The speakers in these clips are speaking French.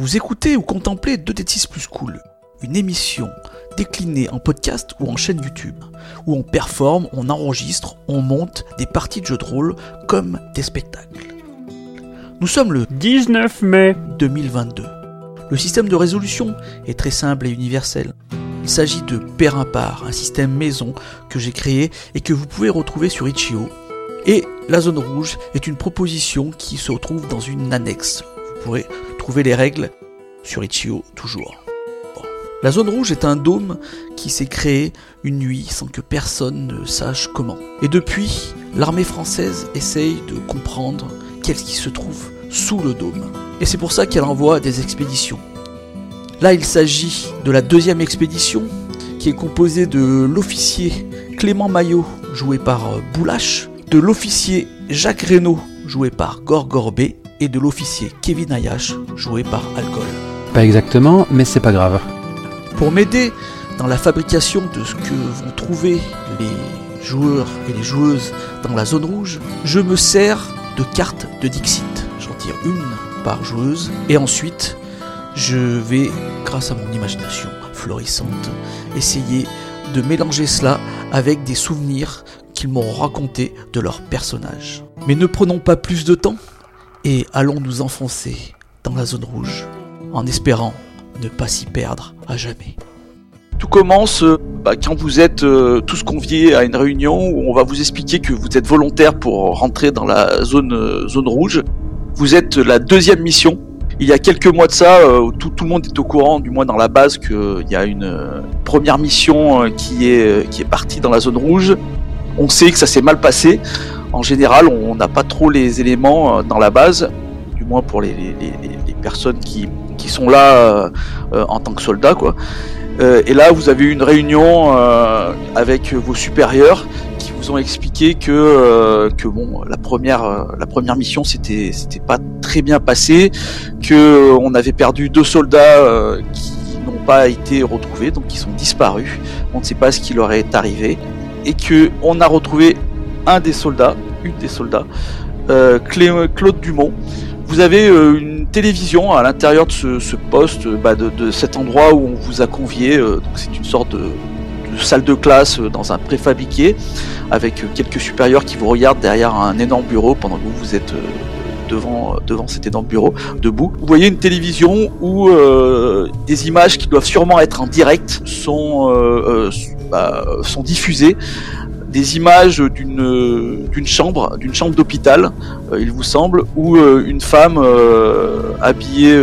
Vous écoutez ou contemplez 2D6 plus cool, une émission déclinée en podcast ou en chaîne YouTube, où on performe, on enregistre, on monte des parties de jeux de rôle comme des spectacles. Nous sommes le 19 mai 2022. Le système de résolution est très simple et universel. Il s'agit de Père Impar, un système maison que j'ai créé et que vous pouvez retrouver sur Itch.io. Et la zone rouge est une proposition qui se retrouve dans une annexe. Vous pourrez trouver les règles sur Itch.io toujours. La zone rouge est un dôme qui s'est créé une nuit sans que personne ne sache comment. Et depuis, l'armée française essaye de comprendre qu'est-ce qui se trouve sous le dôme. Et c'est pour ça qu'elle envoie des expéditions. Là, il s'agit de la deuxième expédition, qui est composée de l'officier Clément Maillot, joué par euh, Boulache, de l'officier Jacques Reynaud, joué par Gorgorbé, et de l'officier Kevin Ayash, joué par Alcool. Pas exactement, mais c'est pas grave. Pour m'aider dans la fabrication de ce que vont trouver les joueurs et les joueuses dans la zone rouge, je me sers de cartes de Dixit. J'en tire une par joueuse, et ensuite je vais, grâce à mon imagination florissante, essayer de mélanger cela avec des souvenirs qu'ils m'ont racontés de leur personnage. Mais ne prenons pas plus de temps et allons nous enfoncer dans la zone rouge en espérant ne pas s'y perdre à jamais. Tout commence bah, quand vous êtes euh, tous conviés à une réunion où on va vous expliquer que vous êtes volontaire pour rentrer dans la zone, euh, zone rouge. Vous êtes la deuxième mission il y a quelques mois de ça, euh, tout, tout, le monde est au courant, du moins dans la base, qu'il y a une première mission qui est, qui est partie dans la zone rouge. On sait que ça s'est mal passé. En général, on n'a pas trop les éléments dans la base, du moins pour les, personnes qui, sont là euh, en tant que soldats. Quoi. Euh, et là, vous avez eu une réunion euh, avec vos supérieurs qui vous ont expliqué que euh, que bon, la première euh, la première mission c'était pas très bien passé, que euh, on avait perdu deux soldats euh, qui n'ont pas été retrouvés, donc qui sont disparus. On ne sait pas ce qui leur est arrivé, et que on a retrouvé un des soldats, une des soldats, euh, Claude Dumont. Vous avez euh, une télévision à l'intérieur de ce, poste, bah, de, cet endroit où on vous a convié. Euh, c'est une sorte de, salle de classe euh, dans un préfabriqué, avec quelques supérieurs qui vous regardent derrière un énorme bureau pendant que vous, vous êtes devant, cet énorme bureau, debout. Vous voyez une télévision où euh, des images qui doivent sûrement être en direct sont, euh, bah, sont diffusées des images d'une d'une chambre, d'une chambre d'hôpital, euh, il vous semble, où euh, une femme euh, habillée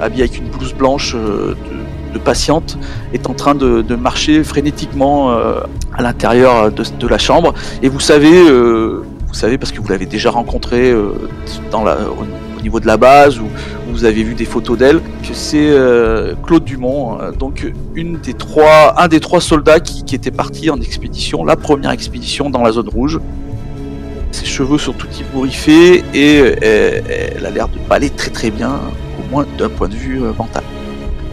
avec une blouse blanche de, patiente est en train de, marcher frénétiquement à l'intérieur de, la chambre. Et vous savez, vous savez parce que vous l'avez déjà rencontrée dans la au niveau de la base où vous avez vu des photos d'elle que c'est euh, Claude Dumont euh, donc une des trois un des trois soldats qui, était parti en expédition la première expédition dans la zone rouge. Ses cheveux sont tout ébouriffés et euh, elle a l'air de pas très très bien au moins d'un point de vue mental.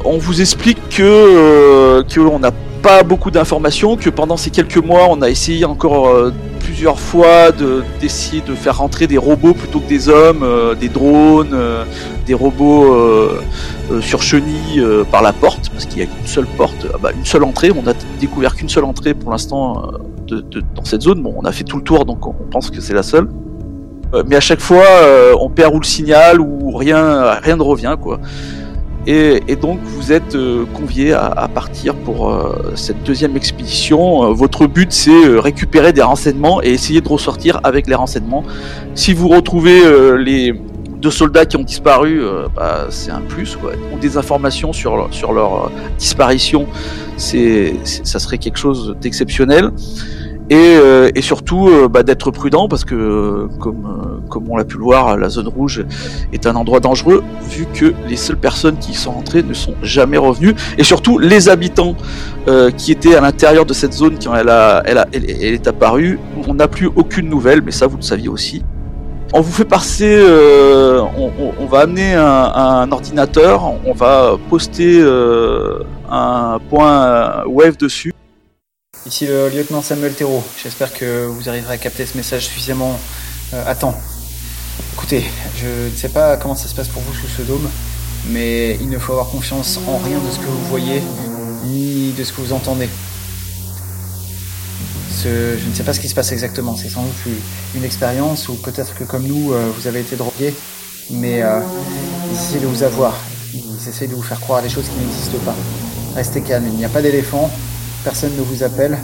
On vous explique que que on n'a pas beaucoup d'informations que pendant ces quelques mois on a essayé encore euh, plusieurs fois d'essayer de, faire rentrer des robots plutôt que des hommes, euh, des drones, euh, des robots sur chenilles par la porte, parce qu'il n'y a qu'une seule porte, ah bah, une seule entrée. On a découvert qu'une seule entrée pour l'instant dans cette zone. Bon, on a fait tout le tour, donc on pense que c'est la seule. mais à chaque fois, on perd ou le signal ou rien, rien ne revient, quoi. Et, donc vous êtes euh, convié à, partir pour euh, cette deuxième expédition. Euh, votre but c'est récupérer des renseignements et essayer de ressortir avec les renseignements. Si vous retrouvez les deux soldats qui ont disparu, bah, c'est un plus. Quoi. Ou des informations sur, leur disparition, ça serait quelque chose d'exceptionnel et, euh, et surtout euh, bah, d'être prudent parce que euh, comme, comme on l'a pu le voir la zone rouge est un endroit dangereux vu que les seules personnes qui y sont entrées ne sont jamais revenues. Et surtout les habitants qui étaient à l'intérieur de cette zone quand elle, a, elle, a, elle, est apparue. On n'a plus aucune nouvelle mais ça vous le saviez aussi. On vous fait passer, euh, on, on, on, va amener un, un, ordinateur, on va poster euh, un point wave dessus Ici le lieutenant Samuel Thérault. J'espère que vous arriverez à capter ce message suffisamment euh, à temps. Écoutez, je ne sais pas comment ça se passe pour vous sous ce dôme, mais il ne faut avoir confiance en rien de ce que vous voyez, ni de ce que vous entendez. Je ne sais pas ce qui se passe exactement, c'est sans doute une, expérience, ou peut-être que comme nous, euh, vous avez été drogué, mais euh, ils essaient de vous avoir, ils essaient de vous faire croire des choses qui n'existent pas. Restez calme, il n'y a pas d'éléphant, personne ne vous appelle,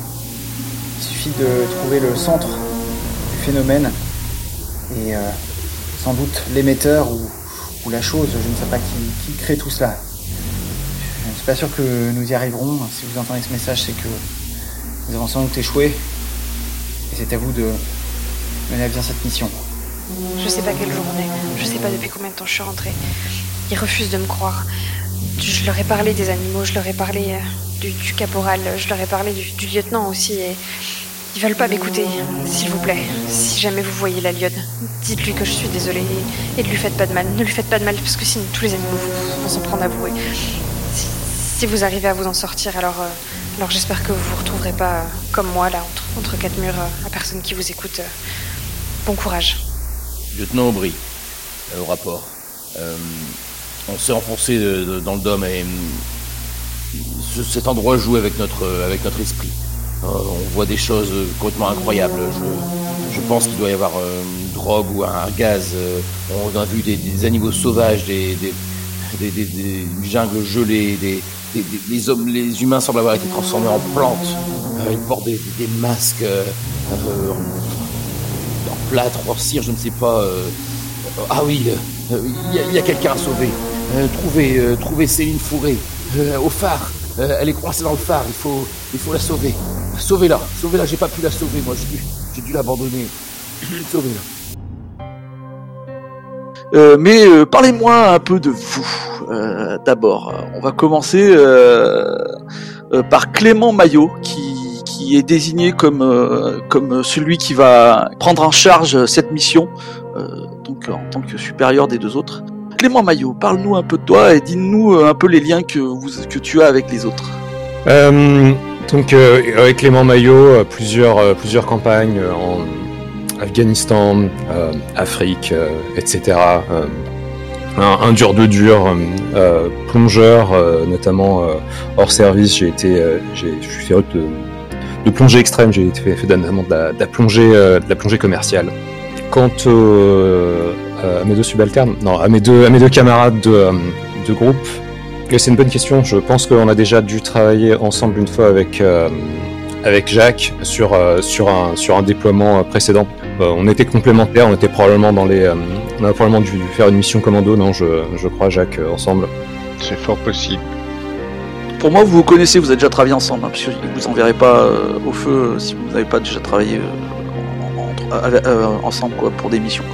il suffit de trouver le centre du phénomène, et euh, sans doute l'émetteur ou, la chose, je ne sais pas qui, crée tout cela. Je ne suis pas sûr que nous y arriverons. Si vous entendez ce message, c'est que nous avons sans doute échoué. Et c'est à vous de mener à bien cette mission. Je sais pas quel jour on est. Je sais pas depuis combien de temps je suis rentrée. Ils refusent de me croire. Je leur ai parlé des animaux, je leur ai parlé euh, du, caporal, je leur ai parlé du, lieutenant aussi et ils veulent pas m'écouter. S'il vous plaît, si jamais vous voyez la lionne, dites-lui que je suis désolée et, ne lui faites pas de mal. Ne lui faites pas de mal parce que sinon tous les animaux vont- s'en prendre à vous. Et si, vous arrivez à vous en sortir, alors, euh, alors j'espère que vous vous retrouverez pas euh, comme moi là entre, quatre murs euh, à personne qui vous écoute. Bon courage. Lieutenant Aubry, au rapport. Euh, on s'est enfoncé de- dans le dôme et euh, ce- cet endroit joue avec notre, avec notre esprit. Euh, on voit des choses euh, complètement incroyables. Je, je pense qu'il doit y avoir euh, une drogue ou un gaz. euh, on a vu des, animaux sauvages, des, des, des, jungles gelées, des, les hommes, les humains semblent avoir été transformés en plantes. Euh, ils portent des, masques euh, euh, en, plâtre, en cire, je ne sais pas. euh, euh, ah oui, euh, euh, il y a quelqu'un à sauver. Euh, trouvez, euh, trouvez Céline Fourré euh, au phare. Euh, elle est coincée dans le phare. Il faut, la sauver. Sauvez-la, sauvez-la. J'ai pas pu la sauver. Moi, j'ai dû, j'ai dû l'abandonner. Sauvez-la. Euh, mais euh, parlez-moi un peu de vous. Euh, D'abord, Euh, on va commencer euh, euh, par Clément Maillot, qui, est désigné comme, euh, comme celui qui va prendre en charge cette mission, euh, donc en tant que supérieur des deux autres. Clément Maillot, parle-nous un peu de toi et dis-nous euh, un peu les liens que, que tu as avec les autres. Euh, donc euh, avec Clément Maillot, plusieurs, plusieurs campagnes en Afghanistan, Afrique, etc. Un, dur de dur, plongeur, notamment hors service. J'ai été, je suis féru de, de plongée extrême. J'ai fait, fait notamment de la, de la plongée, de la plongée commerciale. Quant euh, à mes deux subalternes, non, à mes deux, à mes deux camarades de, euh, de groupe, et C'est une bonne question. Je pense qu'on a déjà dû travailler ensemble une fois avec, euh, avec Jacques sur, euh, sur, un, sur un déploiement euh, précédent. Euh, on était complémentaires, on était probablement dans les. euh, on a probablement dû faire une mission commando, non, je, je crois, Jacques, euh, ensemble. C'est fort possible. Pour moi, vous vous connaissez, vous avez déjà travaillé ensemble, hein, parce que vous enverrez pas euh, au feu euh, si vous n'avez pas déjà travaillé euh, en- en- avec- euh, ensemble quoi, pour des missions.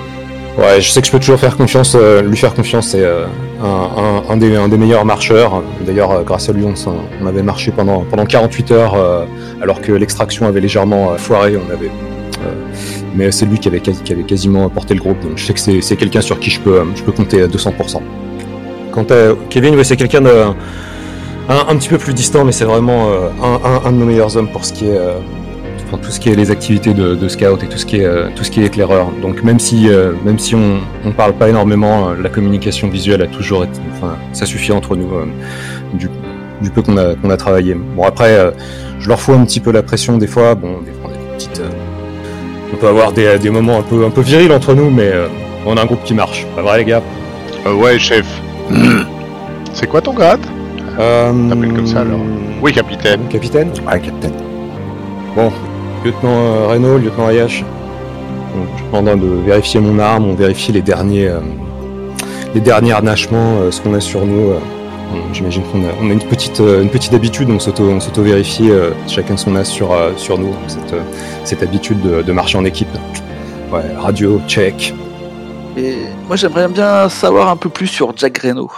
Ouais, je sais que je peux toujours faire confiance, euh, lui faire confiance. C'est euh, un, un, des, meilleurs marcheurs. D'ailleurs, euh, grâce à lui, on, on avait marché pendant, pendant 48 heures, alors que l'extraction avait légèrement foiré. On avait, mais c'est lui qui avait, qui avait quasiment porté le groupe. Donc je sais que c'est, quelqu'un sur qui je peux, je peux compter à 200%. Quant à Kevin, c'est quelqu'un de, un, petit peu plus distant, mais c'est vraiment un de nos meilleurs hommes pour ce qui est enfin, tout ce qui est les activités de, de scout et tout ce qui est euh, tout ce qui est éclaireur. Donc même si euh, même si on on parle pas énormément, euh, la communication visuelle a toujours été, enfin ça suffit entre nous euh, du du peu qu'on a qu'on a travaillé. Bon après euh, je leur fous un petit peu la pression des fois. Bon des fois on a des petites euh, on peut avoir des, des moments un peu un peu virils entre nous, mais euh, on a un groupe qui marche. Pas vrai les gars? Euh, ouais, chef. C'est quoi ton grade? Euh, T'appelles comme ça, alors Oui, capitaine. Capitaine Ouais, capitaine. Bon, lieutenant euh, Renault, lieutenant Ayash. Bon, je suis en train de vérifier mon arme, on vérifie les derniers, euh, les derniers harnachements, euh, ce qu'on a sur nous. euh. Bon, J'imagine qu'on a, on a une petite, euh, une petite habitude, on s'auto, on s'auto-vérifie euh, chacun son as sur, euh, sur nous, cette, euh, cette habitude de, de marcher en équipe. Ouais, radio, check. Et moi, j'aimerais bien savoir un peu plus sur Jack Reno.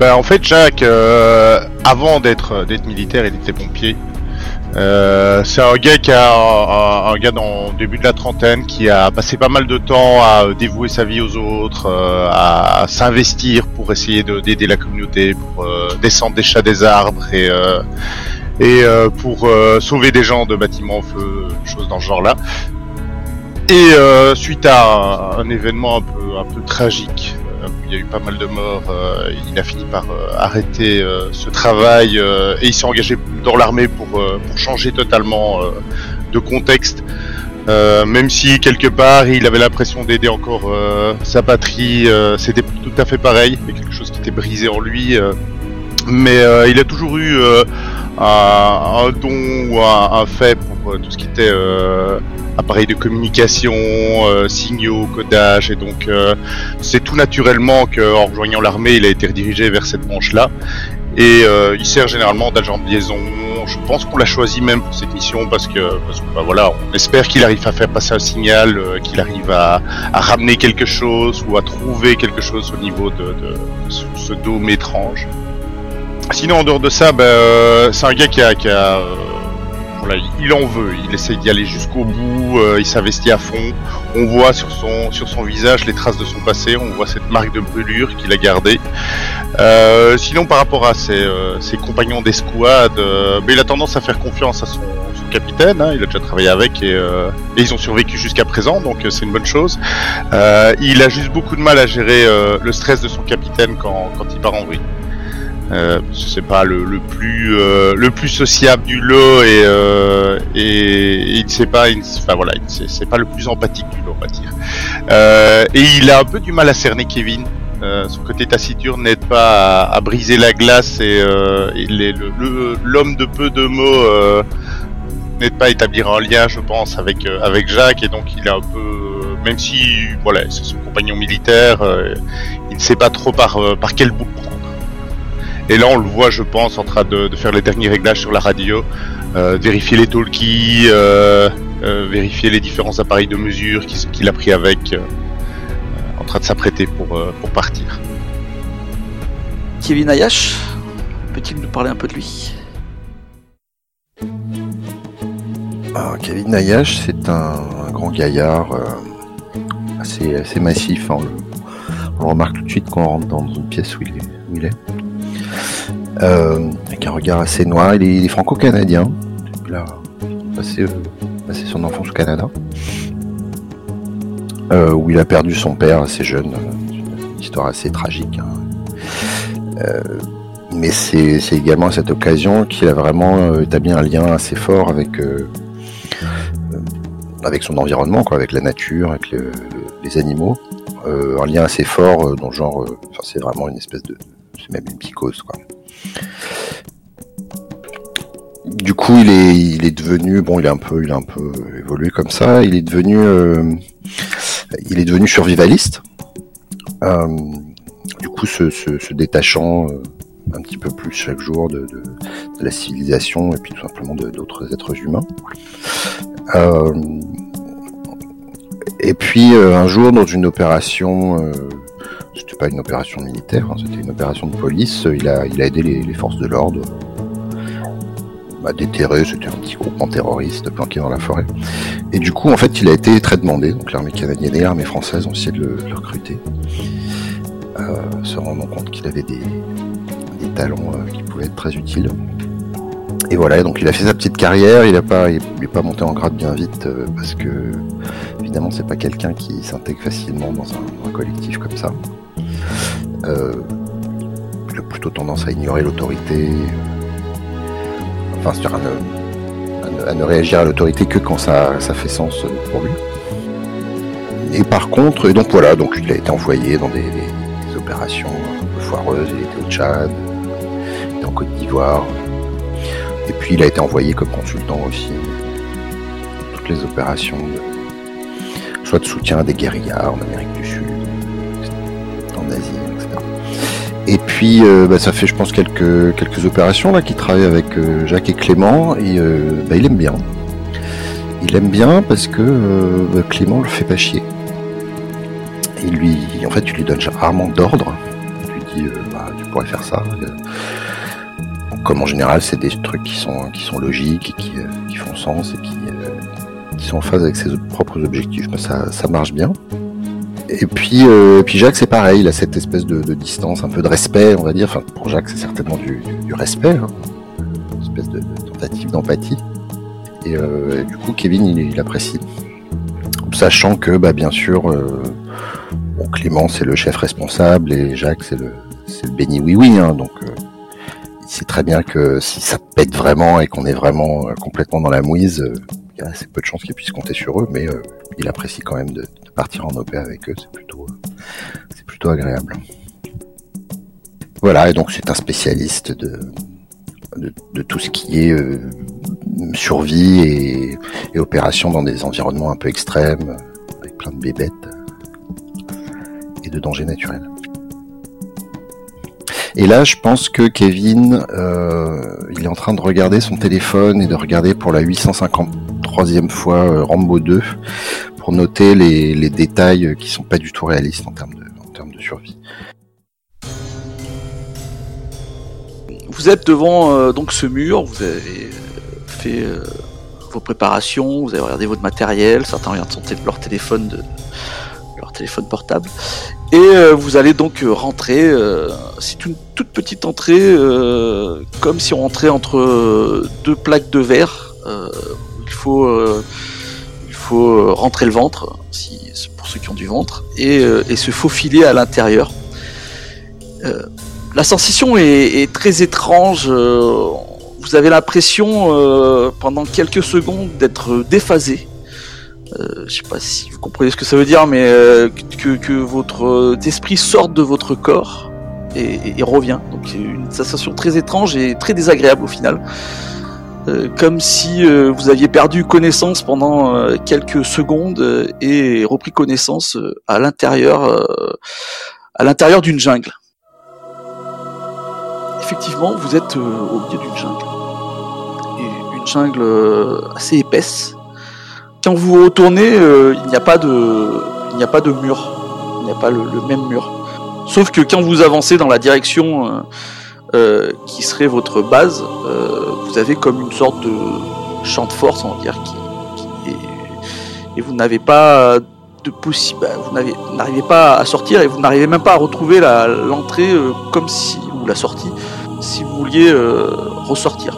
Bah, en fait, Jacques, euh, avant d'être d'être militaire, il était pompier. Euh, c'est un gars qui a un, gars dans le début de la trentaine qui a passé pas mal de temps à dévouer sa vie aux autres, euh, à, s'investir pour essayer de- d'aider la communauté, pour euh, descendre des chats des arbres et et pour sauver des gens de bâtiments en feu, choses dans ce genre-là. Et suite à un, un événement un peu un peu tragique, il y a eu pas mal de morts, il a fini par arrêter ce travail et il s'est engagé dans l'armée pour, changer totalement de contexte. même si quelque part il avait l'impression d'aider encore sa patrie, c'était tout à fait pareil, a quelque chose qui était brisé en lui. Mais il a toujours eu un, don ou un, fait pour tout ce qui était appareil de communication, euh, signaux, codage, et donc euh, c'est tout naturellement qu'en rejoignant l'armée, il a été redirigé vers cette branche-là. Et euh, il sert généralement d'agent de liaison. Je pense qu'on l'a choisi même pour cette mission parce que, parce que bah, voilà, on espère qu'il arrive à faire passer un signal, qu'il arrive à, ramener quelque chose ou à trouver quelque chose au niveau de, ce, dôme étrange. Sinon, en dehors de ça, ben, c'est un gars qui a, a il en veut, il essaie d'y aller jusqu'au bout, euh, il s'investit à fond. On voit sur son, visage les traces de son passé, on voit cette marque de brûlure qu'il a gardée. Euh, sinon, par rapport à ses, euh, compagnons d'escouade, ben, il a tendance à faire confiance à son, capitaine, hein. il a déjà travaillé avec et, ils ont survécu jusqu'à présent, donc c'est une bonne chose. il a juste beaucoup de mal à gérer le stress de son capitaine quand, quand il part en vrille. Euh, c'est pas le, le plus euh, le plus sociable du lot et euh, et, il sait pas enfin voilà c'est pas le plus empathique du lot on va dire. Euh, et il a un peu du mal à cerner Kevin. Euh, son côté taciturne n'aide pas à, à, briser la glace et, et l'homme de peu de mots n'aide pas à établir un lien je pense avec avec Jacques et donc il est un peu même si voilà c'est son compagnon militaire il ne sait pas trop par par quel bout et là, on le voit, je pense, en train de, faire les derniers réglages sur la radio, euh, vérifier les talkies, euh, euh, vérifier les différents appareils de mesure qu'il a pris avec, en train de s'apprêter pour, pour partir. Kevin Ayash, peut-il nous parler un peu de lui? Ah, Kevin Ayash, c'est un, grand gaillard assez, assez massif. Hein. On, le, remarque tout de suite quand on rentre dans une pièce où il est. Où il est. Euh, avec un regard assez noir. Il est, franco-canadien. Il a passé, euh, passé, son enfance au Canada, euh, où il a perdu son père assez jeune. Une histoire assez tragique. Hein. mais c'est également à cette occasion qu'il a vraiment établi un lien assez fort avec son environnement, avec la nature, avec les animaux. un lien assez fort, dont genre, c'est vraiment une espèce de, c'est même une psychose, quoi. Du coup, il est, devenu, bon, il un peu, il est un peu évolué comme ça. Il est devenu, euh, il est devenu survivaliste. Euh, du coup, se, détachant euh, un petit peu plus chaque jour de, la civilisation et puis tout simplement d'autres êtres humains. et puis un jour, dans une opération c'était pas une opération militaire, hein, c'était une opération de police. Il a, aidé les, forces de l'ordre à déterrer, c'était un petit groupement terroriste planqué dans la forêt. Et du coup, en fait, il a été très demandé. Donc l'armée canadienne et l'armée française ont essayé de le, recruter, euh, se rendant compte qu'il avait des, talents euh, qui pouvaient être très utiles. Et voilà, donc il a fait sa petite carrière, il n'a pas, il, pas monté en grade bien vite euh, parce que évidemment c'est pas quelqu'un qui s'intègre facilement dans un collectif comme ça. Euh, il a plutôt tendance à ignorer l'autorité, enfin, à ne, à, ne, réagir à l'autorité que quand ça, fait sens pour lui. Et par contre, donc voilà, donc il a été envoyé dans des, opérations un peu foireuses, il était au Tchad, il était en Côte d'Ivoire, et puis il a été envoyé comme consultant aussi dans toutes les opérations soit de soutien à des guérillards en Amérique du Sud, et puis, euh, bah, ça fait, je pense, quelques, quelques opérations là qui travaille avec euh, Jacques et Clément, et euh, bah, il aime bien. Il aime bien parce que bah, Clément le fait pas chier. Et lui, en fait, tu lui donnes rarement d'ordre. Tu lui dis, tu pourrais faire ça. Comme en général, c'est des trucs qui sont, qui sont logiques, et qui, font sens et qui, qui sont en phase avec ses propres objectifs. ça, ça marche bien. Et puis, euh, puis Jacques, c'est pareil, il a cette espèce de, distance, un peu de respect, on va dire. Enfin, pour Jacques, c'est certainement du, respect, hein. une espèce de, tentative d'empathie. Et euh, du coup, Kevin, il, apprécie. Sachant que, bah, bien sûr, euh, bon, Clément c'est le chef responsable et Jacques c'est le, c'est le béni oui oui, hein, donc euh, il sait très bien que si ça pète vraiment et qu'on est vraiment euh, complètement dans la mouise, euh, assez peu de chances qu'il puisse compter sur eux, mais euh, il apprécie quand même de, partir en OP avec eux, c'est plutôt, euh, c'est plutôt agréable. Voilà, et donc c'est un spécialiste de, tout ce qui est euh, survie et, et opération dans des environnements un peu extrêmes, avec plein de bébêtes et de dangers naturels. Et là, je pense que Kevin, euh, il est en train de regarder son téléphone et de regarder pour la 853e fois euh, Rambo 2 pour noter les, détails qui sont pas du tout réalistes en termes de, survie. Vous êtes devant euh, donc ce mur, vous avez euh, fait euh, vos préparations, vous avez regardé votre matériel, certains regardent leur téléphone de téléphone portable, et euh, vous allez donc euh, rentrer. euh, C'est une toute petite entrée, comme si on rentrait entre deux plaques de verre. il faut il faut rentrer le ventre, si, pour ceux qui ont du ventre, et, et se faufiler à l'intérieur. La sensation est, très étrange. vous avez l'impression pendant quelques secondes d'être déphasé. Euh, je sais pas si vous comprenez ce que ça veut dire, mais euh, que, que votre euh, esprit sorte de votre corps et, et- revient. Donc une sensation très étrange et très désagréable au final. Euh, comme si euh, vous aviez perdu connaissance pendant quelques secondes et repris connaissance à l'intérieur, à l'intérieur d'une jungle. Effectivement, vous êtes au milieu d'une jungle. Une jungle assez épaisse. Quand vous retournez, euh, il n'y a pas de, il n'y a pas de mur. Il n'y a pas le, même mur. Sauf que quand vous avancez dans la direction euh, euh, qui serait votre base, vous avez comme une sorte de champ de force, on va dire, et vous n'avez pas de possible, n'avez- vous n'arrivez pas à sortir et vous n'arrivez même pas à retrouver l'entrée comme si ou la sortie si vous vouliez ressortir.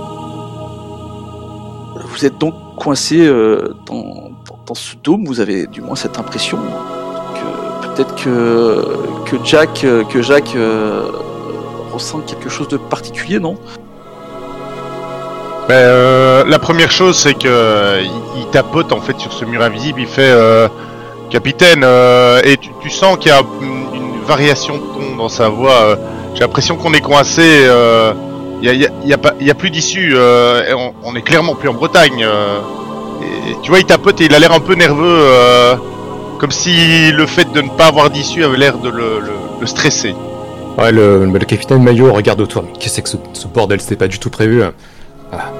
Vous êtes donc coincé euh, dans, ce dôme, vous avez du moins cette impression que peut-être que, que Jack, euh, que Jacques euh, ressent quelque chose de particulier, non? Ben, la première chose, c'est que il, il tapote en fait sur ce mur invisible. Il fait capitaine, et tu, sens qu'il y a une, variation de ton dans sa voix. J'ai l'impression qu'on est coincé. Il y, a, y a- y a pas- il y a plus d'issue. euh, on, on est clairement plus en Bretagne. euh, et, tu vois, il tapote et il a l'air un peu nerveux, euh, comme si le fait de ne pas avoir d'issue avait l'air de le, le- le stresser. Ouais, le, le capitaine Maillot regarde autour. Mais qu'est-ce que ce, ce bordel C'était pas du tout prévu. hein. Ah.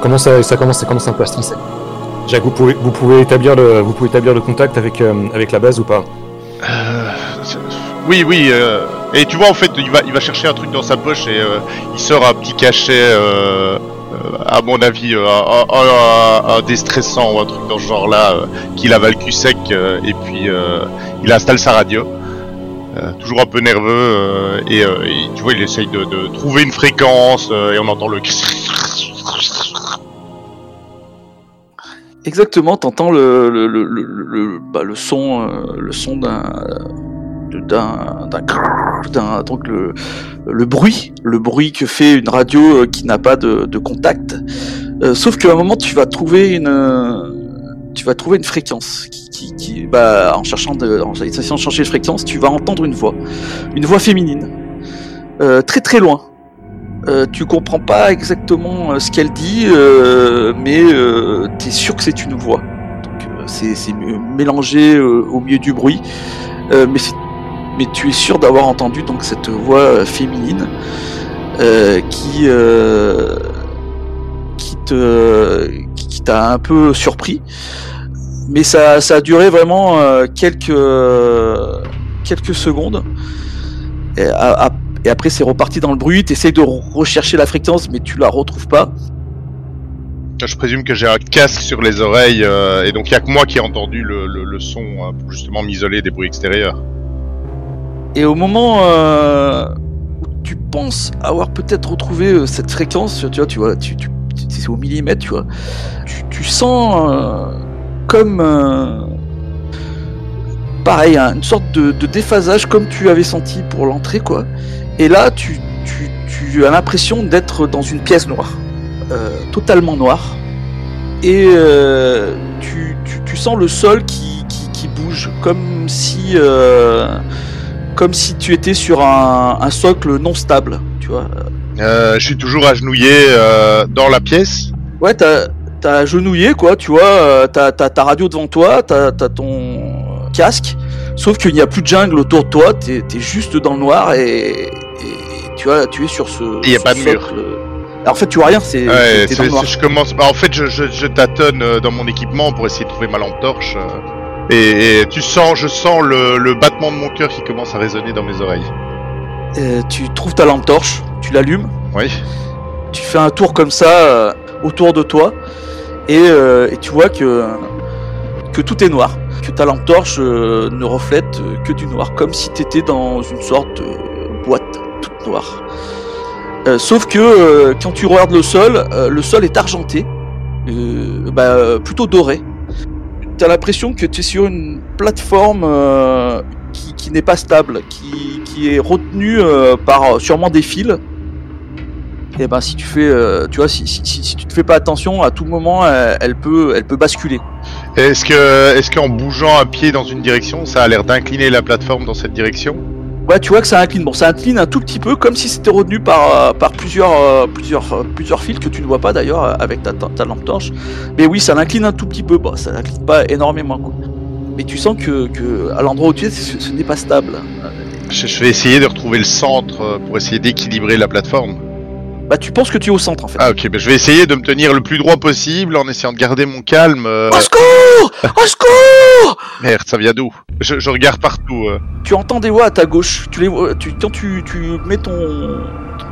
Comment ça, ça commence, ça commence un peu à stresser. Jack, vous pouvez, vous pouvez établir le, vous pouvez établir le contact avec, avec la base ou pas? Oui, oui. euh, et tu vois, en fait, il va, il va chercher un truc dans sa poche et euh, il sort un petit cachet, euh, à mon avis, un, déstressant ou un truc dans ce genre-là, qu'il avale cul sec. et puis, il installe sa radio. Toujours un peu nerveux et, tu vois il essaye de, trouver une fréquence et on entend le Exactement, t'entends le, le, le, le, bah, son, le son d'un, d'un, d'un, donc le, le bruit, le bruit que fait une radio euh, qui n'a pas de, de contact. Euh, sauf qu'à un moment, tu vas trouver une, tu vas trouver une fréquence qui, qui, qui bah, en cherchant de, en essayant de chercher une fréquence, tu vas entendre une voix, une voix féminine, euh, très très loin. Euh, tu comprends pas exactement euh, ce qu'elle dit, euh, mais tu es sûr que c'est une voix. Donc c'est mélangé au milieu du bruit, mais, c'est- mais tu es sûr d'avoir entendu donc cette voix euh, féminine euh, qui euh, qui te qui qui t'a un peu surpris. Mais ça, ça a duré vraiment quelques quelques secondes. Et, après, c'est reparti dans le bruit. Tu essayes de re- rechercher la fréquence, mais tu la retrouves pas. Je présume que j'ai un casque sur les oreilles et donc il y a que moi qui ai entendu le, le, son euh, pour justement m'isoler des bruits extérieurs. Et au moment euh, où tu penses avoir peut-être retrouvé euh, cette fréquence, tu vois, tu vois, tu, c'est au millimètre, tu vois, tu, sens euh, comme pareil, hein, une sorte de, déphasage comme tu avais senti pour l'entrée, quoi. Et là, tu, as l'impression d'être dans une pièce noire, totalement noire. Et tu, sens le sol qui, bouge, comme si, comme si tu étais sur un, un socle non stable, tu vois. Euh, je suis toujours agenouillé euh, dans la pièce. Ouais, t'as t'as agenouillé, quoi, tu vois, euh, t'as ta radio devant toi, t'as t'as ton casque, sauf qu'il n'y a plus de jungle autour de toi, t'es t'es juste dans le noir et, et tu vois, tu es sur ce. Et y a pas de mur. Alors, en fait, tu vois rien, c'est Ouais, dans le noir. je commence. bah, en fait, je, je, je tâtonne dans mon équipement pour essayer de trouver ma lampe torche. Euh, et, et tu sens, je sens le, le battement de mon cœur qui commence à résonner dans mes oreilles. Euh, tu trouves ta lampe torche, tu l'allumes, Oui. tu fais un tour comme ça euh, autour de toi et, euh, et tu vois que que tout est noir, que ta lampe torche euh, ne reflète euh, que du noir, comme si tu étais dans une sorte de boîte toute noire. Euh, sauf que euh, quand tu regardes le sol, euh, le sol est argenté, euh, bah, euh, plutôt doré. T'as l'impression que tu es sur une plateforme euh, qui, qui n'est pas stable, qui, qui est retenue euh, par euh, sûrement des fils. Et ben si tu fais, euh, tu vois, si, si, tu te fais pas attention, à tout moment, elle, elle peut, elle peut basculer. Est-ce que, est-ce qu'en bougeant un pied dans une direction, ça a l'air d'incliner la plateforme dans cette direction? Ouais, tu vois que ça incline. Bon, ça incline un tout petit peu, comme si c'était retenu par, euh, par plusieurs, euh, plusieurs, euh, plusieurs fils que tu ne vois pas d'ailleurs avec ta, ta, lampe torche. Mais oui, ça l'incline un tout petit peu. Bon, ça l'incline pas énormément, quoi. Mais tu sens que, que à l'endroit où tu es, ce, n'est pas stable. je, vais essayer de retrouver le centre pour essayer d'équilibrer la plateforme. Bah, tu penses que tu es au centre en fait. Ah ok, ben je vais essayer de me tenir le plus droit possible en essayant de garder mon calme. euh, Au secours Au secours Merde, ça vient d'où? Je, je regarde partout. euh. Tu entends des voix à ta gauche. Tu les vois, tu, quand tu, tu mets ton,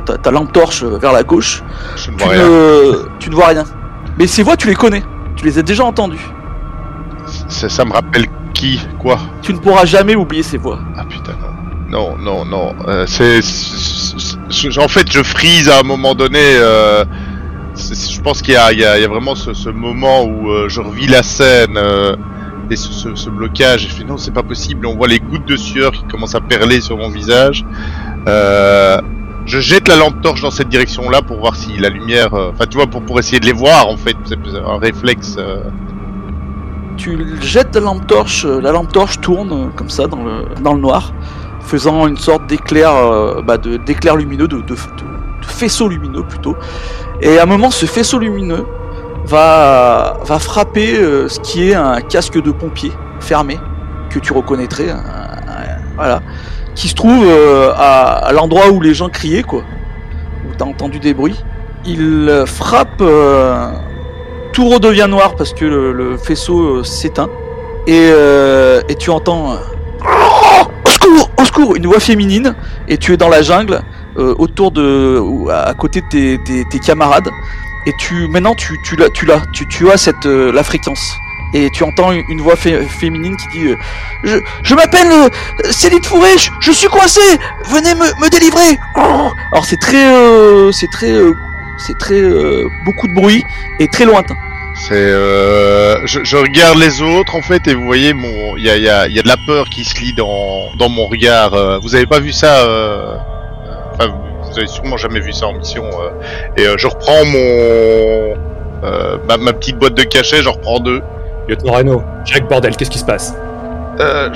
ta, ta lampe torche vers la gauche, Je ne tu vois rien. ne, tu ne vois rien. Mais ces voix, tu les connais. Tu les as déjà entendues. Ça, ça me rappelle qui Quoi? Tu ne pourras jamais oublier ces voix. Ah putain non. Non, non, non. Euh, en fait, je freeze à un moment donné. euh, je pense qu'il y a, vraiment ce, moment où euh, je revis la scène et ce, blocage. Je fais non, c'est pas possible. On voit les gouttes de sueur qui commencent à perler sur mon visage. Je jette la lampe torche dans cette direction-là pour voir si la lumière. Enfin, tu vois, pour essayer de les voir. En fait, c'est un réflexe. Tu jettes la lampe torche. La lampe torche tourne comme ça dans le noir, faisant une sorte d'éclair, euh, bah, d'éclair lumineux, de, faisceau lumineux plutôt. Et à un moment, ce faisceau lumineux va, va frapper euh, ce qui est un casque de pompier fermé, que tu reconnaîtrais, voilà, qui se trouve euh, à, à l'endroit où les gens criaient, quoi, où t'as entendu des bruits. Il euh, frappe, tout redevient noir parce que le, le faisceau s'éteint, et, et tu entends une voix féminine, et tu es dans la jungle, euh, autour de, ou à côté de tes, camarades, et tu maintenant tu tu l'as tu l'as tu, tu as cette euh, la fréquence. Et tu entends une, voix fé- féminine qui dit euh, je, je m'appelle Céline Fourré je, je suis coincé venez me, me délivrer. Alors c'est très c'est très c'est très beaucoup de bruit et très lointain C'est, euh, je, je regarde les autres en fait et vous voyez mon, il y a, il y, a, il y a de la peur qui se lit dans, dans mon regard. euh, vous avez pas vu ça euh, Enfin, vous avez sûrement jamais vu ça en mission. euh, et euh, je reprends mon, euh, ma, ma petite boîte de cachet, j'en reprends deux. Lieutenant Reno, Jack Bordel, qu'est-ce qui se passe? Euh,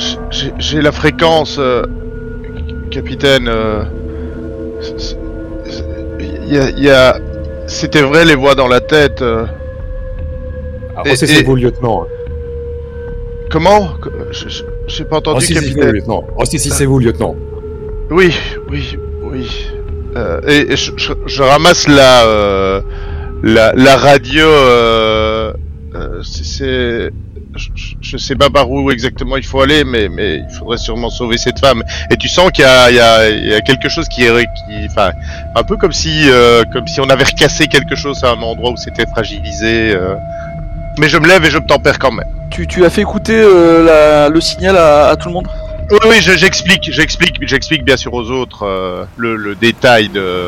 j'ai- la fréquence, euh, capitaine. euh, Il y a, y a, c'était vrai les voix dans la tête. Euh. Ah, Et- Ressaisissez-vous, lieutenant. Comment? Je- J'ai pas entendu, Ressaisissez-vous, capitaine. lieutenant. Ressaisissez-vous, lieutenant. Oui, oui, oui. Euh, et et je, je- je ramasse la, euh, la, la radio. Euh, c'est- c'est, je, je sais pas par où exactement il faut aller, mais, mais il faudrait sûrement sauver cette femme. Et tu sens qu'il y a, y, y quelque chose qui est, qui, enfin, un peu comme si, comme si on avait recassé quelque chose à un endroit où c'était fragilisé. Mais je me lève et je me tempère quand même. tu, tu as fait écouter euh, la- le signal à, à tout le monde? Oui, oui, je- j'explique, j'explique, j'explique bien sûr aux autres euh, le, le détail de,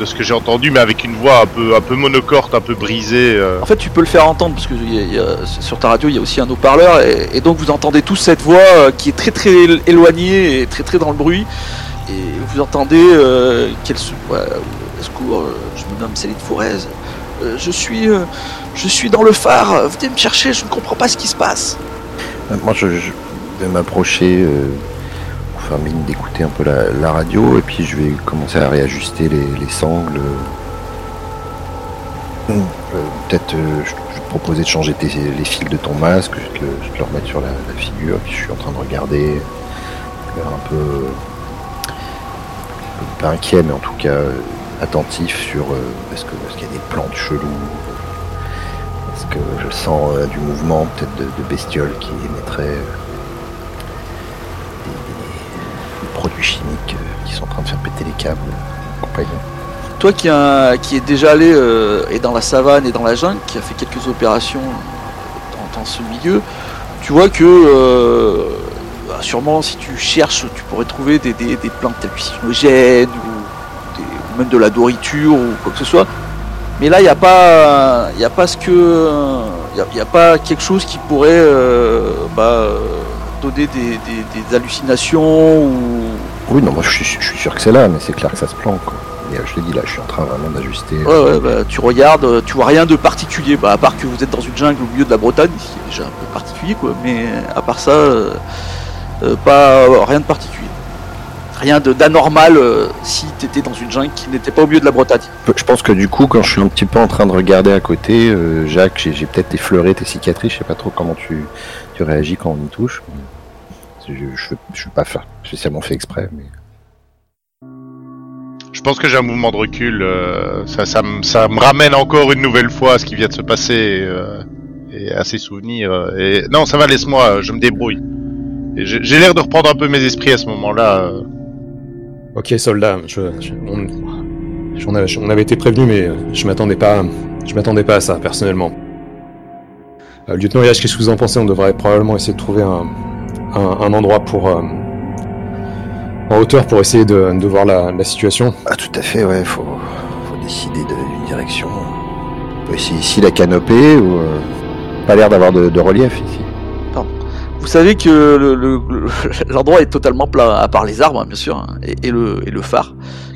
de ce que j'ai entendu, mais avec une voix un peu, un peu monocorte, un peu brisée. euh. En fait, tu peux le faire entendre parce que il y a- il y a- sur ta radio, il y a aussi un haut-parleur et, et donc vous entendez tous cette voix euh, qui est très très él- éloignée et très très dans le bruit. Et vous entendez euh, qu'elle se. ouais, au secours, euh, je me nomme Céline Forez. Euh, je suis, euh, je suis dans le phare. Venez me chercher. Je ne comprends pas ce qui se passe. Euh, Moi, je, vais m'approcher euh, pour faire mine d'écouter un peu la, radio, et puis je vais commencer à réajuster les, les sangles. Euh, Peut-être, euh, je, vais te proposer de changer les fils de ton masque, je te le, je remettre sur la, figure, puis je suis en train de regarder, un peu, pas inquiet, mais en tout cas attentif sur est-ce qu'il y a des plantes cheloues, que je sens euh, du mouvement, peut-être de, bestioles qui émettraient euh, des, produits chimiques euh, qui sont en train de faire péter les câbles. Toi qui, a- qui est déjà allé et dans la savane et dans la jungle, qui a fait quelques opérations dans, ce milieu, tu vois que bah, sûrement si tu cherches, tu pourrais trouver des, des, des plantes hallucinogènes ou même de la nourriture ou quoi que ce soit. Mais là, il n'y a pas, y a pas ce que, il a, pas quelque chose qui pourrait euh, bah, euh, donner des, des- des hallucinations ou Oui, non, moi je suis, je suis sûr que c'est là, mais c'est clair que ça se plante. Quoi. Et euh, je te dis, là, je suis en train vraiment d'ajuster. Ouais, ouais, bah, tu regardes, tu vois rien de particulier, bah, à part que vous êtes dans une jungle au milieu de la Bretagne, ce qui est déjà un peu particulier, quoi. Mais à part ça, euh, pas rien de particulier. Rien de d'anormal euh, si t'étais dans une jungle qui n'était pas au milieu de la Bretagne. Je pense que du coup, quand je suis un petit peu en train de regarder à côté, euh, Jacques, j'ai peut-être effleuré tes cicatrices. Je sais pas trop comment tu, tu réagis quand on y touche. Je, je, je suis pas fait, spécialement fait exprès, mais Je pense que j'ai un mouvement de recul. euh, ça, ça, me- ça me ramène encore une nouvelle fois à ce qui vient de se passer euh, et à ses souvenirs. euh, et non, ça va, laisse-moi, je me débrouille. J'ai j'ai l'air de reprendre un peu mes esprits à ce moment-là. euh. Ok, soldat, on, avait été prévenu, mais euh, je m'attendais pas, je m'attendais pas à ça personnellement. Euh, Lieutenant Yash, qu'est-ce que vous en pensez? On devrait probablement essayer de trouver un, endroit pour euh, en hauteur pour essayer de, voir la, situation. ah, tout à fait, ouais. Faut, faut décider de- d'une direction. On peut essayer ici la canopée ou pas l'air d'avoir de, de relief ici. Vous savez que le- le- le- l'endroit est totalement plat, à part les arbres, hein, bien sûr, hein, et, et le, et le phare,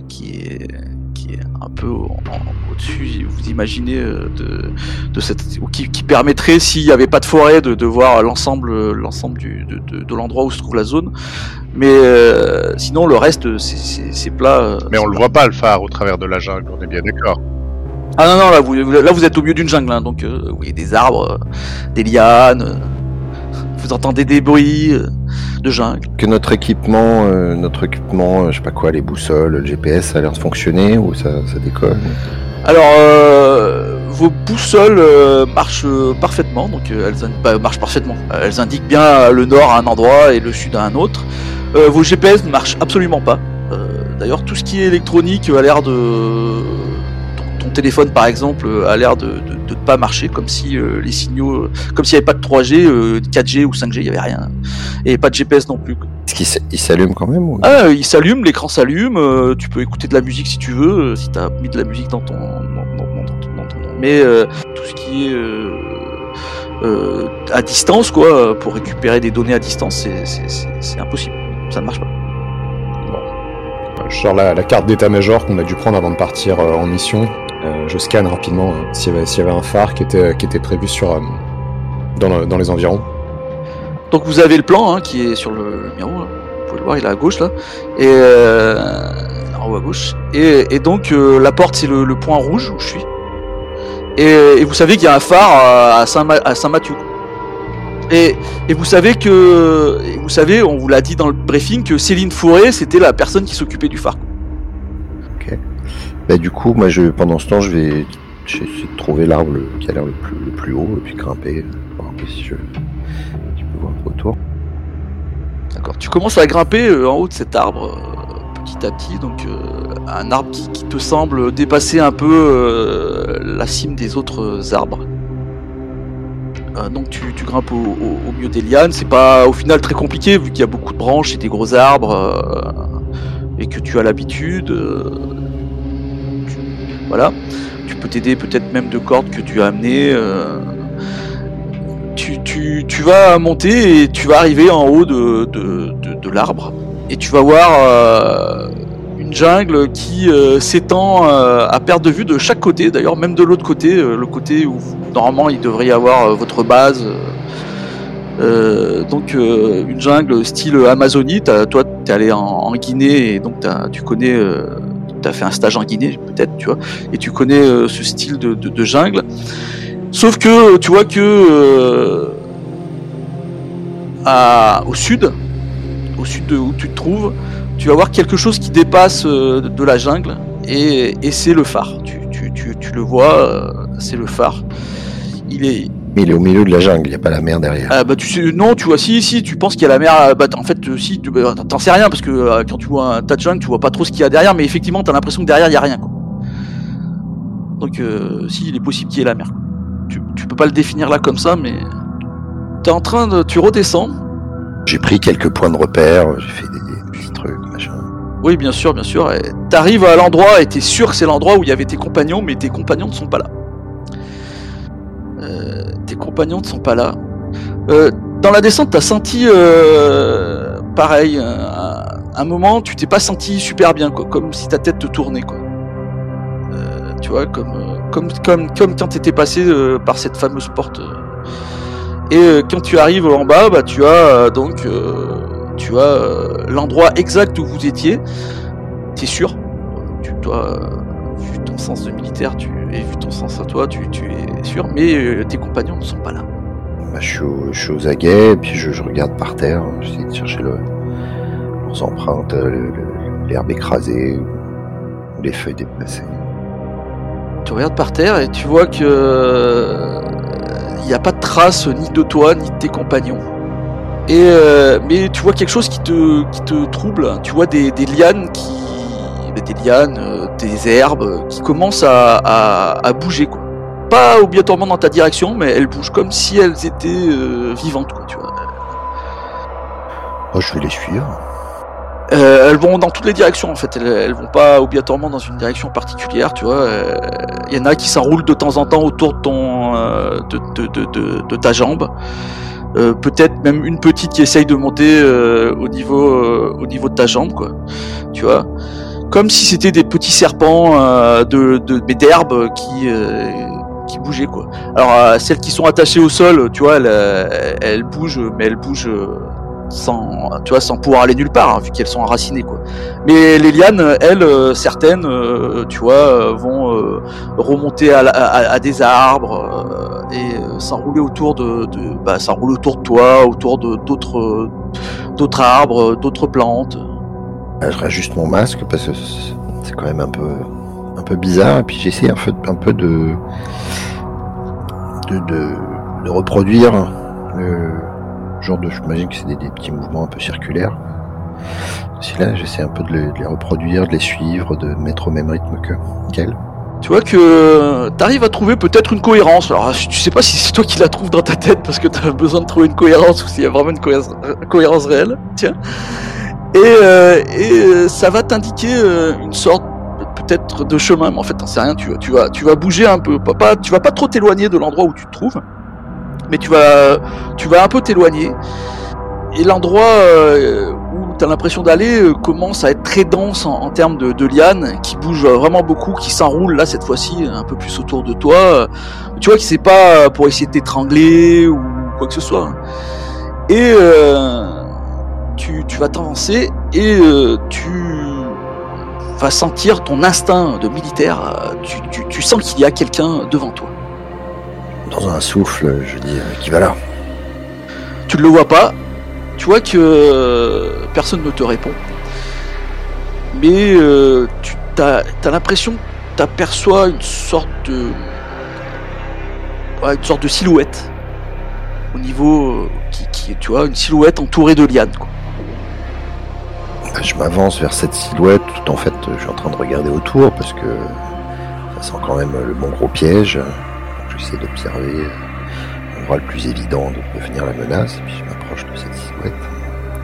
qui est, qui est un peu au-dessus, vous imaginez, euh, de, de cette, ou qui, qui permettrait, s'il n'y avait pas de forêt, de, de voir l'ensemble, de, l'endroit où se trouve la zone. Mais euh, sinon, le reste, c'est- plat. euh, Mais on c'est le voit pas le phare au travers de la jungle, on est bien d'accord. Ah non, non, là vous, là, vous êtes au milieu d'une jungle, hein, donc euh, vous voyez des arbres, euh, des lianes, vous entendez des bruits euh, de jungle. Que notre équipement, euh, notre équipement, euh, je sais pas quoi, les boussoles, le GPS, ça a l'air de fonctionner ou ça, ça déconne Alors, euh, vos boussoles euh, marchent parfaitement, donc elles bah, marchent parfaitement. Elles indiquent bien le nord à un endroit et le sud à un autre. Vos GPS ne marchent absolument pas. D'ailleurs, tout ce qui est électronique a l'air de ton, téléphone, par exemple, euh, a l'air de, de, de ne pas marcher, comme si euh, les signaux, euh, comme s'il n'y avait pas de 3G, euh, 4G ou 5G, il n'y avait rien, et pas de GPS non plus. Est-ce qu'il s'allume quand même ou... Ah, il s'allume, l'écran s'allume, euh, tu peux écouter de la musique si tu veux, euh, si tu as mis de la musique dans ton, dans, dans- dans- dans ton- dans ton- Mais euh, tout ce qui est euh, euh, à distance, quoi, euh, pour récupérer des données à distance, c'est- impossible. Ça ne marche pas. Euh, Je sors la, la carte d'état-major qu'on a dû prendre avant de partir euh, en mission. Euh, je scanne rapidement euh, s'il y, y avait un phare qui était, qui était prévu sur, euh, dans, dans les environs. Donc vous avez le plan hein, qui est sur le, le numéro, là. vous pouvez le voir, il est à gauche là, et euh, en haut à gauche. Et, et donc la porte c'est le, le point rouge où je suis. Et, et vous savez qu'il y a un phare à Saint, à Saint Mathieu. Et, et vous savez que, vous savez, on vous l'a dit dans le briefing que Céline Fourré c'était la personne qui s'occupait du phare. Bah, du coup, moi, je, pendant ce temps, je vais essayer de trouver l'arbre qui a l'air le plus, le plus haut et puis grimper. euh, si je peux voir autour. D'accord. Tu commences à grimper euh, en haut de cet arbre euh, petit à petit, donc euh, un arbre qui, te semble dépasser un peu euh, la cime des autres arbres. Euh, donc tu, tu grimpes au, milieu des lianes. C'est pas au final très compliqué vu qu'il y a beaucoup de branches et des gros arbres euh, et que tu as l'habitude. Tu- voilà. Tu peux t'aider peut-être même de cordes que tu as amenées. euh, tu, tu- tu vas monter et tu vas arriver en haut de, de- de- l'arbre et tu vas voir euh, une jungle qui euh, s'étend à perte de vue de chaque côté, d'ailleurs même de l'autre côté, le côté où normalement il devrait y avoir votre base. donc une jungle style Amazonie, toi t'es allé en, Guinée et donc tu connais, euh, t'as fait un stage en Guinée peut-être, tu vois, et tu connais euh, ce style de, jungle. Sauf que tu vois que euh, au sud, au sud de où tu te trouves, tu vas voir quelque chose qui dépasse euh, de, la jungle et, c'est le phare. Tu, tu, tu, tu le vois, c'est le phare. Il est, Mais il est au milieu de la jungle, il n'y a pas la mer derrière. ah bah tu sais, non, tu vois, si, si, tu penses qu'il y a la mer, euh, bah en fait, euh, si, tu bah, t'en sais rien, parce que euh, quand tu vois un tas de jungle, tu vois pas trop ce qu'il y a derrière, mais effectivement, t'as l'impression que derrière, il y a rien, quoi. Donc, euh, si, il est possible qu'il y ait la mer. Tu, tu peux pas le définir là comme ça, mais... T'es en train de... Tu redescends. J'ai pris quelques points de repère, j'ai fait des, des petits trucs, machin. Oui, bien sûr, bien sûr. T'arrives à l'endroit et t'es sûr que c'est l'endroit où il y avait tes compagnons, mais tes compagnons ne sont pas là. Euh, compagnons ne sont pas là. Euh, dans la descente, t'as senti euh, pareil. Un, un moment, tu t'es pas senti super bien, quoi, comme si ta tête te tournait, quoi. Euh, tu vois, comme euh, comme comme comme quand t'étais passé euh, par cette fameuse porte. euh. Et euh, quand tu arrives en bas, bah tu as euh, donc euh, tu as euh, l'endroit exact où vous étiez. T'es sûr? Tu dois, euh, ton sens de militaire, tu et vu ton sens à toi, tu, tu es sûr. Mais euh, tes compagnons ne sont pas là. Bah, je, suis au- je suis aux aguets, et puis je, je regarde par terre, j'essaie de chercher le, leurs empreintes, euh, le- l'herbe écrasée, ou les feuilles déplacées. Tu regardes par terre et tu vois que il n'y a pas de trace ni de toi ni de tes compagnons. Et euh, mais tu vois quelque chose qui te qui te trouble. Tu vois des, des lianes qui des lianes, euh, des herbes euh, qui commencent à, à, à bouger quoi. Pas obligatoirement dans ta direction, mais elles bougent comme si elles étaient euh, vivantes quoi. Tu vois. Je vais les suivre. Euh, elles vont dans toutes les directions en fait. Elles, elles vont pas obligatoirement dans une direction particulière, tu vois. Il y en a qui s'enroulent de temps en temps autour de ton, euh, de, de, de, de, de ta jambe. Peut-être même une petite qui essaye de monter au niveau, au niveau de ta jambe, quoi. Tu vois? Comme si c'était des petits serpents euh, de, d'herbe qui, euh, qui bougeaient, quoi. Alors euh, celles qui sont attachées au sol, tu vois, elles, euh, elles bougent, mais elles bougent. sans, tu vois, sans pouvoir aller nulle part, hein, vu qu'elles sont enracinées, quoi. Mais les lianes, elles, certaines, tu vois, euh, vont remonter à, à- à des arbres et s'enrouler autour de, de bah, s'enrouler autour de toi, autour de d'autres, d'autres arbres, d'autres plantes. Je rajuste mon masque parce que c'est quand même un peu, un peu bizarre. Et puis j'essaie un peu, de, de, de, reproduire le genre de. J'imagine que c'est des, des petits mouvements un peu circulaires. Si là, j'essaie un peu de les, reproduire, de les suivre, de mettre au même rythme que qu'elle. Tu vois que t'arrives à trouver peut-être une cohérence. Alors, tu sais pas si c'est toi qui la trouves dans ta tête parce que t'as besoin de trouver une cohérence ou s'il y a vraiment une cohérence, cohérence réelle. Tiens. Et, euh, et euh, ça va t'indiquer euh, une sorte peut-être de chemin, mais en fait t'en sais rien. Tu, vas- tu vas, tu vas bouger un peu. Pas, pas- tu vas pas trop t'éloigner de l'endroit où tu te trouves, mais tu vas, tu vas un peu t'éloigner. Et l'endroit euh, où tu as l'impression d'aller commence à être très dense en, en termes de, de lianes qui bougent vraiment beaucoup, qui s'enroulent là cette fois-ci un peu plus autour de toi. Tu vois que c'est pas pour essayer de t'étrangler ou quoi que ce soit. Et euh, tu, tu vas t'avancer et euh, tu vas sentir ton instinct de militaire. euh, Tu, tu, tu sens qu'il y a quelqu'un devant toi. Dans un souffle, je dis euh, qui va là. tu ne le vois pas, tu vois que personne ne te répond. Mais euh, tu as, l'impression que tu aperçois une sorte de. ouais, une sorte de silhouette. Au niveau. euh, qui, qui- tu vois, une silhouette entourée de lianes. Quoi. Je m'avance vers cette silhouette tout en fait je suis en train de regarder autour parce que ça sent quand même le bon gros piège. J'essaie d'observer euh, l'endroit le plus évident de devenir la menace, et puis je m'approche de cette silhouette,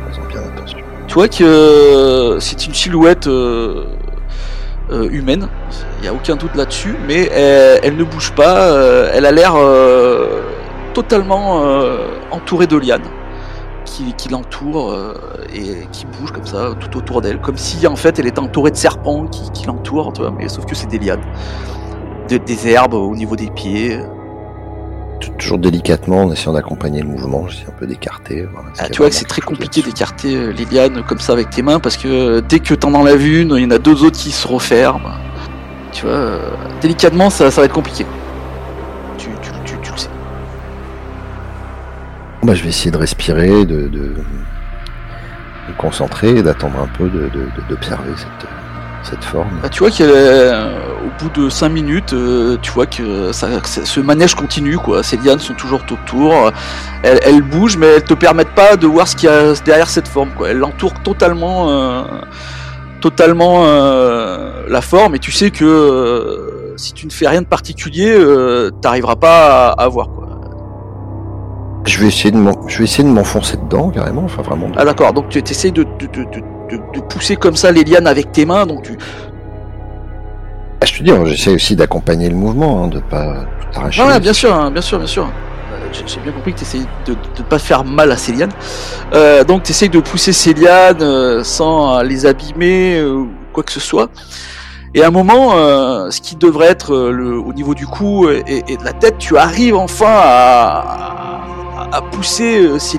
en faisant bien attention. Tu vois que euh, c'est une silhouette euh, humaine, il n'y a aucun doute là-dessus, mais elle, ne bouge pas, elle a l'air totalement entourée de lianes qui, qui l'entourent euh, et qui bougent comme ça tout autour d'elle, comme si en fait elle était entourée de serpents qui, qui l'entourent, tu vois, mais sauf que c'est des lianes, De- des herbes au niveau des pieds. Toujours délicatement, en essayant d'accompagner le mouvement, j'essaie un peu d'écarter. Ah, tu vois que c'est très compliqué d'écarter euh, les lianes comme ça avec tes mains parce que euh, dès que t'en enlèves une, il y en a deux autres qui se referment. Tu vois, euh, délicatement ça, ça va être compliqué. Bah, je vais essayer de respirer, de, de, de concentrer, d'attendre un peu, de- de- d'observer cette, cette forme. Bah, tu vois qu'au bout de 5 minutes, euh, tu vois que ça, ce manège continue quoi. Ces lianes sont toujours autour. Elles, elles bougent mais elles te permettent pas de voir ce qu'il y a derrière cette forme quoi. Elles l'entourent totalement, euh, totalement euh, la forme et tu sais que euh, si tu ne fais rien de particulier, euh, t'arriveras pas à, à voir. Je vais essayer de m'en- je vais essayer de m'enfoncer dedans carrément, enfin vraiment. Ah d'accord, donc tu essayes de, de, de, de, pousser comme ça les lianes avec tes mains, donc tu, Ah, je te dis, hein, j'essaie aussi d'accompagner le mouvement, hein, de pas tout arracher. Ouais, ouais, bien sûr, hein, bien sûr, bien sûr. Euh, J'ai j'ai bien compris que tu essayes de ne pas faire mal à ces lianes. Euh, donc tu essayes de pousser ces lianes euh, sans les abîmer euh, ou quoi que ce soit. Et à un moment, euh, ce qui devrait être euh, au niveau du cou et, de la tête, tu arrives enfin à, pousser euh, ces.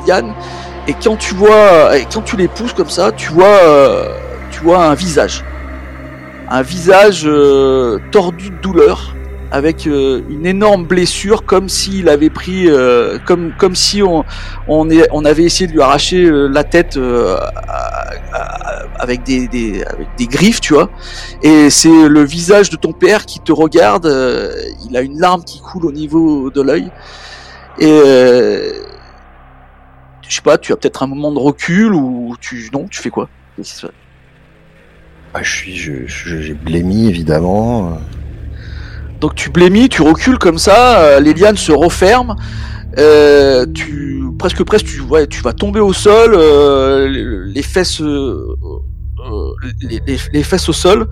Et quand tu vois, quand tu les pousses comme ça, tu vois, tu vois un visage, un visage tordu de douleur avec euh, une énorme blessure, comme s'il avait pris, euh, comme comme si on on, est, on avait essayé de lui arracher euh, la tête euh, avec des, des des griffes, tu vois. Et c'est le visage de ton père qui te regarde. euh, il a une larme qui coule au niveau de l'œil. Et euh, je sais pas, tu as peut-être un moment de recul ou tu non, tu fais quoi? Ah, je suis, je- j'ai blémi évidemment. Donc tu blémis, tu recules comme ça, euh, les lianes se referment, euh, tu presque presque tu ouais, tu vas tomber au sol, euh, les, fesses les, les- les fesses au sol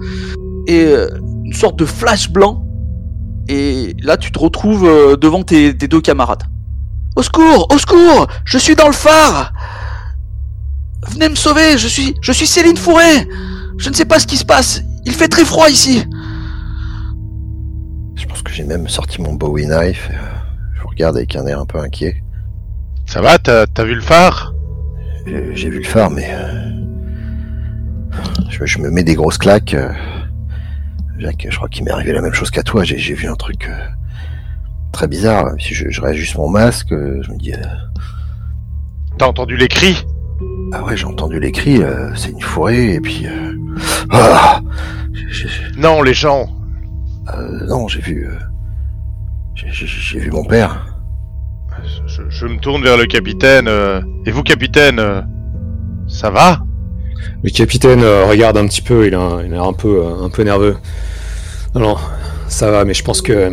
et une sorte de flash blanc et là tu te retrouves devant tes, tes deux camarades. Au secours, au secours, je suis dans le phare. Venez me sauver, je suis je suis Céline Fourré. Je ne sais pas ce qui se passe. Il fait très froid ici. Je pense que j'ai même sorti mon Bowie knife. euh, je vous regarde avec un air un peu inquiet. Ça va, t'as vu le phare? J'ai j'ai vu le phare, mais euh, je, je me mets des grosses claques. euh. Jacques, je crois qu'il m'est arrivé la même chose qu'à toi. J'ai vu un truc euh, très bizarre. Si je, je réajuste mon masque, euh, je me dis euh, T'as entendu les cris? Ah ouais, j'ai entendu les cris. euh, c'est une forêt et puis euh, ah, Non, les gens. Euh, non, j'ai vu euh, j'ai- vu mon père. Je, je me tourne vers le capitaine. euh, Et vous, capitaine euh, Ça va? Le capitaine regarde un petit peu, il a, un- il a un peu, un peu nerveux. Non, non, ça va, mais je pense que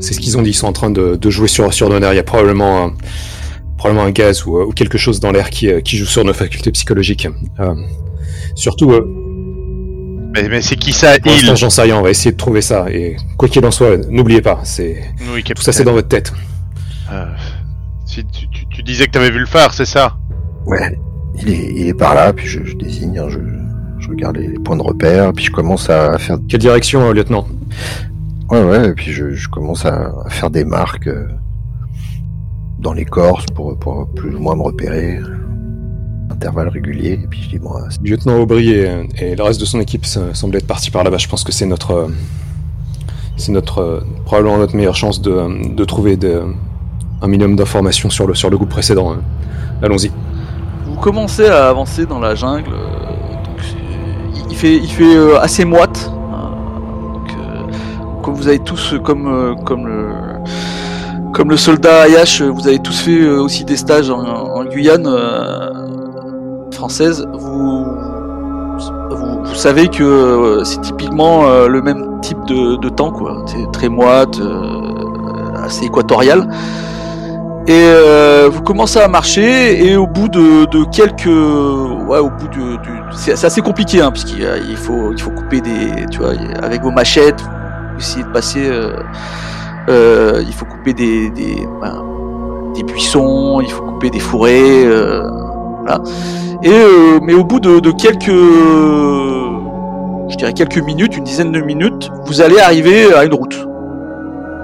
c'est ce qu'ils ont dit. Ils sont en train de, de jouer sur, sur nos nerfs. Il y a probablement un, probablement un gaz ou, ou quelque chose dans l'air qui, qui joue sur nos facultés psychologiques. Euh, surtout, euh, Mais, mais c'est qui ça pour Il j'en sais rien. On va essayer de trouver ça. Et quoi qu'il en soit, n'oubliez pas, c'est Oui, tout ça, c'est dans votre tête. Euh, si tu, tu, tu disais que t'avais vu le phare, c'est ça? Ouais, il est, il est par là, puis je, je désigne, hein, je, je regarde les, les points de repère, puis je commence à faire, Quelle direction, euh, lieutenant? Ouais, ouais, et puis je, je commence à, à faire des marques euh, dans l'écorce pour, pour plus ou moins me repérer, intervalle régulier, et puis je dis bon, euh, Lieutenant Aubry et, et le reste de son équipe se- semblent être partis par là-bas. Je pense que c'est notre, euh, c'est notre euh, probablement notre meilleure chance de, de trouver de- un minimum d'informations sur le sur le groupe précédent. hein. Allons-y. Vous commencez à avancer dans la jungle. donc il fait, il fait assez moite. donc, euh, comme vous avez tous, comme, comme le, comme le soldat Ayash, vous avez tous fait aussi des stages en, en Guyane euh, Vous, savez que euh, c'est typiquement euh, le même type de, temps, quoi. C'est très moite, euh, assez équatorial. Et euh, vous commencez à marcher et au bout de, quelques, ouais, au bout de, c'est assez compliqué hein, parce il faut, il faut couper des, tu vois, avec vos machettes, vous essayez de passer, il faut couper des, des, ben, des buissons, il faut couper des fourrés, euh, voilà. Et euh, mais au bout de, de quelques, je dirais quelques minutes, une dizaine de minutes, vous allez arriver à une route,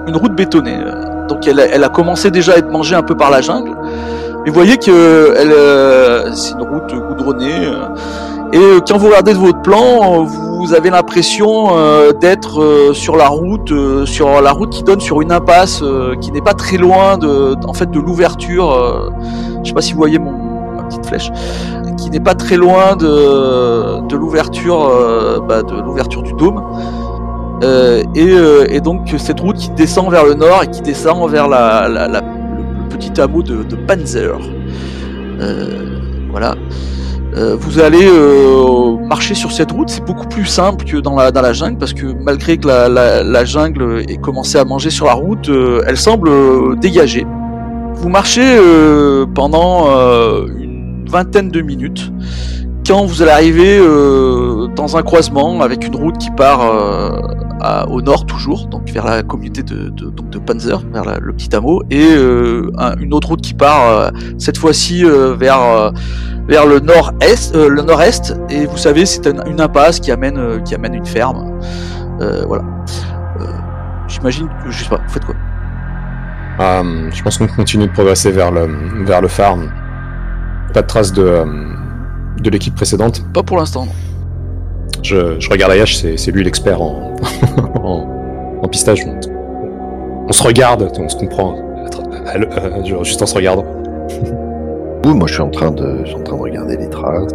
une route bétonnée. Donc elle, elle a commencé déjà à être mangée un peu par la jungle. Mais vous voyez que elle, euh, c'est une route goudronnée. euh, et euh, quand vous regardez de votre plan, vous avez l'impression d'être sur la route, sur la route qui donne sur une impasse qui n'est pas très loin de, en fait, de l'ouverture. je sais pas si vous voyez mon, qui n'est pas très loin de, l'ouverture, euh, bah, de l'ouverture du dôme. Euh, et, euh, et donc cette route qui descend vers le nord et qui descend vers le, petit hameau de, Panzer. Voilà. Vous allez marcher sur cette route, c'est beaucoup plus simple que dans la, jungle parce que malgré que la, jungle ait commencé à manger sur la route, elle semble dégagée. Vous marchez pendant vingtaine de minutes quand vous allez arriver euh, dans un croisement avec une route qui part euh, au nord toujours, donc vers la communauté de, donc de Panzer, vers le petit hameau, et euh, un- une autre route qui part cette fois-ci vers vers le nord-est, le nord-est, et vous savez c'est une, impasse qui amène qui amène une ferme, voilà. J'imagine, je sais pas, vous faites quoi? Je pense qu'on continue de progresser vers le, vers le phare. Pas de traces de, euh, de l'équipe précédente. Pas pour l'instant. non. Je, je regarde Ayash, c'est c'est lui l'expert en, en, en pistage. On, on se regarde, on se comprend. juste en se regardant. Oui, moi je suis en train de, je suis en train de regarder les traces,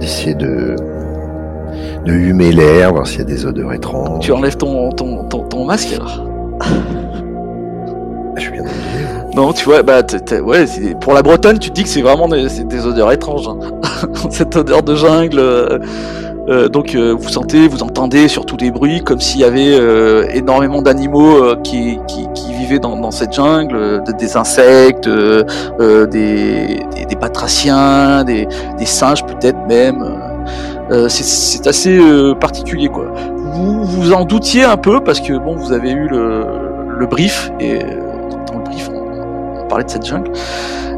d'essayer de, de humer l'air, voir s'il y a des odeurs étranges. Tu enlèves ton ton, ton, ton masque alors? Je suis bien habillé. Non, tu vois, bah, t'es- t'es- ouais, c'est- pour la Bretonne, tu te dis que c'est vraiment des, des odeurs étranges. hein. Cette odeur de jungle. euh, euh, donc, euh, vous sentez, vous entendez surtout des bruits, comme s'il y avait euh, énormément d'animaux euh, qui, qui, qui vivaient dans, dans cette jungle, euh, de- des insectes, des, des, des batraciens, des, des singes peut-être même. C'est- assez particulier, quoi. Vous vous en doutiez un peu parce que bon, vous avez eu le, le brief et parlait de cette jungle.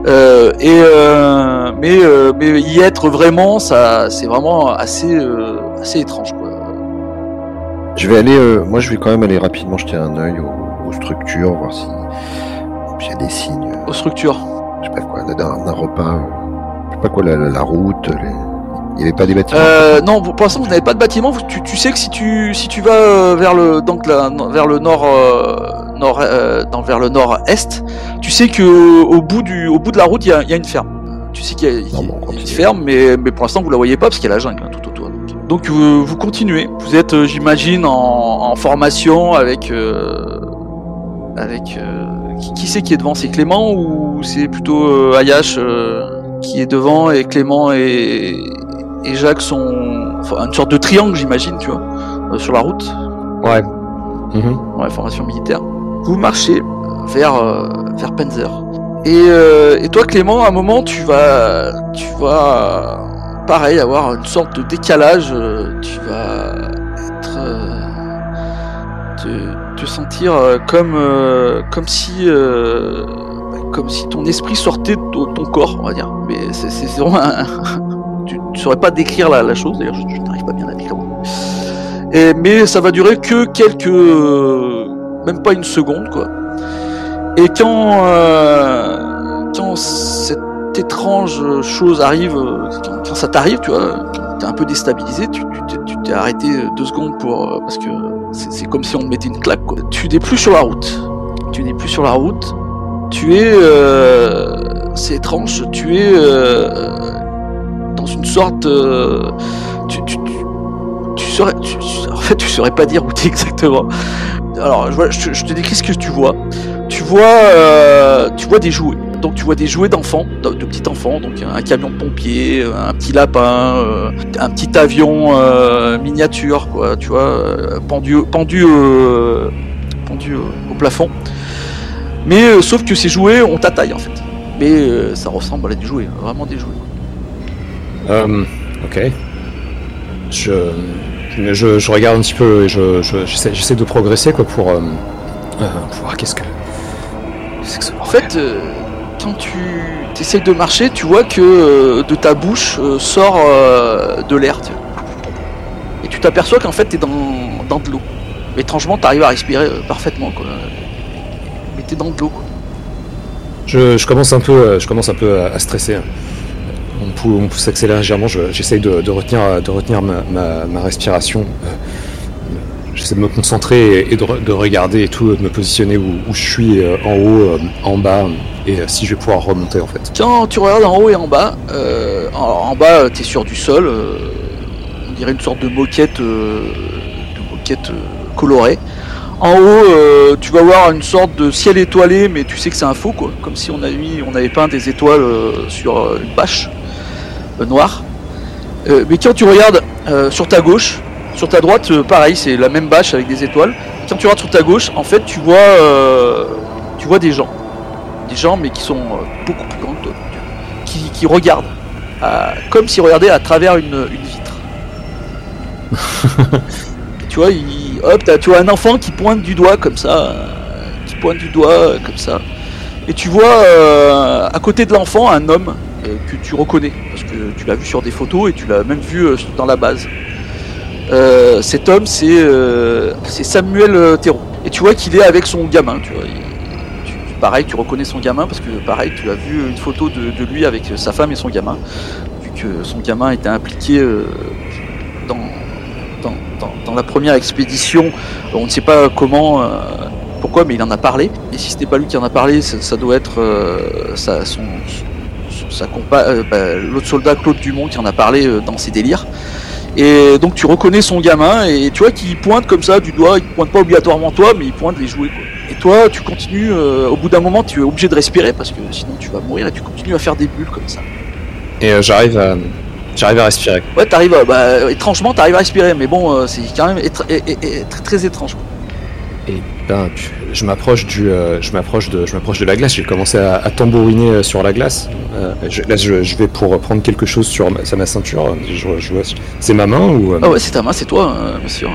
Euh, et euh, mais euh, mais y être vraiment, ça, c'est vraiment assez assez étrange, quoi. Je vais aller, moi je vais quand même aller rapidement jeter un œil aux, aux structures, voir si s'il y a des signes, Aux structures. je sais pas quoi, d'un repas, je sais pas quoi, la, la- la route, les... il y avait pas des bâtiments. Euh, non, pour l'instant, vous n'avez pas de bâtiment. Tu, tu sais que si tu si tu vas euh, vers le donc la- vers le nord euh, nord euh, dans- vers le nord-est, tu sais que au bout du au bout de la route, il y a, il y a une ferme. Tu sais qu'il y a, il y a- Non, bon, on il y a une ferme, mais mais pour l'instant, vous la voyez pas parce qu'il y a la jungle hein, tout autour. Donc, donc vous continuez. Vous êtes, j'imagine, en, en formation avec euh, avec qui, qui c'est qui est devant? C'est Clément ou c'est plutôt Ayash qui est devant et Clément et, et Jacques sont enfin, une sorte de triangle, j'imagine, tu vois, euh, sur la route, Ouais. Mhm. ouais, formation militaire. Vous marchez vers euh, vers Panzer. Et, euh, et toi, Clément, à un moment, tu vas tu vas pareil avoir une sorte de décalage. euh, tu vas être euh, te, te sentir euh, comme euh, comme si euh, bah, comme si ton esprit sortait de ton corps, on va dire. Mais c'est c'est vraiment un, ne saurais pas décrire la, chose, d'ailleurs je, n'arrive pas bien à décrire. Et, mais ça va durer que quelques, euh, même pas une seconde quoi. Et quand, euh, quand cette étrange chose arrive, quand, ça t'arrive, tu vois, t'es un peu déstabilisé, tu t'es- arrêté deux secondes pour euh, parce que c'est comme si on te mettait une claque quoi. Tu n'es plus sur la route. Tu n'es plus sur la route. Tu es, c'est étrange. Tu es dans une sorte, euh, tu, saurais, tu- en fait, tu saurais pas dire où tu es exactement. Alors, je, te- je te décris ce que tu vois? Tu vois, euh, tu vois des jouets. Donc, tu vois des jouets d'enfants, de, petits enfants. Donc, un camion de pompier, un petit lapin, euh, un petit avion euh, miniature, quoi. Tu vois, euh, pendu, pendu, euh, pendu euh, au plafond. Mais euh, sauf que ces jouets ont ta taille en fait. Mais euh, ça ressemble à des jouets, vraiment des jouets. Euh, ok. Je, je, je regarde un petit peu et je, je- j'essaie, j'essaie de progresser quoi pour, euh, euh, pour voir qu'est-ce que. En fait, euh, quand tu essayes de marcher, tu vois que de ta bouche sort de l'air. Et tu t'aperçois qu'en fait, t'es dans, dans de l'eau. Mais étrangement, t'arrives à respirer parfaitement. Quoi. Mais t'es dans de l'eau. Je, je commence un peu, je commence un peu à, à stresser. Mon pouls, mon pouls s'accélère légèrement. je- J'essaye de, retenir, de retenir ma, respiration. Euh, J'essaie de me concentrer et, de, re- de regarder et tout, de me positionner où, je suis, euh, en haut, euh, en bas, et si je vais pouvoir remonter en fait. Quand tu regardes en haut et en bas, en, bas, t'es sur du sol. on dirait une sorte de moquette, colorée. En haut, tu vas voir une sorte de ciel étoilé, mais tu sais que c'est un faux, quoi. Comme si on avait on peint des étoiles sur une bâche euh, noire. Euh, mais quand tu regardes euh, sur ta gauche, sur ta droite, pareil, c'est la même bâche avec des étoiles. Quand tu regardes sur ta gauche, en fait, tu vois, tu vois des gens, des gens, mais qui sont beaucoup plus grands que toi, qui, qui regardent, à- comme s'ils regardaient à travers une, une vitre. tu vois, il, hop, tu vois un enfant qui pointe du doigt comme ça, qui pointe du doigt comme ça. Et tu vois euh, à côté de l'enfant un homme euh, que tu reconnais, tu l'as vu sur des photos et tu l'as même vu euh, dans la base. Euh, cet homme, c'est euh, Samuel Thérault. Et tu vois qu'il est avec son gamin. Pareil, tu reconnais son gamin parce que pareil, tu as vu une photo de, lui avec sa femme et son gamin, vu que son gamin était impliqué dans, la première expédition. On ne sait pas comment, pourquoi, mais il en a parlé. Et si c'était pas lui qui en a parlé, ça, doit être son- sa compa- euh, bah, l'autre soldat Claude Dumont qui en a parlé euh, dans ses délires. Et donc tu reconnais son gamin et tu vois qu'il pointe comme ça du doigt, il pointe pas obligatoirement toi, mais il pointe les jouets. Quoi. Et toi, tu continues, euh, au bout d'un moment, tu es obligé de respirer parce que sinon tu vas mourir et tu continues à faire des bulles comme ça. Et euh, j'arrive à, j'arrive à respirer. Ouais, t'arrives, à- bah, étrangement, t'arrives à respirer, mais bon, euh, c'est quand même étr- et- et- et très, très étrange. quoi. Et ben, tu- je m'approche du, euh, je m'approche de, je m'approche de la glace. J'ai commencé à, à tambouriner euh, sur la glace. Euh, je- là, je, je vais pour prendre quelque chose sur ma, sur ma ceinture. Je, c'est ma main ou euh, Ah ouais, c'est ta main, c'est toi, euh, bien sûr.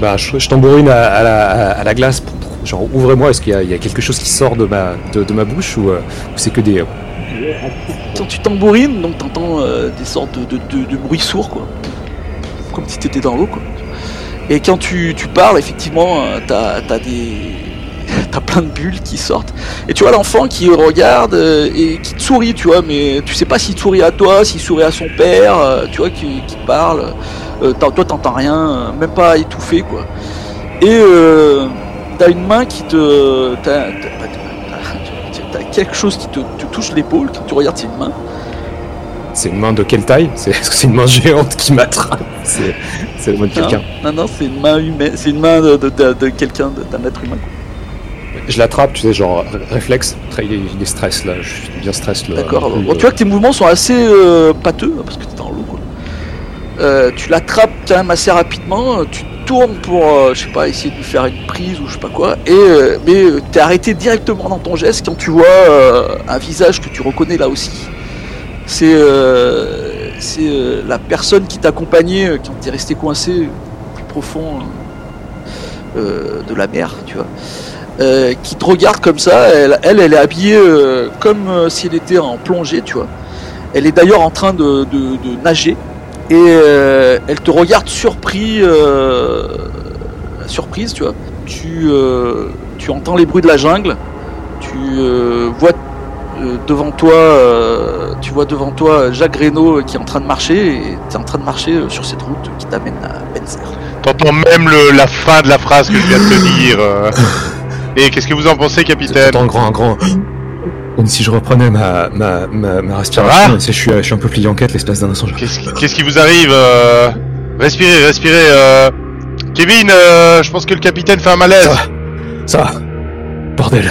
bah, je, tambourine à, à la, à- la glace. Pour, pour- genre, ouvrez-moi. Est-ce qu'il y, a- il y a quelque chose qui sort de ma, de, de ma bouche ou, ou c'est que des, Quand tu tambourines, donc t'entends des sortes de- de bruits sourds, quoi. Comme si t'étais dans l'eau, quoi. Et quand tu, tu parles, effectivement, euh, t'as as des. T'as plein de bulles qui sortent. Et tu vois l'enfant qui regarde euh, et qui te sourit, tu vois, mais tu sais pas s'il sourit à toi, s'il sourit à son père, euh, tu vois, qui, qui parle. Euh, toi, t'entends rien, même pas étouffé, quoi. Et euh, t'as une main qui te. T'as quelque chose qui te, te touche l'épaule, quand tu regardes, c'est une main. C'est une main de quelle taille C'est est-ce que c'est une main géante qui m'attrape C'est la main de quelqu'un. Non, non, c'est une main humaine, c'est une main de, de, de- de quelqu'un, d'un être humain. Je l'attrape, tu sais, genre ré- réflexe. Il est, il est stress là. Je suis bien stress là. D'accord. Euh, tu vois que tes mouvements sont assez euh, pâteux parce que t'es dans l'eau. Quoi. Euh, tu l'attrapes quand même assez rapidement. Tu tournes pour, euh, je sais pas, essayer de lui faire une prise ou je sais pas quoi. Et euh, mais euh, t'es arrêté directement dans ton geste quand tu vois euh, un visage que tu reconnais là aussi. C'est euh, euh, la personne qui t'accompagnait euh, quand t'es resté coincé au plus profond de la mer, tu vois. Qui te regarde comme ça. Elle, elle, elle est habillée comme si elle était en plongée, tu vois. Elle est d'ailleurs en train de, de- de nager et elle te regarde surpris, surprise, tu vois. Tu, tu entends les bruits de la jungle. Tu vois euh, devant toi, euh, tu vois devant toi Jacques Reynaud qui est en train de marcher et tu es en train de marcher euh, sur cette route qui t'amène à Benzer. T'entends même le, la fin de la phrase que je viens de te dire. euh. Et qu'est-ce que vous en pensez, capitaine? J'entends un grand, un grand. Comme si je reprenais ma, ma, ma, ma respiration. sais, je, suis, je suis un peu plié en quatre l'espace d'un instant. Qu'est-ce qui, qu'est-ce qui vous arrive euh? Respirez, respirez. euh. Kevin, euh, je pense que le capitaine fait un malaise. Ça va. Ça va. Bordel.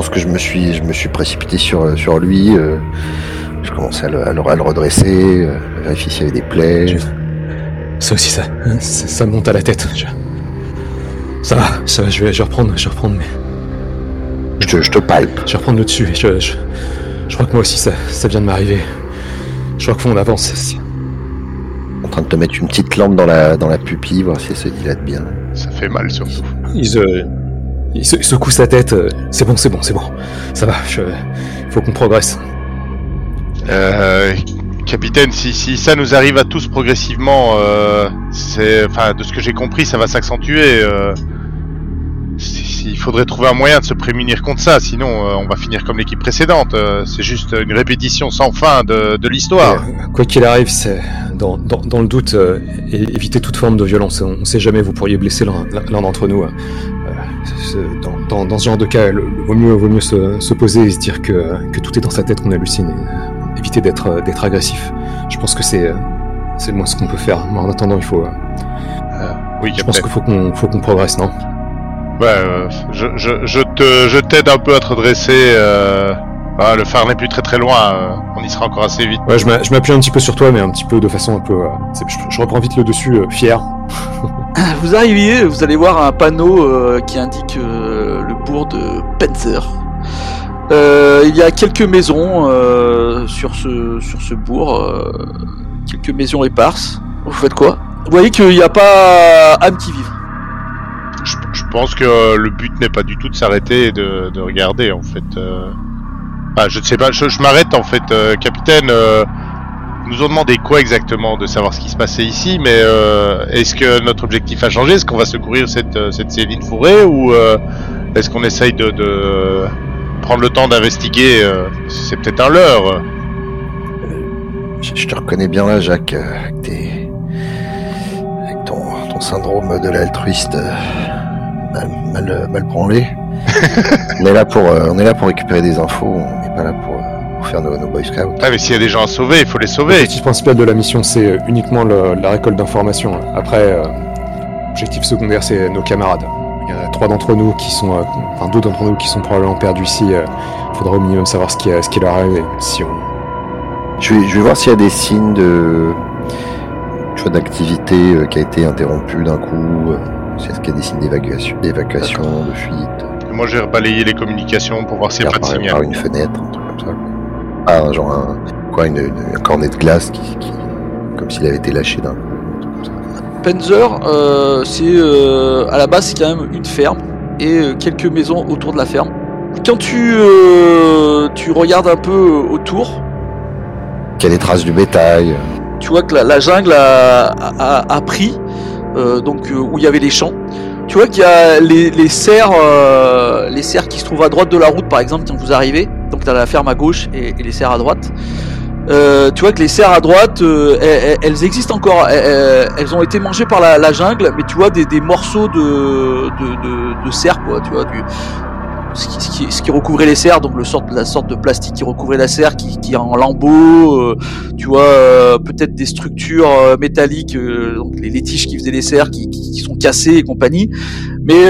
Pense que je me suis, je me suis précipité sur, sur lui. euh, je commençais à le, à le- à le redresser, euh, à vérifier s'il y avait des plaies. Ça aussi, ça, ça, ça monte à la tête. Je- Ça va, ça va, je vais, je vais reprendre, je vais reprendre, mais Je te, je te palpe. je vais reprendre le dessus. Je, je, je crois que moi aussi ça, ça vient de m'arriver. Je crois qu'on avance. En train de te mettre une petite lampe dans la, dans la pupille, voir si elle se dilate bien. Ça fait mal surtout. Il se, il se- il secoue sa tête. euh, C'est bon, c'est bon, c'est bon. Ça va. Je, faut qu'on progresse. Euh, capitaine, si, si ça nous arrive à tous progressivement, euh, c'est, enfin, de ce que j'ai compris, ça va s'accentuer. Euh, si- si- il faudrait trouver un moyen de se prémunir contre ça, sinon on va finir comme l'équipe précédente. C'est juste une répétition sans fin de, de l'histoire. Quoi qu'il arrive, c'est dans, dans, dans le doute, é- éviter toute forme de violence. On, on sait jamais, vous pourriez blesser l'un l'un d'entre nous. Dans, dans, dans ce genre de cas, le- vaut mieux, vaut mieux se, se poser et se dire que, que tout est dans sa tête qu'on hallucine. Et, éviter d'être euh, d'être agressif. Je pense que c'est euh, c'est le moins ce qu'on peut faire. Mais en attendant, il faut. euh, Oui, je pense qu'il faut qu'on faut qu'on progresse, non? Ouais, euh, je, je, je te, je t'aide un peu à te redresser. Euh... ah, le phare n'est plus très très loin. euh, on y sera encore assez vite. Ouais, je m'a- je m'appuie un petit peu sur toi, mais un petit peu de façon un peu. euh, je, je reprends vite le dessus, euh, fier. Vous arrivez, vous allez voir un panneau euh, qui indique euh, le bourg de Penzer. Euh, il y a quelques maisons euh, sur ce sur ce bourg, euh, quelques maisons éparses. Vous faites quoi? Vous voyez qu'il n'y a pas âme qui vive. Je, je pense que le but n'est pas du tout de s'arrêter et de, de regarder en fait. Ah, je ne sais pas, je, je m'arrête en fait, euh, capitaine. euh, nous ont demandé quoi exactement de savoir ce qui se passait ici, mais euh, est-ce que notre objectif a changé? Est-ce qu'on va secourir cette, euh, cette Céline Fourré ou euh, est-ce qu'on essaye de, de prendre le temps d'investiguer euh, C'est peut-être un leurre? Je, te reconnais bien là, Jacques, avec, tes... avec ton, ton syndrome de l'altruiste mal, mal, mal branlé. on, est là pour, euh, on est là pour récupérer des infos, on n'est pas là pour, euh, pour faire nos, nos Boy Scouts. Ah, mais s'il y a des gens à sauver, il faut les sauver. L'objectif principal de la mission, c'est euh, uniquement le- la récolte d'informations. Après, euh, objectif secondaire, c'est nos camarades. Il y en a trois d'entre nous qui sont, euh, enfin deux d'entre nous qui sont probablement perdus ici. Il faudra au minimum savoir ce qui, ce qui leur est arrivé. Si on... Je vais, je vais voir s'il y a des signes de d'activité euh, qui a été interrompue d'un coup. Est-ce qu'il y a des signes d'évacuation, d'évacuation, de fuite, Moi, j'ai rebalayé les communications pour voir s'il n'y a pas de par, signal. par une fenêtre, un truc comme ça. Ah, genre un, quoi, une, une- un cornet de glace qui, qui- comme s'il avait été lâché d'un coup. un truc comme ça. Penzer, euh, c'est euh, à la base c'est quand même une ferme et euh, quelques maisons autour de la ferme. Quand tu euh, tu regardes un peu autour, Qu'il y a des traces du bétail. tu vois que la, la jungle a, a- a pris, euh, donc euh, où il y avait les champs. Tu vois qu'il y a les, euh, serres qui se trouvent à droite de la route, par exemple, quand vous arrivez. Donc tu as la ferme à gauche et, les serres à droite. Euh, tu vois que les serres à droite, euh, elles, existent encore. Elles, ont été mangées par la, jungle, mais tu vois des, morceaux de, de, quoi. Tu vois ce qui, recouvrait les serres, donc le la sorte de plastique qui recouvrait la serre, qui, est en lambeaux. euh, tu vois euh, peut-être des structures euh, métalliques, donc les, les tiges qui faisaient les serres qui, sont cassées et compagnie, mais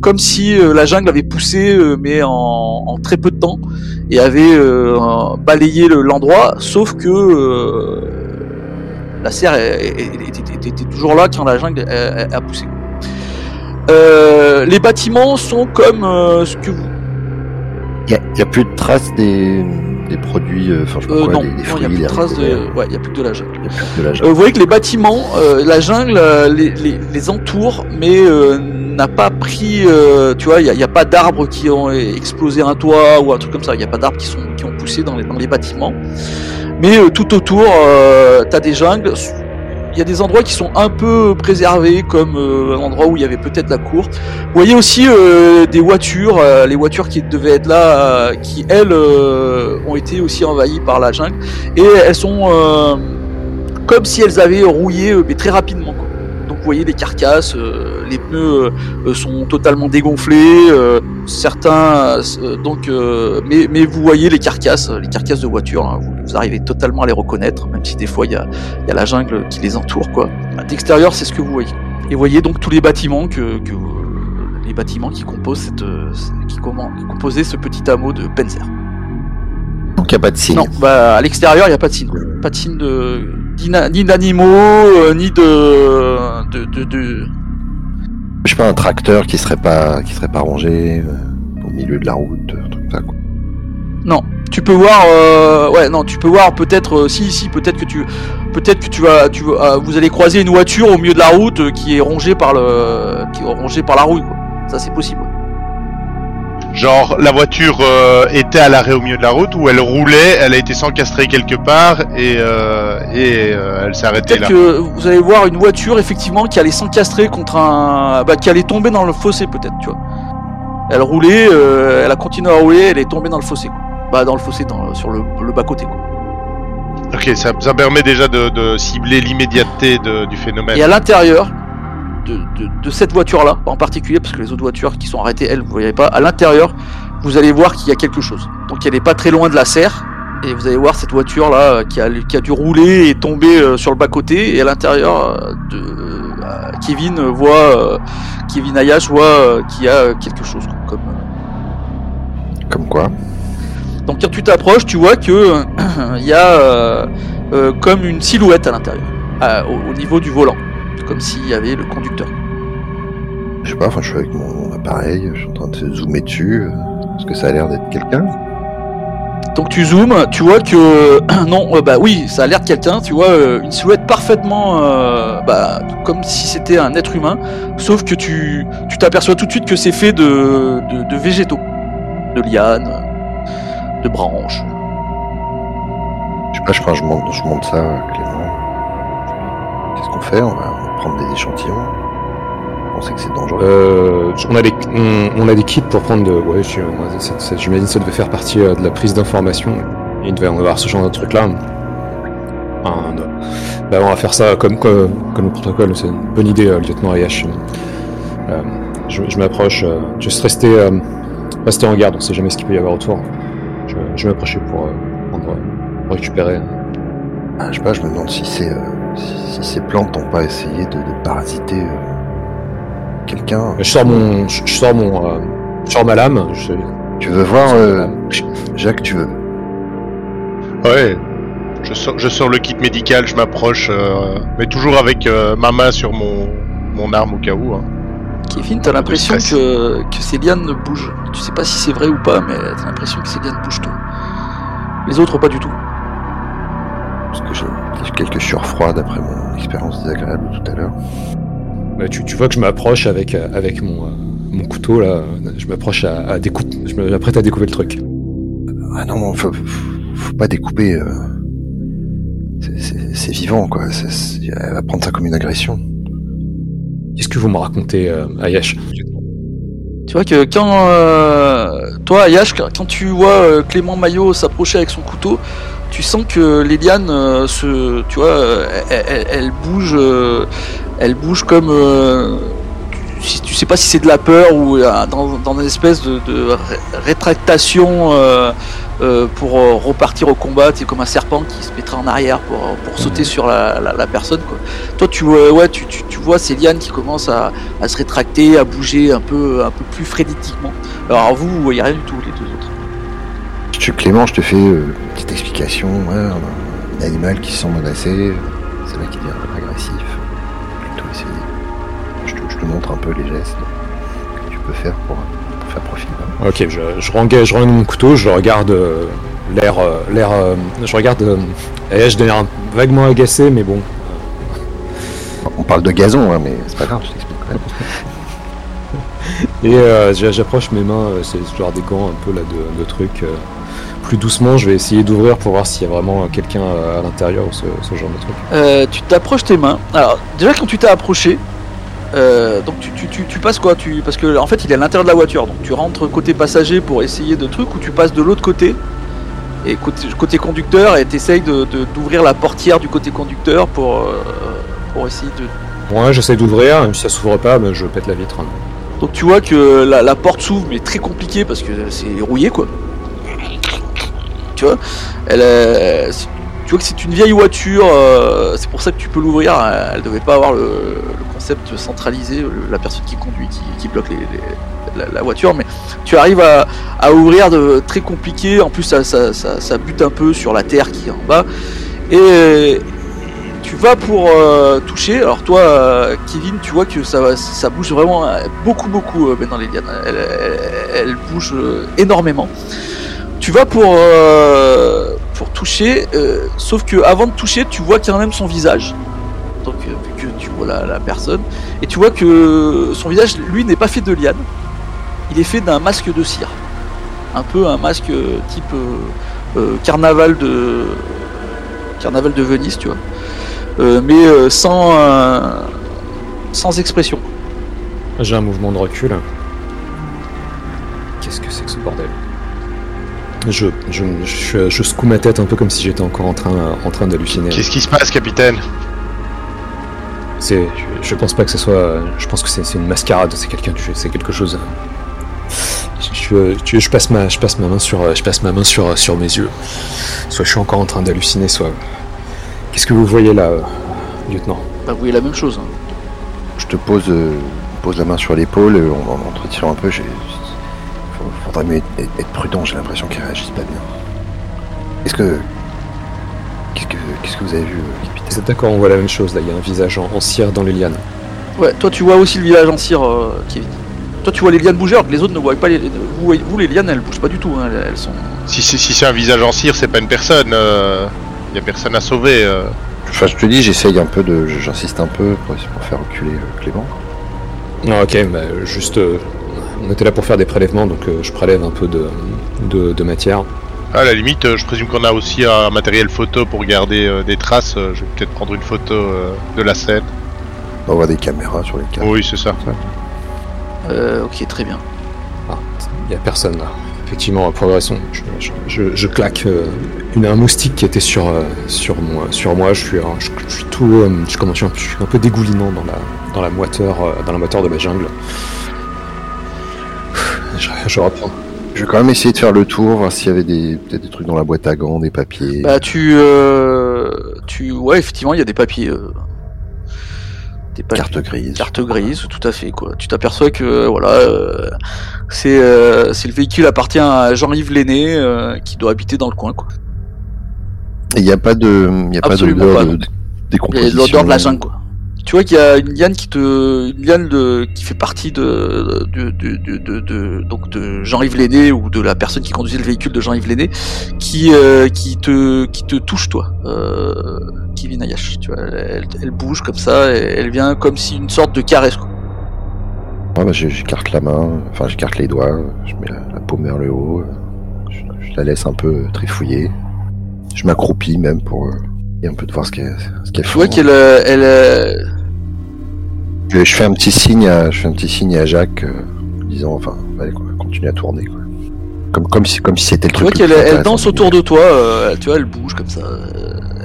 comme si la jungle avait poussé, mais en, très peu de temps, et avait balayé le- l'endroit, sauf que la serre était, toujours là quand la jungle a poussé. Euh, les bâtiments sont comme euh, ce que vous Il y a, y plus de traces des, des produits, euh, enfin je sais pas quoi, non, des, non, n'y a plus de traces de, ouais, il y a plus que de la jungle. Y a plus de la Euh, vous voyez que les bâtiments, la jungle les, les, les entoure, mais n'a pas pris, tu vois, il n'y a, y pas d'arbres qui ont explosé un toit ou un truc comme ça. Il n'y a pas d'arbres qui sont qui ont poussé dans les, dans les bâtiments. Mais tout autour, tu as des jungles. Il y a des endroits qui sont un peu préservés, comme euh, un endroit où il y avait peut-être la cour. Vous voyez aussi euh, des voitures, euh, les voitures qui devaient être là, qui elles ont été aussi envahies par la jungle, et elles sont comme si elles avaient rouillé, mais très rapidement. Donc vous voyez les carcasses, euh, les pneus euh, sont totalement dégonflés, euh, certains, euh, donc, euh, mais, vous voyez les carcasses, les carcasses de voitures, hein, vous, arrivez totalement à les reconnaître, même si des fois il y a, la jungle qui les entoure, quoi. D'extérieur, c'est ce que vous voyez. Et vous voyez donc tous les bâtiments que, les bâtiments qui composent euh, qui composaient ce petit hameau de Penzer. Donc il n'y a pas de signe. Non, bah à l'extérieur, il n'y a pas de signe. Pas de signe de ni d'animaux, euh, ni de de, de, de Je sais pas, un tracteur qui serait pas, qui serait pas rangé euh, au milieu de la route, un truc comme ça, quoi. Non, tu peux voir, euh, ouais, non, tu peux voir peut-être, euh, si, si, peut-être que tu, peut-être que tu vas, tu vas, euh, vous allez croiser une voiture au milieu de la route euh, qui est rongée par le, qui est rongée par la rouille, quoi. Ça, c'est possible. Genre, la voiture euh, était à l'arrêt au milieu de la route ou elle roulait, elle a été s'encastrée quelque part et, euh, et euh, elle s'est arrêtée là. Peut-être que vous allez voir une voiture effectivement qui allait s'encastrer contre un, bah, qui allait tomber dans le fossé peut-être, tu vois. Elle roulait, elle a continué à rouler, elle est tombée dans le fossé, quoi. Bah, dans le fossé, dans, sur le, le bas côté, quoi. Ok, ça, ça permet déjà de, de cibler l'immédiateté du phénomène. Et à l'intérieur de, de, de cette voiture-là, en particulier, parce que les autres voitures qui sont arrêtées, elles, vous voyez pas, à l'intérieur, vous allez voir qu'il y a quelque chose. Donc elle est pas très loin de la serre, et vous allez voir cette voiture-là euh, qui a, qui a dû rouler et tomber euh, sur le bas-côté, et à l'intérieur, euh, de, euh, Kevin voit, euh, Kevin Ayash voit qu'il y a quelque chose. Comme. Comme quoi Donc quand tu t'approches, tu vois que il y a comme une silhouette à l'intérieur, au niveau du volant, comme s'il y avait le conducteur. Je sais pas, enfin, je suis avec mon appareil, je suis en train de zoomer dessus. euh, Est-ce que ça a l'air d'être quelqu'un Donc tu zoomes, tu vois que non, euh, bah oui, ça a l'air de quelqu'un. Tu vois euh, une silhouette parfaitement, euh, bah, comme si c'était un être humain, sauf que tu tu t'aperçois tout de suite que c'est fait de, de de végétaux, de lianes, de branches. Je sais pas, je crois que je monte, je monte ça, euh, Clément. Qu'est-ce qu'on fait on va prendre des échantillons. On sait que c'est dangereux. Euh, on, a des, on, on a des kits pour prendre de. Ouais, j'imagine que ça devait faire partie euh, de la prise d'information. Il devait en avoir ce genre de truc-là. Enfin, euh, bah, on va faire ça comme, comme, comme le protocole. C'est une bonne idée, euh, lieutenant Ayash. Euh, je je m'approche. Juste rester, rester en garde. On sait jamais ce qu'il peut y avoir autour. Je, je vais m'approcher pour, pour récupérer. Ah, je sais pas, je me demande si, c'est, si, si ces plantes n'ont pas essayé de, de parasiter euh, quelqu'un. Je sors mon. Je, je sors mon. euh, je sors ma lame. Je, Tu veux voir, euh. Jacques, tu veux? Ouais. Je sors, je sors le kit médical, je m'approche, euh, mais toujours avec euh, ma main sur mon, mon arme au cas où. hein. Kevin, t'as l'impression que que ces lianes bougent. Tu sais pas si c'est vrai ou pas, mais t'as l'impression que ces lianes bougent. Les autres pas du tout. Parce que j'ai quelques surfroids d'après mon expérience désagréable tout à l'heure. Bah, tu, tu vois que je m'approche avec, euh, avec mon, euh, mon couteau là, je m'approche à, à découper, je m'apprête à découper le truc. Ah non, faut, faut, faut pas découper. euh, c'est- vivant, quoi. Elle va prendre ça comme une agression. Qu'est-ce que vous me racontez, euh, Ayash? Tu vois que quand euh, toi, Ayash, quand tu vois euh, Clément Maillot s'approcher avec son couteau, tu sens que les lianes euh, se, tu vois, euh, elles, elles- elles bougent, euh, elles bougent comme, euh, tu, tu sais pas si c'est de la peur ou dans, dans une espèce de, de ré- rétractation pour repartir au combat. C'est comme un serpent qui se mettrait en arrière pour, pour sauter sur la, la- la personne. Quoi. Toi, tu vois, ouais, tu, tu, tu vois ces lianes qui commencent à, à se rétracter, à bouger un peu, un peu plus frénétiquement. Alors vous, vous voyez rien du tout, les deux Je, Clément, je te fais euh, une petite explication. A un animal qui se sent menacé. C'est là qu'il devient agressif. Plutôt essayer. Je te, je te montre un peu les gestes que tu peux faire pour, pour faire profil. Ok, je, je je rengaine mon couteau, je regarde euh, l'air, euh, l'air, euh, je regarde Ayash d'un air vaguement agacé, mais bon. On parle de gazon, hein, mais c'est pas grave, je t'explique. quand même. Et j'a- j'approche mes mains, c'est genre des gants un peu là de, de trucs. Euh, plus doucement, je vais essayer d'ouvrir pour voir s'il y a vraiment quelqu'un euh, à l'intérieur ou ce, ce genre de truc. Euh, tu t'approches tes mains. Alors déjà quand tu t'es approché, euh, donc tu, tu, tu, tu passes quoi? Tu, Parce que en fait il est à l'intérieur de la voiture, donc tu rentres côté passager pour essayer de trucs ou tu passes de l'autre côté et côté, côté conducteur et t'essayes de- d'ouvrir la portière du côté conducteur pour, euh, pour essayer de... Ouais, j'essaie d'ouvrir, même si ça s'ouvre pas, ben, je pète la vitre. hein. Donc tu vois que la, la porte s'ouvre mais très compliqué parce que c'est rouillé quoi. Tu vois elle, euh, Tu vois que c'est une vieille voiture, euh, c'est pour ça que tu peux l'ouvrir, euh, elle devait pas avoir le, concept centralisé, la personne qui conduit, qui, bloque la, voiture, mais tu arrives à, ouvrir de très compliqué, en plus ça, bute un peu sur la terre qui est en bas, et tu vas pour euh, toucher. Alors toi, Kevin, tu vois que ça, bouge vraiment beaucoup, beaucoup maintenant les lianes. Elle, elle, elle bouge énormément. Tu vas pour euh, pour toucher, euh, sauf que avant de toucher, tu vois quand même son visage. Donc euh, vu que tu vois la, la personne, et tu vois que son visage, lui, n'est pas fait de liane. Il est fait d'un masque de cire. Un peu un masque type carnaval de carnaval de Venise, tu vois. Mais sans sans expression. J'ai un mouvement de recul. Qu'est-ce que c'est que ce bordel? Je, je, je, je secoue ma tête un peu comme si j'étais encore en train, en train d'halluciner. Qu'est-ce qui se passe, capitaine? C'est, je, je pense pas que ce soit. Je pense que c'est c'est une mascarade. C'est quelqu'un, c'est quelque chose. Je, je, je passe ma, je passe ma main sur, je passe ma main sur, sur mes yeux. Soit je suis encore en train d'halluciner, soit. Qu'est-ce que vous voyez là, euh, lieutenant? Bah, vous voyez la même chose. hein. Je te pose, euh, pose la main sur l'épaule, on, on entretient un peu. j'ai- Faudrait mieux être, prudent, j'ai l'impression qu'ils réagissent pas bien. Est-ce que. Qu'est-ce que, qu'est-ce que vous avez vu, euh, capitaine? Vous êtes d'accord, on voit la même chose là. Il y a un visage en, en cire dans les lianes. Ouais, toi tu vois aussi le village en cire, euh, Kevin. Toi tu vois les lianes bouger alors que les autres ne voient pas les. Vous, voyez- vous les lianes elles bougent pas du tout, hein, elles, sont. Si c'est si c'est un visage en cire, c'est pas une personne. Il y a personne à sauver. euh. Enfin, je te dis, j'essaye un peu de. J'insiste un peu pour, pour faire reculer euh, Clément. Ah, ok, bah, juste. On était là pour faire des prélèvements, donc euh, je prélève un peu de, de, de matière. À la limite, euh, je présume qu'on a aussi un matériel photo pour garder euh, des traces. Je vais peut-être prendre une photo euh, de la scène. On voit des caméras sur les câbles. Oui, c'est ça. Euh, ok, très bien. Ah, il y a personne là. Effectivement, progression. Je, je, je, je claque euh, une, un moustique qui était sur, euh, sur, moi, sur moi. Je suis, je, je suis tout. euh, je, je suis un peu dégoulinant dans la, dans la moiteur, euh, dans la moiteur de la jungle. Je, je reprends. Je vais quand même essayer de faire le tour, voir s'il y avait des peut-être des trucs dans la boîte à gants, des papiers. Bah tu. Euh, tu. Ouais, effectivement, il y a des papiers. euh, des papiers. carte grise. Carte grise, tout à fait quoi. Tu t'aperçois que euh, voilà, euh, c'est c'est le véhicule appartient à Jean-Yves Lenné qui doit habiter dans le coin quoi. Il n'y a pas de, il y a pas d'odeur de, de Il y a décomposition. l'odeur de la jungle quoi. Tu vois qu'il y a une liane qui te, une liane de, qui fait partie de, de, de, de, de- de- donc de Jean-Yves Lenné ou de la personne qui conduisait le véhicule de Jean-Yves Lenné, qui, euh, qui te, qui te touche toi, euh, Kevin Ayash. Tu vois, elle, elle bouge comme ça, et elle vient comme si une sorte de caresse quoi. Ouais, bah, j'écarte la main, enfin j'écarte les doigts, je mets la, la paume vers le haut, je, je la laisse un peu trifouiller. Je m'accroupis même pour euh, et un peu de voir ce qu'elle ce qu'elle Tu fait. vois qu'elle, euh, elle, euh, Je, je fais un petit signe à, je fais un petit signe à Jacques, euh, disant enfin, allez quoi, continue à tourner quoi. Comme comme si comme si c'était le tu truc. vois le qu'elle, elle danse autour de toi, euh, tu vois, elle bouge comme ça. euh,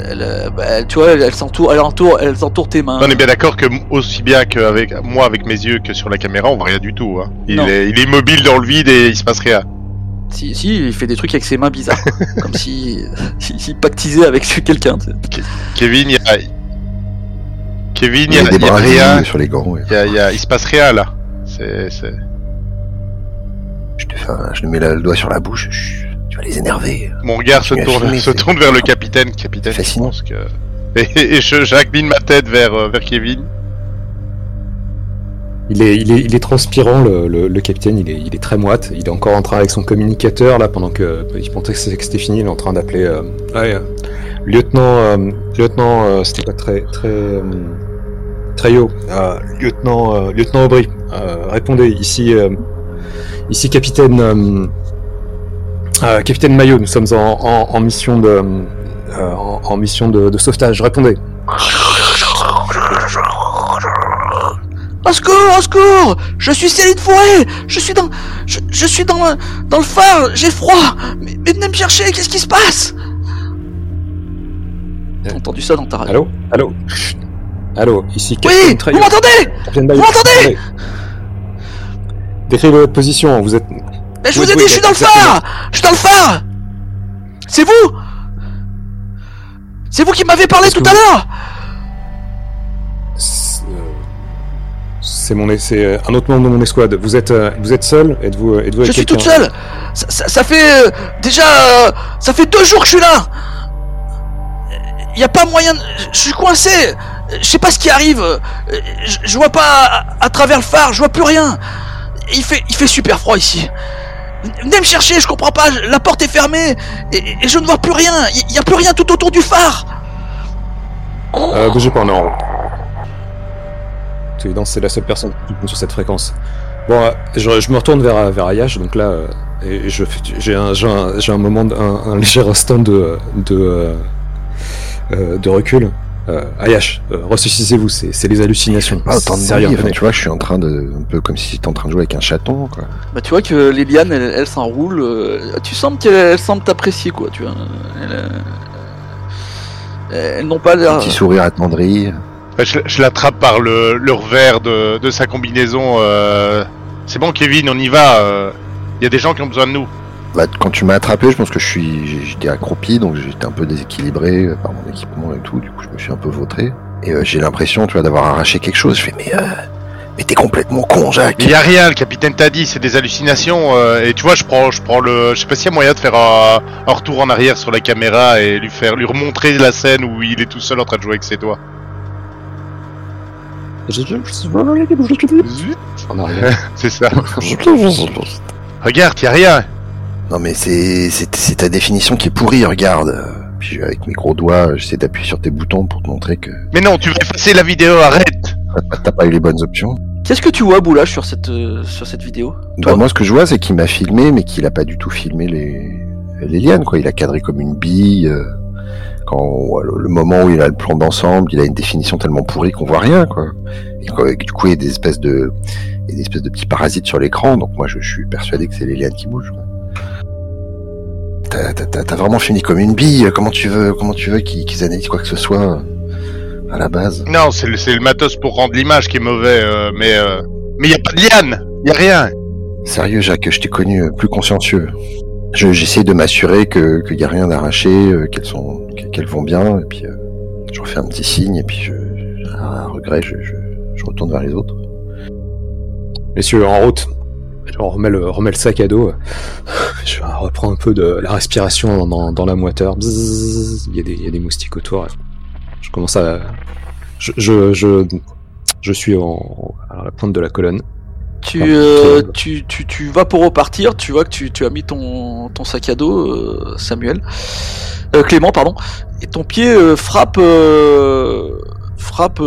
Elle, euh, bah, elle- tu vois, elle, elle s'entoure, elle entoure, elle s'entoure tes mains. On est bien d'accord que m- aussi bien qu'avec moi avec mes yeux que sur la caméra, on voit rien du tout. Hein. Il, Non. est, il est immobile dans le vide et il se passe rien. Si, si, il fait des trucs avec ses mains bizarres, quoi. comme si il, il pactisait avec quelqu'un. tu sais. Kevin, il y a... Kevin, il y y a, il y a brasilles rien. sur les gants. ouais. Il y a, il y a- il se passe rien là. C'est, c'est... Je te fais un- je lui mets le doigt sur la bouche. Tu vas les énerver. Mon regard se tourne, se tourne vers le capitaine. Capitaine, je Fascinant. pense que. Et, et je, j'incline ma tête vers, euh, vers Kevin. Il est, il est, il est transpirant, le, le, le capitaine, il est, il est très moite. Il est encore en train avec son communicateur, là, pendant que il pensait que c'était fini, il est en train d'appeler. Euh, ouais, euh, lieutenant, euh, lieutenant, euh, c'était pas très, très, haut. Euh, lieutenant, euh, lieutenant Aubry, euh, répondez, ici, ici, capitaine, capitaine Maillot, nous sommes en, en, en mission de, en, en mission de, de sauvetage, répondez. Au secours, au secours! Je suis Céline Fourré! Je suis dans... Je, je suis dans le, dans le phare, j'ai froid! Mais, mais venez me chercher, qu'est-ce qui se passe? T'as entendu ça dans ta radio. Allô? Allô? Chut. Allô, ici Oui Vous m'entendez Vous m'entendez. Décrivez votre position, vous êtes... Mais je vous ai dit, je suis dans le phare Je suis dans le phare C'est vous C'est vous qui m'avez parlé tout à l'heure C'est euh, mon... C'est euh, un autre membre de mon escouade. Vous êtes, euh, vous êtes seul Êtes-vous êtes Je suis toute seule ça, ça- ça fait... euh, déjà... euh, ça fait deux jours que je suis là y a pas moyen. de- Je suis coincé. Je sais pas ce qui arrive. Je, vois pas à, travers le phare. Je vois plus rien. Il fait, il fait super froid ici. Venez me chercher. Je comprends pas. La porte est fermée et, je ne vois plus rien. Il y a plus rien tout autour du phare. Euh, bougez pas, on est en route. C'est évident, c'est la seule personne qui sur cette fréquence. Bon, euh, je, me retourne vers, vers Ayash, donc là, euh, et je j'ai un, j'ai un, moment, un, un léger instant de, euh, euh, de recul. Euh, Ayash, euh, ressuscitez-vous, c'est c'est les hallucinations. Pas autant de Sérieux, tu vois, je suis en train de, un peu comme si j'étais en train de jouer avec un chaton, quoi. Bah tu vois que Liliane, elle, elle s'enroule. euh, tu sens qu'elle elle semble t'apprécier quoi. Tu vois. Elle, euh, elles n'ont pas l'air. Petit sourire attendri. Bah, Je, je l'attrape par le, le revers de, de sa combinaison. euh, C'est bon, Kevin, on y va. Il y a des gens qui ont besoin de nous. Bah, quand tu m'as attrapé, je pense que je suis, j'étais accroupi, donc j'étais un peu déséquilibré euh, par mon équipement et tout. Du coup, je me suis un peu vautré. Et euh, j'ai l'impression, tu vois, d'avoir arraché quelque chose. Je fais, mais, euh, mais t'es complètement con, Jacques. Il y a rien, le capitaine t'a dit, c'est des hallucinations. euh, et tu vois, je prends, je prends le. Je sais pas s'il y a moyen de faire un, un retour en arrière sur la caméra et lui faire lui remontrer la scène où il est tout seul en train de jouer avec ses doigts. En arrière. C'est ça. Regarde, y a rien. Non, mais c'est, c'est, c'est ta définition qui est pourrie, regarde. Puis je- avec mes gros doigts, j'essaie d'appuyer sur tes boutons pour te montrer que Mais non, tu vas effacer la vidéo, arrête. t'as- pas eu les bonnes options. Qu'est-ce que tu vois, Boulage, sur cette euh, sur cette vidéo? Bah, moi, ce que je vois, c'est qu'il m'a filmé, mais qu'il a pas du tout filmé les, les lianes, quoi. Il a cadré comme une bille. euh, Quand le, le moment où il a le plan d'ensemble, il a une définition tellement pourrie qu'on voit rien, quoi. Et quoi, du coup, il y a des espèces de, il y a des espèces de petits parasites sur l'écran. Donc moi, je, je suis persuadé que c'est les lianes qui bougent. quoi. T'as, t'as- t'as- t'as vraiment fini comme une bille. Comment tu veux, comment tu veux qu'ils, qu'ils analysent quoi que ce soit euh, à la base? Non, c'est le, c'est le matos pour rendre l'image qui est mauvais, euh, mais euh, mais y a pas de liane, y a rien. Sérieux, Jacques, je t'ai connu euh, plus consciencieux. Je, j'essaie de m'assurer que qu'il y a rien d'arraché, euh, qu'elles sont, qu'elles vont bien, et puis euh, je refais un petit signe, et puis je, je- à regret, je, je, je retourne vers les autres. Messieurs, en route. On remet le, remet le sac à dos. Je reprends un peu de la respiration dans, dans la moiteur. Bzzz, Il y, a des, il y a des moustiques autour. Je commence à. Je, je, je, je suis en, à la pointe de la colonne. tu, euh, tu, tu, tu vas pour repartir, tu vois que tu, tu as mis ton, ton sac à dos, euh, Samuel. Euh, Clément, pardon. Et ton pied euh, frappe, euh, frappe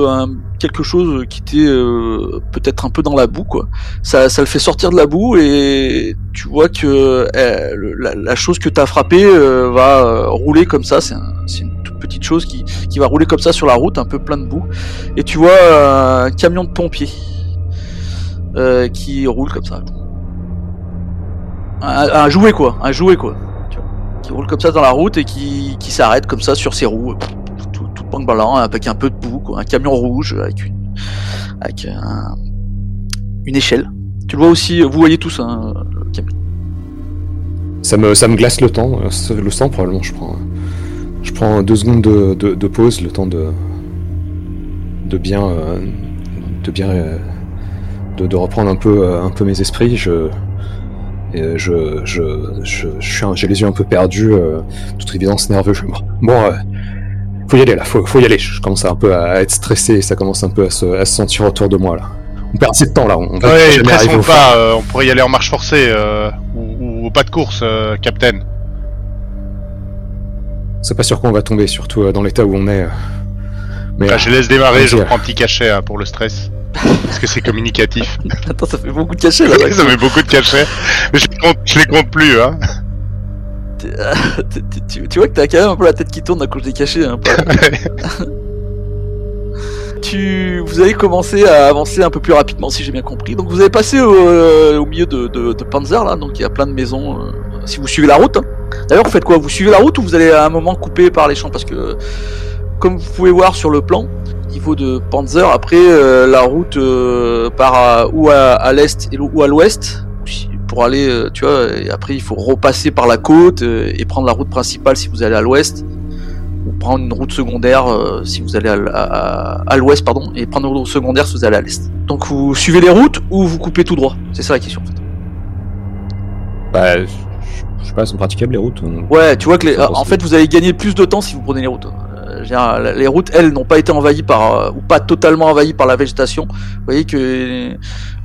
quelque chose qui était euh, peut-être un peu dans la boue, quoi. Ça, ça le fait sortir de la boue et tu vois que le- la, chose que t'as frappé euh, va euh, rouler comme ça. C'est un- c'est une toute petite chose qui, qui va rouler comme ça sur la route, un peu plein de boue. Et tu vois un camion de pompiers qui roule comme ça. Un, un jouet quoi, un jouet quoi. Qui roule comme ça dans la route et qui, qui s'arrête comme ça sur ses roues, blanc avec un peu de boue, un camion rouge avec une, avec un- une échelle. Tu le vois aussi, vous voyez tous hein, le camion. Ça me, ça me glace le temps. euh, Le sang, probablement, je prends. Je prends deux secondes de, de, pause, le temps de. de bien. euh, de bien. euh, de, reprendre un peu, euh, un peu mes esprits. Je. et, euh, je, je, je, j'ai les yeux un peu perdus, euh, toute évidence nerveux. Bon, euh, faut y aller là, faut, faut y aller. Je commence un peu à être stressé, ça commence un peu à se, à se sentir autour de moi là. On perd assez de temps là, on va Ouais, jamais arriver pressons au pas, euh, on pourrait y aller en marche forcée euh, ou, ou pas de course, euh, Captain. C'est pas sûr qu'on va tomber, surtout euh, dans l'état où on est. euh. Mais Enfin, je laisse démarrer, je reprends un petit cachet hein, pour le stress. Parce que c'est communicatif. Attends, ça fait beaucoup de cachets là. ça met beaucoup de cachets. Mais je les compte, je les compte plus, hein. tu, vois que t'as quand même un peu la tête qui tourne à cause des cachets. Hein, tu, vous allez commencer à avancer un peu plus rapidement si j'ai bien compris. Donc vous avez passé au, euh, au milieu de, de, de Panzer là, donc il y a plein de maisons. euh, si vous suivez la route. hein. D'ailleurs, vous faites quoi? Vous suivez la route ou vous allez à un moment couper par les champs? Parce que, comme vous pouvez voir sur le plan, au niveau de Panzer, après euh, la route part à- ou à, à l'est ou à l'ouest pour aller, euh, tu vois. Et après, il faut repasser par la côte euh, et prendre la route principale si vous allez à l'ouest ou prendre une route secondaire euh, si vous allez à, l'ouest pardon et prendre une route secondaire si vous allez à l'est. Donc vous suivez les routes ou vous coupez tout droit? C'est ça la question en fait. Bah, je je sais pas, elles sont praticables les routes. Ouais, tu vois que les, en fait vous allez gagner plus de temps si vous prenez les routes. Euh, dire, les routes, elles, n'ont pas été envahies par, euh, ou pas totalement envahies par la végétation. Vous voyez que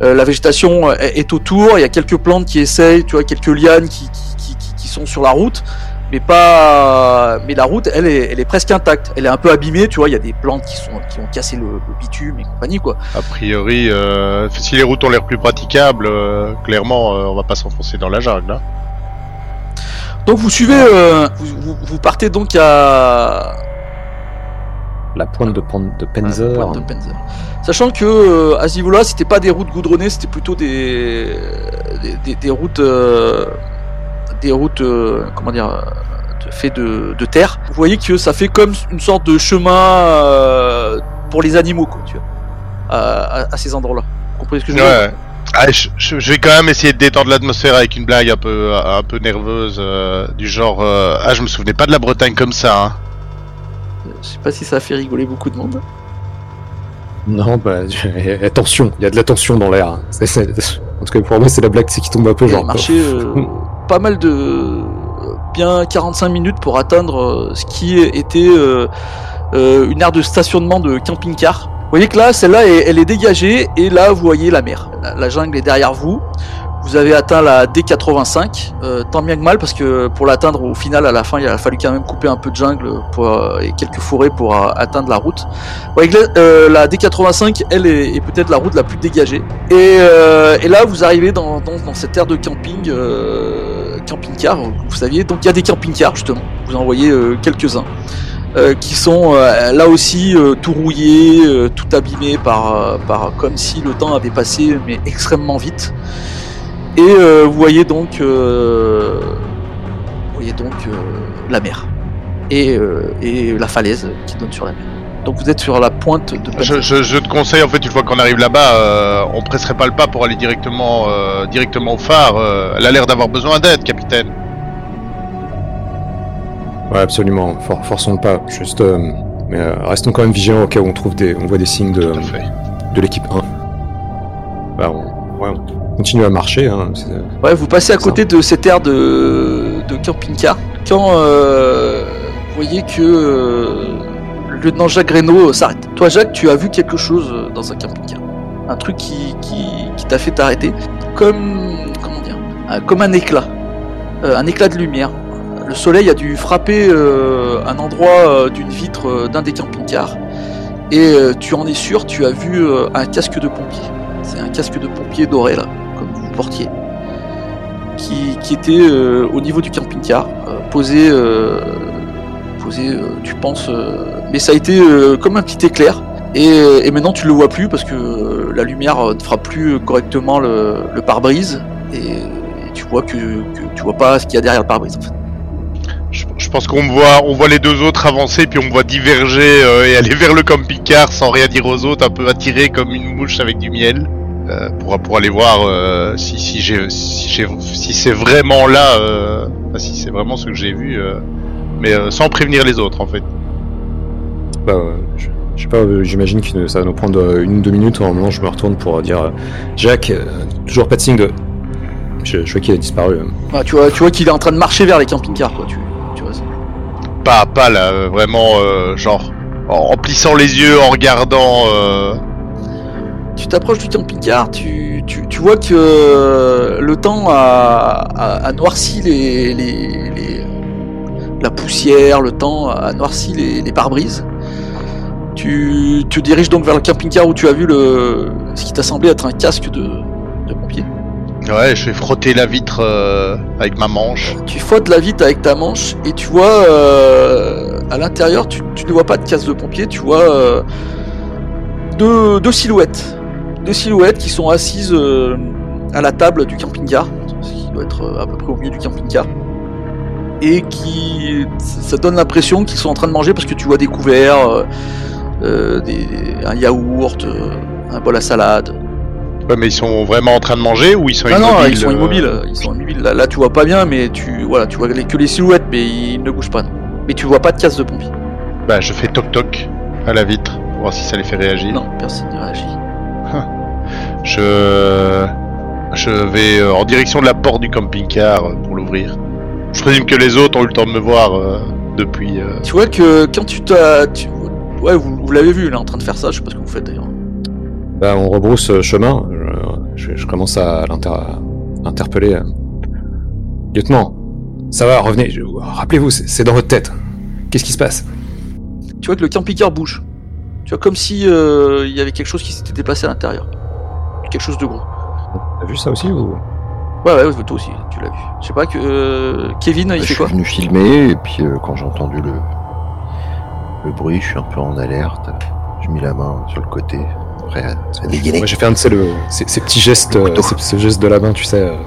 euh, la végétation est, est autour, il y a quelques plantes qui essayent, tu vois, quelques lianes qui, qui, qui, qui sont sur la route, mais pas, mais la route, elle est, elle est presque intacte. Elle est un peu abîmée, tu vois, il y a des plantes qui sont, qui ont cassé le, le bitume et compagnie, quoi. A priori, euh, si les routes ont l'air plus praticables, euh, clairement, euh, on va pas s'enfoncer dans la jungle. Hein. Donc vous suivez, euh, vous, vous, vous partez donc à, La pointe de, Pan- de Penzer. pointe de Penzer. Sachant que euh, à ce niveau-là, c'était pas des routes goudronnées, c'était plutôt des des, des- des routes euh, des routes euh, comment dire de- fait de, de terre. Vous voyez que ça fait comme une sorte de chemin euh, pour les animaux, quoi, tu vois, à, à- à ces endroits-là. Vous comprenez ce que je veux dire? Ouais. Ah, je, je- je vais quand même essayer de détendre l'atmosphère avec une blague un peu, un peu nerveuse, euh, du genre euh, Ah, je me souvenais pas de la Bretagne comme ça. Hein. Je sais pas si ça a fait rigoler beaucoup de monde. Non, bah, attention, il y a de la tension dans l'air. C'est- En tout cas, pour moi, c'est la blague, c'est qui tombe un peu genre. marché euh, pas mal de bien 45 minutes pour atteindre euh, ce qui était euh, euh, une aire de stationnement de camping-car. Vous voyez que là, celle-là, elle, est dégagée et là, vous voyez la mer. La jungle est derrière vous. Vous avez atteint la D85, euh, tant bien que mal, parce que pour l'atteindre au final, à la fin, il a fallu quand même couper un peu de jungle euh, et quelques forêts pour euh, atteindre la route. Euh, la D85, elle est, peut-être la route la plus dégagée. Et, là, vous arrivez dans, cette aire de camping, camping-car, vous saviez. Donc il y a des camping-cars justement. Vous en voyez quelques-uns. qui sont là aussi tout rouillés, tout abîmés par, par comme si le temps avait passé mais extrêmement vite. Et euh, vous voyez donc, euh, vous voyez donc euh, la mer et, euh, et la falaise qui donne sur la mer. Donc vous êtes sur la pointe de. Je, je, je te conseille, en fait, une fois qu'on arrive là-bas, euh, on presserait pas le pas pour aller directement, euh, directement au phare. euh, elle a l'air d'avoir besoin d'aide, capitaine. Ouais, absolument. For- forçons le pas. Juste, euh, mais euh, restons quand même vigilants au cas où on trouve des, on voit des signes de, Tout à fait. de l'équipe 1. Bah, on, ouais, on continue à marcher. Hein, Ouais, vous passez à côté de cette aire de, de camping-car quand euh, vous voyez que euh, le lieutenant Jacques Reynaud euh, s'arrête. Toi, Jacques, tu as vu quelque chose euh, dans un camping-car. Un truc qui, qui, qui t'a fait t'arrêter. Comme, comment dire, euh, comme un éclat. Euh, un éclat de lumière. Le soleil a dû frapper euh, un endroit euh, d'une vitre euh, d'un des camping-cars. Et euh, tu en es sûr, tu as vu euh, un casque de pompier. C'est un casque de pompier doré là, qui, était euh, au niveau du camping-car, euh, posé, euh, posé tu penses, mais ça a été comme un petit éclair. Et, maintenant tu le vois plus parce que la lumière ne fera plus correctement le, pare-brise et, tu vois que, tu vois pas ce qu'il y a derrière le pare-brise en fait. Je, pense qu'on voit, on voit les deux autres avancer, puis on voit diverger et aller vers le camping-car sans rien dire aux autres, un peu attiré comme une mouche avec du miel, euh, pour, pour aller voir euh, si, si, j'ai, si, j'ai, si c'est vraiment là, euh, enfin, si c'est vraiment ce que j'ai vu, euh, mais euh, sans prévenir les autres en fait. bah, je, je sais pas. J'imagine que ça va nous prendre une ou deux minutes. En moment, je me retourne pour dire, euh, Jacques, toujours pas de signe de. Je, je vois qu'il a disparu. Ah, tu vois, tu vois qu'il est en train de marcher vers les camping-cars quoi. Tu, tu vois ça. Pas à pas là, vraiment euh, genre en, en plissant les yeux, en regardant. Tu t'approches du camping-car, tu, tu, tu vois que euh, le temps a, a, a noirci les, les, les- la poussière, le temps a noirci les, les pare-brises. Tu te diriges donc vers le camping-car où tu as vu le, ce qui t'a semblé être un casque de, de pompier. Ouais, je vais frotter la vitre euh, avec ma manche. Tu frottes la vitre avec ta manche et tu vois euh, à l'intérieur, tu, tu ne vois pas de casque de pompier, tu vois euh, deux, deux silhouettes. Deux silhouettes qui sont assises euh, à la table du camping-car, ce qui doit être euh, à peu près au milieu du camping-car. Et qui. Ça donne l'impression qu'ils sont en train de manger parce que tu vois des couverts, euh, des, un yaourt, un bol à salade. Ouais, mais ils sont vraiment en train de manger ou ils sont immobiles non, ils sont immobiles. Ils sont immobiles. Là, là, tu vois pas bien, mais tu voilà, tu vois que les silhouettes, mais ils ne bougent pas. Non. Mais tu vois pas de casse de pompier. Bah, je fais toc toc à la vitre pour voir si ça les fait réagir. Non, personne ne réagit. Je je vais euh, en direction de la porte du camping-car euh, pour l'ouvrir. Je présume que les autres ont eu le temps de me voir. euh. depuis. euh, Tu vois que quand tu t'as. tu- Ouais, vous, vous l'avez vu, il est en train de faire ça, je sais pas ce que vous faites d'ailleurs. Bah, on rebrousse chemin. Je, je- je commence à l'inter- à l'interpeller. Lieutenant, ça va, revenez. Je- Rappelez-vous, c'est dans votre tête. Qu'est-ce qui se passe? Tu vois que le camping-car bouge. Tu vois comme si euh, il y avait quelque chose qui s'était déplacé à l'intérieur. Quelque chose de gros. T'as vu ça aussi ou? Ouais, ouais, toi aussi, tu l'as vu. Je sais pas que. euh, Kevin, il je fait suis quoi venu filmer et puis euh, quand j'ai entendu le le bruit, je suis un peu en alerte. J'ai mis la main sur le côté, prêt à, à dégainer. Moi, j'ai fait un de ces, le- ces, ces petits gestes, Le euh, ces- ce geste de la main, tu sais.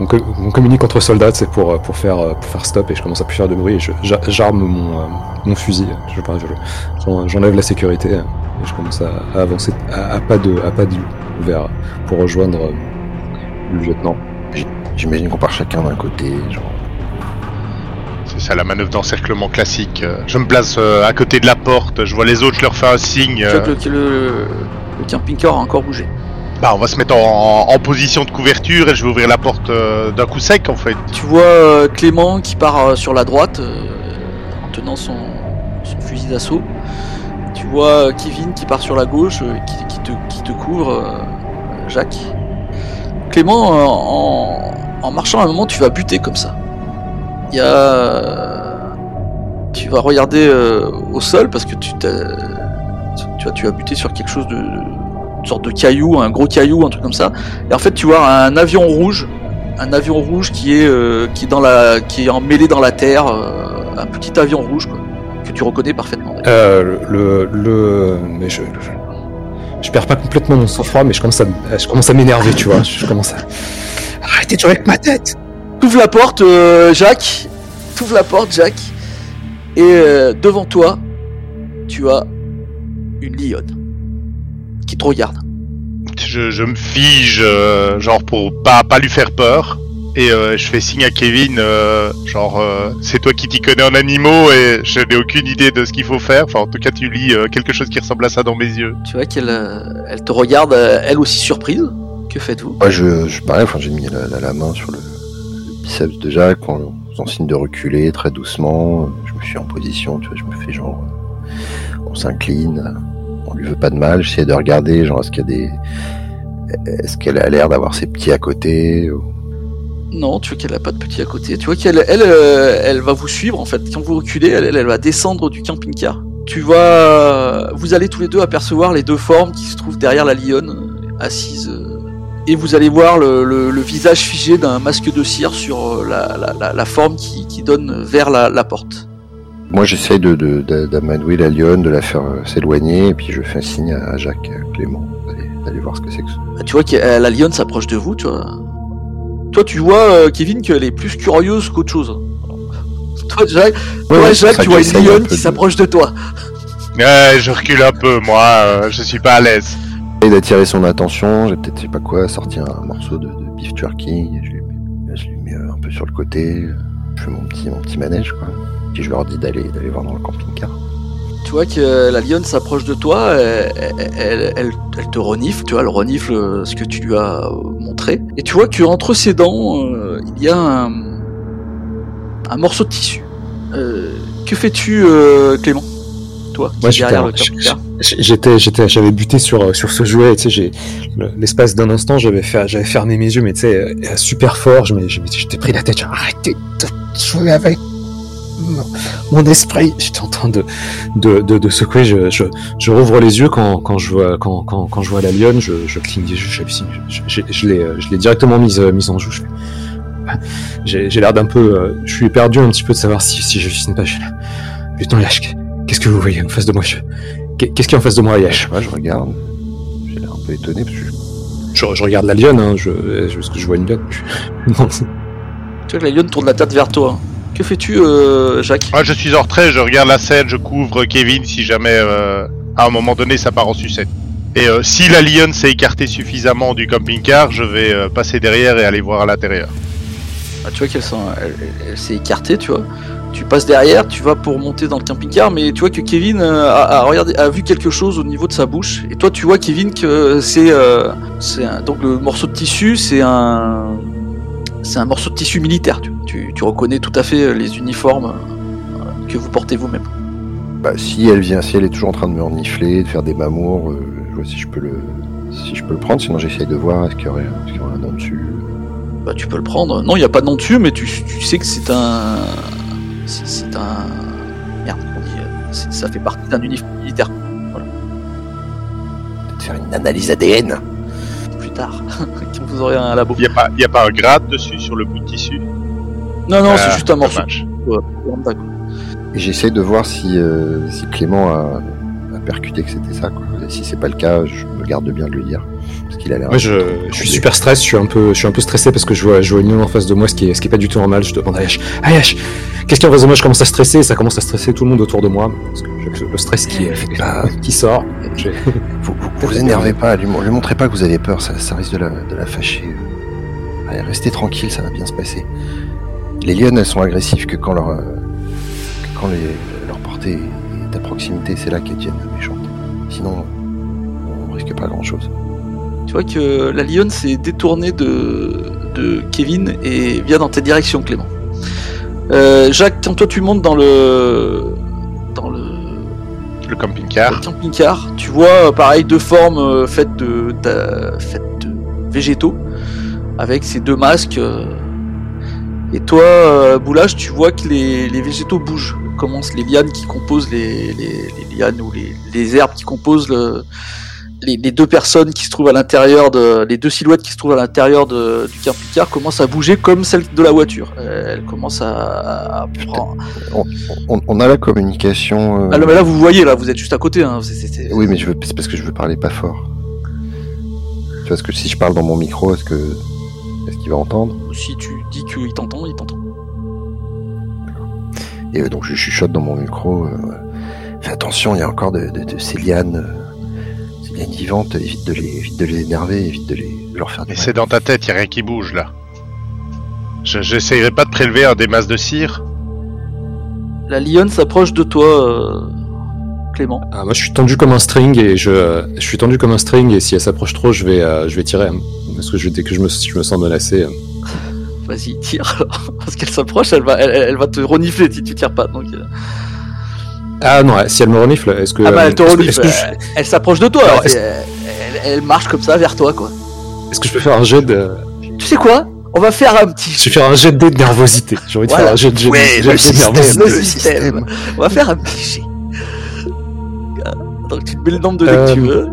On, co- on communique entre soldats, c'est pour, pour, faire, pour faire stop et je commence à plus faire de bruit et je- j'a- j'arme mon, euh, mon fusil. Je, pars- je- J'enlève la sécurité et je commence à, à avancer à, à pas de à pas de loup vers pour rejoindre euh, le lieutenant. J'imagine qu'on part chacun d'un côté, genre. C'est ça la manœuvre d'encerclement classique. Je me place euh, à côté de la porte, je vois les autres, je leur fais un signe. Tu vois euh, que le, le, le camping-car a encore bougé. Bah, on va se mettre en, position de couverture et je vais ouvrir la porte euh, d'un coup sec en fait. Tu vois euh, Clément qui part euh, sur la droite en tenant son, fusil d'assaut. Tu vois Kevin qui part sur la gauche, qui, qui te, couvre, Jacques. Clément, en, marchant à un moment, tu vas buter comme ça. Il y a. Tu vas regarder au sol parce que tu t'as. Tu tu as buté sur quelque chose de. Sorte de caillou, un gros caillou, un truc comme ça. Et en fait, tu vois un avion rouge un avion rouge qui est euh, qui est dans la qui est emmêlé dans la terre, euh, un petit avion rouge quoi, que tu reconnais parfaitement. Euh, le, le, mais je, je, je perds pas complètement mon sang-froid, mais je commence à, je commence à m'énerver, tu vois. Je commence à. Arrêtez de jouer avec ma tête T'ouvres la porte, euh, Jacques. T'ouvres la porte, Jacques. Et euh, devant toi, tu as une lionne qui te regarde. Je, je me fige, euh, genre pour pas, pas lui faire peur. Et euh, je fais signe à Kevin, euh, genre euh, c'est toi qui t'y connais en animaux et je n'ai aucune idée de ce qu'il faut faire. Enfin en tout cas tu lis euh, quelque chose qui ressemble à ça dans mes yeux. Tu vois qu'elle euh, elle te regarde, euh, elle aussi surprise. Que faites-vous? Moi, je, je pareil, enfin, j'ai mis la, la- la main sur le, le biceps de Jacques en faisant signe de reculer très doucement. Je me suis en position, tu vois, je me fais genre, on s'incline, on lui veut pas de mal. J'essaie de regarder, genre, est-ce qu'il y a des, est-ce qu'elle a l'air d'avoir ses petits à côté Non, tu vois qu'elle a pas de petit à côté. Tu vois qu'elle, elle, euh, va vous suivre en fait. Quand vous reculez, elle, va descendre du camping-car. Tu vas, vous allez tous les deux apercevoir les deux formes qui se trouvent derrière la lionne, euh, assise. euh, et vous allez voir le, visage figé d'un masque de cire sur euh, la, forme qui, donne vers la porte. Moi, j'essaye de, de, d'amadouer la lionne, de la faire euh, s'éloigner, et puis je fais un signe à Jacques à Clément d'aller, voir ce que c'est que ça. Bah, Tu vois que euh, la lionne s'approche de vous. Tu vois. Toi, tu vois euh, Kevin qu'elle est plus curieuse qu'autre chose. Toi, Jacques, toi, ouais, c'est Jacques tu vois une un lionne qui de- s'approche de toi. Ouais, je recule un peu, moi, euh, je suis pas à l'aise. Et d'attirer son attention, j'ai peut-être, je sais pas quoi, sorti un morceau de, de beef jerky, et je lui mets, je lui mets euh, un peu sur le côté, euh, je fais mon petit, mon petit manège, quoi. Puis je leur dis d'aller, d'aller voir dans le camping-car. Tu vois que la lionne s'approche de toi, elle, elle, elle- elle te renifle, tu vois, elle renifle euh, ce que tu lui as euh, montré. Et tu vois qu'entre ses dents, euh, il y a un, un morceau de tissu. Euh, que fais-tu, euh, Clément? Toi, qui j'étais derrière en- le camping-car. J'étais, j'étais, j'avais buté sur sur ce jouet. Tu sais, j'ai le- l'espace d'un instant, j'avais fait, j'avais fermé mes yeux, mais tu sais, super fort. Je j'étais pris la tête. Arrêtez de jouer avec mon, esprit. J'étais en train de de, de, de secouer. Je, je, je rouvre les yeux quand, quand je vois quand, quand, quand je vois la lionne. Je, je cligne des yeux. Je, je, je, je l'ai euh, je l'ai directement mise euh, mise en joue. Je fais, ah, J'ai j'ai l'air d'un peu. euh, je suis perdu un petit peu de savoir si si je suis pas. Je, Lieutenant Yash, qu'est-ce que vous voyez en face de moi? Qu'est-ce qu'il y a en face de moi, Yash? Moi, je regarde, j'ai l'air un peu étonné, parce que je- je, regarde la lionne, hein, je, je, parce que je vois une lionne. non, Tu vois que la lionne tourne la tête vers toi. Que fais-tu, euh, Jacques Moi, je suis en retrait, je regarde la scène, je couvre Kevin si jamais euh, à un moment donné ça part en sucette. Et euh, si la lionne s'est écartée suffisamment du camping-car, je vais passer derrière et aller voir à l'intérieur. Ah, Tu vois qu'elle elle, elle- s'est écartée, tu vois. Tu passes derrière, tu vas pour monter dans le camping-car, mais tu vois que Kevin a, a regardé, a vu quelque chose au niveau de sa bouche. Et toi, tu vois, Kevin, que c'est, euh, c'est un- donc le morceau de tissu, c'est un, c'est un morceau de tissu militaire. Tu, tu, tu reconnais tout à fait les uniformes. euh, que vous portez vous-même. Bah, si elle vient, si elle est toujours en train de me renifler, de faire des mamours, euh, je vois si je peux le, si je peux le prendre. Sinon, j'essaye de voir est-ce qu'il y aurait, y aurait un nom dessus? Bah, tu peux le prendre. Non, il n'y a pas de nom dessus, mais tu, tu sais que c'est un. C'est un. Merde, on dit. euh, Ça fait partie d'un uniforme militaire. Peut-être faire une analyse ADN. Plus tard, quand vous aurez un labo. Il n'y a, pas- y a pas un grade dessus sur le bout de tissu Non, non, c'est Ah, juste un morceau. Ouais, j'essaye de voir si, euh, si Clément a, a percuté que c'était ça. Quoi. Et si c'est pas le cas, je me garde bien de lui dire. Parce qu'il a l'air. Moi, je, je suis super stress, je suis un peu, je suis un peu stressé parce que je vois, je vois en face de moi, ce qui est, ce qui est pas du tout normal. Je demande à Ayash, Ayash, qu'est-ce qu'il y a en face de moi? Je commence à stresser, et ça commence à stresser tout le monde autour de moi. Parce que le stress qui, est, Ah. qui sort. J'ai- Vous, vous, vous énervez pas, lui, lui montrez pas que vous avez peur, ça, ça risque de la, de la fâcher. Allez, restez tranquille, ça va bien se passer. Les lionnes, elles sont agressives que quand leur, que quand les, leur portée est à proximité, c'est là qu'elles deviennent méchantes. Sinon, on risque pas grand chose. Tu vois que la lionne s'est détournée de, de Kevin et vient dans ta direction, Clément. Euh, Jacques, quand toi tu montes dans le dans le, Le camping-car. le camping-car, tu vois euh, pareil deux formes euh, faites de faites de végétaux avec ces deux masques. euh, et toi, Boulage, tu vois que les, les végétaux bougent. Commencent les lianes qui composent les, les, les lianes ou les, les herbes qui composent le, les, les deux personnes qui se trouvent à l'intérieur de, les deux silhouettes qui se trouvent à l'intérieur de- du camping-car commencent à bouger comme celle de la voiture. Euh, Elles commencent à, à prendre. On, on- on a la communication. euh, Ah non, mais là vous voyez là, vous êtes juste à côté. Hein. c'est- c'est- c'est- Oui, mais je veux, c'est parce que je veux parler pas fort. Tu vois, ce que si je parle dans mon micro, est-ce que est-ce qu'il va entendre? Si tu dis qu'il t'entend, il t'entend. Et euh, donc je chuchote dans mon micro. euh, Fais attention, il y a encore de, de, de ces lianes, Évite de les, évite de les énerver, évite de, les, de leur faire Mais c'est dans ta tête, il a rien qui bouge là. Je J'essayerai pas de prélever un des masses de cire. La lionne s'approche de toi, euh, Clément. Ah, moi, je suis tendu comme un string et je, euh, je suis tendu comme un string et si elle s'approche trop, je vais, euh, je vais tirer. hein. Parce que je, dès que je me, je me sens menacé. euh. Vas-y, tire alors. Parce qu'elle s'approche, elle va, elle, elle va te renifler si tu tires pas. Donc, euh. Ah non, si elle me renifle, est-ce que. Ah bah euh, elle te renifle. Que, je, Elle, s'approche de toi. Alors, elle, elle marche comme ça vers toi, quoi. est-ce que je peux faire un jet de. Tu sais quoi? On va faire un petit. Je vais faire un jet de de nervosité. J'ai envie de Voilà. faire un jet de, jet de- Ouais, jet le de système, nervosité. le système. On va faire un petit jet. Donc tu te mets le nombre de dés Euh, que tu veux.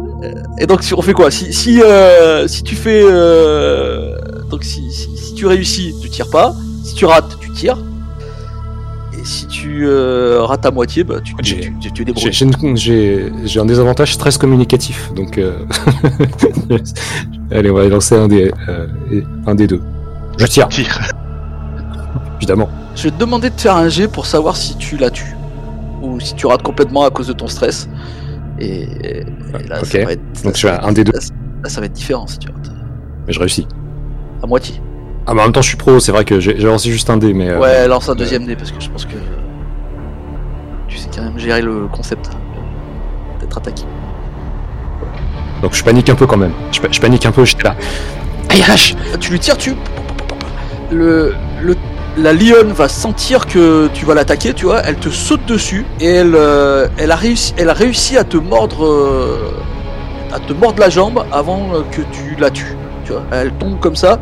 Et donc si- on fait quoi? Si si euh, si tu fais euh, donc si, si, si tu réussis, tu tires pas. Si tu rates, tu tires. Si tu euh, rates à moitié, bah tu tu, J'ai- tu, tu, tu J'ai- débrouilles. J'ai une- j'ai j'ai un désavantage stress communicatif, donc euh... allez, on va lancer un des euh, un des deux. Je tire, Tire. évidemment. Je vais te demander de faire un jet pour savoir si tu la tues ou si tu rates complètement à cause de ton stress. Et, et là, Ok. ça va être, Donc je fais être- un des deux. Là, là, ça va être différent si tu rates. Mais je réussis. À moitié. Ah, mais en même temps, je suis pro. C'est vrai que j'ai lancé juste un dé, mais euh, Ouais, lance un deuxième dé parce que je pense que tu sais quand même gérer le concept d'être attaqué. donc je panique un peu quand même. Je, pa- je panique un peu. J'étais là. Aïe, hache Tu lui tires, tu. Le, le, la lionne va sentir que tu vas l'attaquer, tu vois. Elle te saute dessus et elle, euh, elle, a, réussi, elle a réussi à te mordre, euh, à te mordre la jambe avant euh, que tu la tues. Tu vois, elle tombe comme ça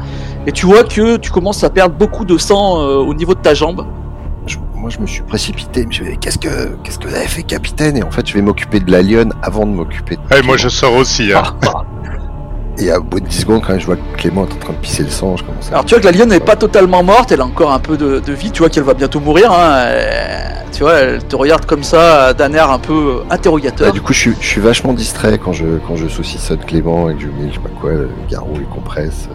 et tu vois que tu commences à perdre beaucoup de sang euh, au niveau de ta jambe. Je- moi, je me suis précipité. Je me suis dit, qu'est-ce que, qu'est-ce que vous avez fait, capitaine? Et en fait, je vais m'occuper de la lionne avant de m'occuper de. Ouais, moi je sors aussi. Hein. Et à bout de 10 secondes, quand je vois que Clément est en train de pisser le sang, je commence à. Alors tu vois que la lionne n'est pas totalement morte, elle a encore un peu de, de vie, tu vois qu'elle va bientôt mourir. Hein. euh, Tu vois, elle te regarde comme ça d'un air un peu interrogateur. Ah, du coup, je suis, je suis vachement distrait quand je, quand je saucissonne Clément et que je mets, je sais pas quoi, le garrot, les compresses.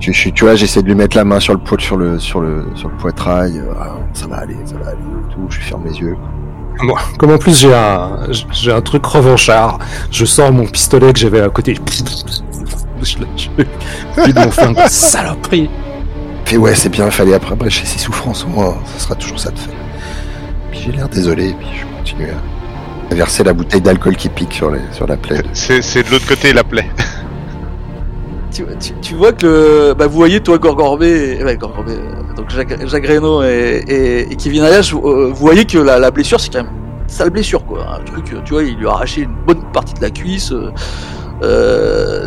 Je suis, tu vois, j'essaie de lui mettre la main sur le poids, sur le, sur le, sur le poitrail. euh, Ah, ça va aller, ça va aller, tout. Je ferme les yeux. Bon, comme en plus j'ai un j'ai un truc revanchard, je sors mon pistolet que j'avais à côté. Je je mon flingue. Saloperie. Ouais, c'est bien, il fallait après brécher ses souffrances, au moins, ça sera toujours ça de fait. Puis j'ai l'air désolé, puis je continue à, verser la bouteille d'alcool qui pique sur, les, sur la plaie. de- C'est c'est de l'autre côté la plaie. Tu, vois que bah, vous voyez toi Gorgorbé, euh, donc Jacques, Jacques et, Kevin vous, euh, vous voyez que la, blessure c'est quand même une sale blessure quoi, un truc, euh, tu vois, il lui a arraché une bonne partie de la cuisse.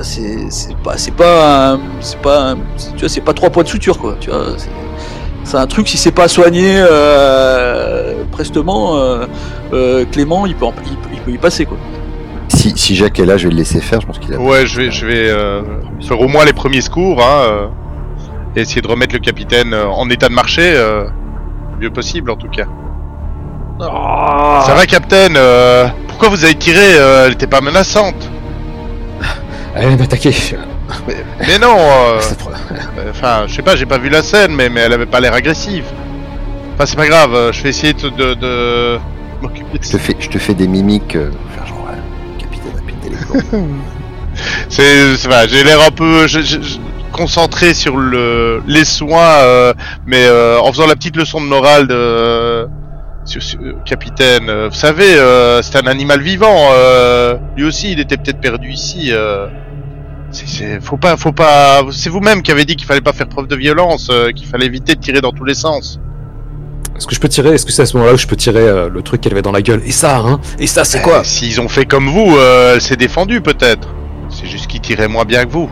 c'est pas c'est pas c'est pas tu vois c'est pas trois points de suture quoi tu vois c'est un truc si c'est pas soigné euh, prestement Clément il peut, en- il, il peut y passer quoi Si, si Jacques est là, je vais le laisser faire. Je pense qu'il a. Ouais, je vais, je vais euh, faire au moins les premiers secours, hein, euh, et essayer de remettre le capitaine euh, en état de marcher, euh, le mieux possible en tout cas. Ça va, capitaine euh, Pourquoi vous avez tiré euh, Elle était pas menaçante. Elle vient d'attaquer. Mais non. euh, euh, Enfin, je sais pas, j'ai pas vu la scène, mais, mais elle avait pas l'air agressive. Enfin, c'est pas grave. euh, Je vais essayer de, de, de m'occuper de Je te fais, je te fais des mimiques. C'est, c'est j'ai l'air un peu concentré sur le, les soins, euh, mais euh, en faisant la petite leçon de morale de euh, capitaine. vous savez, c'est un animal vivant. lui aussi, il était peut-être perdu ici. c'est, c'est, faut pas, faut pas. C'est vous-même qui avez dit qu'il fallait pas faire preuve de violence, qu'il fallait éviter de tirer dans tous les sens. Est-ce que je peux tirer? Est-ce que c'est à ce moment-là où je peux tirer euh, le truc qu'elle avait dans la gueule? Et ça, hein? Et ça, c'est quoi? Euh, S'ils ont fait comme vous, euh, elle s'est défendue peut-être. C'est juste qu'ils tiraient moins bien que vous.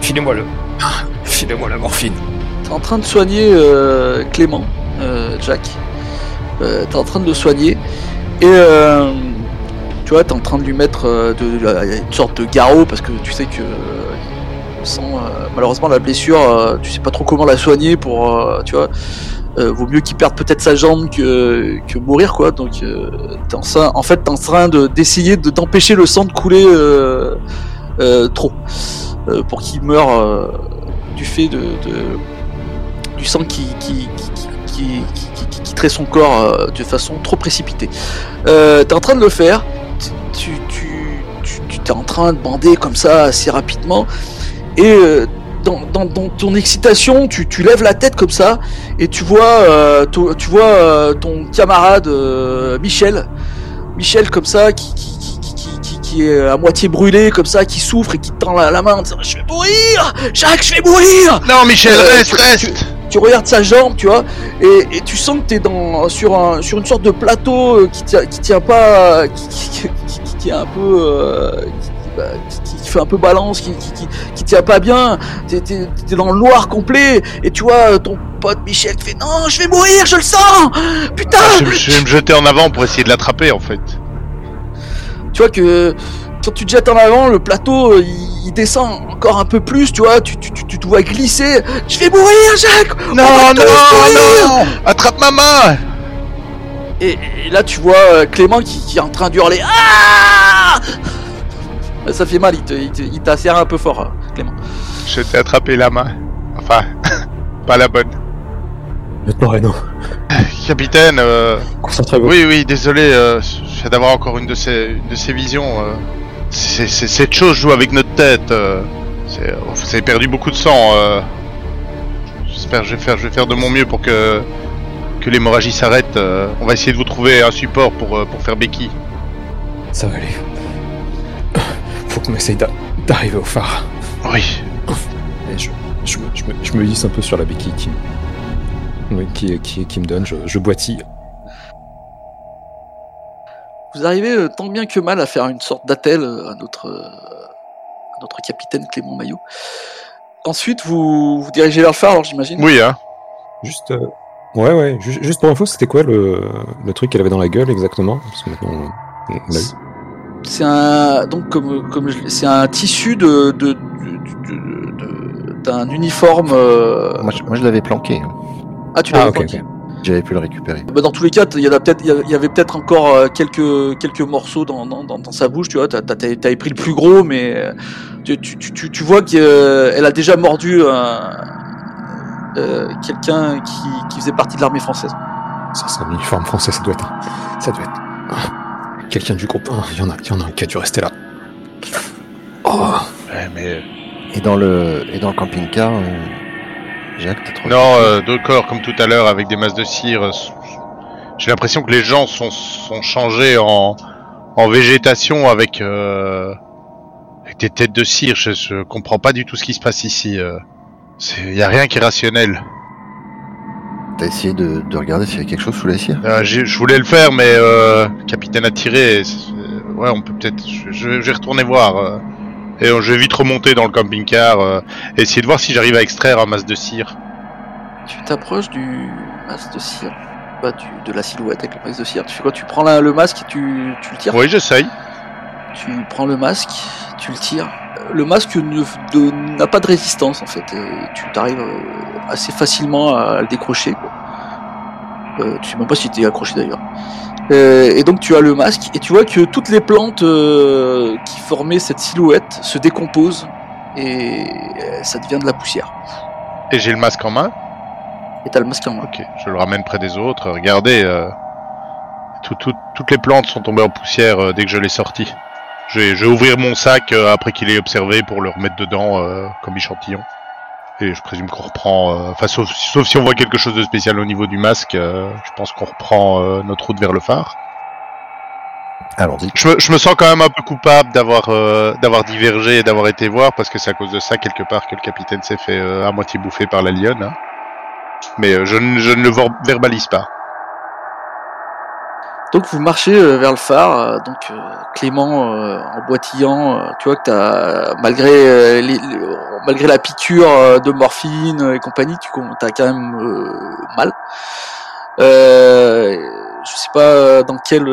Filez-moi le. Filez-moi la morphine. T'es en train de soigner euh, Clément, euh, Jack. Euh, t'es en train de le soigner. Et euh, tu vois, t'es en train de lui mettre euh, de, de- une sorte de garrot parce que tu sais que euh, malheureusement la blessure. euh, tu sais pas trop comment la soigner pour, euh, tu vois. vaut mieux qu'il perde peut-être sa jambe que, que mourir quoi. Donc euh, t'es en, train- fait t'es en train de d'essayer de t'empêcher le sang de couler trop pour qu'il meure du fait de, du sang qui, qui, qui, qui, son corps de façon trop précipitée. T'es en train de le faire, tu, tu, tu, en train de bander comme ça assez rapidement, et euh, dans, dans, dans ton excitation, tu, tu lèves la tête comme ça, et tu vois, euh, tu vois euh, ton camarade Michel, Michel comme ça, qui, qui, qui, qui, qui- qui, qui est à moitié brûlé comme ça, qui souffre et qui te tend la, la main en disant Je vais mourir Jacques, je vais mourir Non, Michel, reste, tu- reste. tu regardes sa jambe, tu vois, et, et tu sens que t'es dans sur un sur une sorte de plateau qui tient qui tient pas, qui, qui, qui- qui- qui est un peu euh, qui, bah, qui- fait un peu balance, qui qui, qui, qui tient pas bien. T'es t'es- t'es dans le noir complet, et tu vois ton pote Michel qui fait non, je vais mourir, je le sens, putain. Je, je vais me jeter en avant pour essayer de l'attraper en fait. tu vois que quand tu te jettes en avant, le plateau euh, il, il descend encore un peu plus, tu vois, tu, tu, tu, tu te vois glisser. Je vais mourir, Jacques On Non, va non, non Attrape ma main Et, et là, tu vois euh, Clément qui, qui est en train d'hurler. Ah Ça fait mal, il te- il te- il t'a serré un peu fort, hein, Clément. Je t'ai attrapé la main. Enfin, pas la bonne. Lieutenant Reno, Capitaine, euh, concentrez-vous. oui, oui, désolé, euh, je viens d'avoir encore une de ces, une de ces visions. euh. C'est, c'est- cette chose joue avec notre tête. euh. C'est, vous avez perdu beaucoup de sang. euh. J'espère que je vais faire, je vais faire de mon mieux pour que, que l'hémorragie s'arrête. euh. On va essayer de vous trouver un support pour, pour faire béquille. Ça va aller. Faut qu'on essaye d'a- d'arriver au phare. Oui. Et je, je, me- je me, je me hisse un peu sur la béquille qui, oui, qui, qui, qui me donne, je, je boitille. Vous arrivez euh, tant bien que mal à faire une sorte d'attelle euh, à notre, euh, à notre capitaine Clément Maillot. Ensuite, vous vous dirigez vers le phare, alors j'imagine Oui, hein. Juste. euh, Ouais, ouais, ju- juste pour info, c'était quoi le, le truc qu'elle avait dans la gueule exactement? Parce que maintenant, on- on l'a eu. C'est un donc comme comme c'est un tissu de de- d'un uniforme. euh, moi, je, moi, je l'avais planqué. hein. Ah, tu Ah, l'avais ok, planqué. J'avais pu le récupérer. Bah, dans tous les cas, il y en a peut-être, il y avait peut-être encore euh, quelques quelques morceaux dans, dans, dans, dans sa bouche, tu vois. T'as, t'as, t'avais pris le plus gros, mais euh, tu, tu, tu, tu vois qu'elle a déjà mordu un, euh, quelqu'un qui, qui faisait partie de l'armée française. Ça, c'est un uniforme français, ça doit être. Ça doit être. Ah, Quelqu'un du groupe 1, il y en a, il y en a un qui a dû rester là. Oh Ouais, mais... Et dans le, et dans le camping-car, euh, Jacques, t'as trop. Non, euh, deux corps comme tout à l'heure avec des masses de cire. euh, J'ai l'impression que les gens sont, sont changés en, en végétation avec, euh, des têtes de cire, je, je comprends pas du tout ce qui se passe ici. euh. Il y a rien qui est rationnel. T'as essayé de, de regarder s'il y a quelque chose sous la cire Euh, j'ai- je voulais le faire, mais euh, le capitaine a tiré. Ouais, on peut peut-être. Je, je- je vais retourner voir. euh. et euh, je vais vite remonter dans le camping-car, euh, et essayer de voir si j'arrive à extraire un masque de cire. Tu t'approches du masque de cire, bah, du, de la silhouette avec le masque de cire. Tu fais quoi? Tu prends la- le masque et tu, tu le tires? Oui, j'essaye. Tu prends le masque, tu le tires. Le masque n'a pas de résistance en fait. et tu t'arrives euh, assez facilement à, le décrocher. Quoi. Euh, tu sais même pas si t'es accroché d'ailleurs. Euh, et donc tu as le masque et tu vois que toutes les plantes euh, qui formaient cette silhouette se décomposent et euh, ça devient de la poussière. Et j'ai le masque en main? Et t'as le masque en main. Ok, je le ramène près des autres. Regardez, euh, tout- tout- toutes les plantes sont tombées en poussière euh, dès que je l'ai sorti. Je vais, je vais ouvrir mon sac euh, après qu'il ait observé pour le remettre dedans euh, comme échantillon. Et je présume qu'on reprend, euh, enfin sauf, sauf si on voit quelque chose de spécial au niveau du masque, euh, je pense qu'on reprend euh, notre route vers le phare. Allons-y. Je me, je me sens quand même un peu coupable d'avoir euh, d'avoir divergé et d'avoir été voir parce que c'est à cause de ça quelque part que le capitaine s'est fait euh, à moitié bouffer par la lionne. hein. Mais euh, je, ne- je ne le ver- verbalise pas. Donc vous marchez euh, vers le phare, euh, donc euh, Clément en boitillant, tu vois que t'as malgré les- malgré la piqûre de morphine et compagnie, tu t'as quand même mal. Euh, je sais pas dans quelle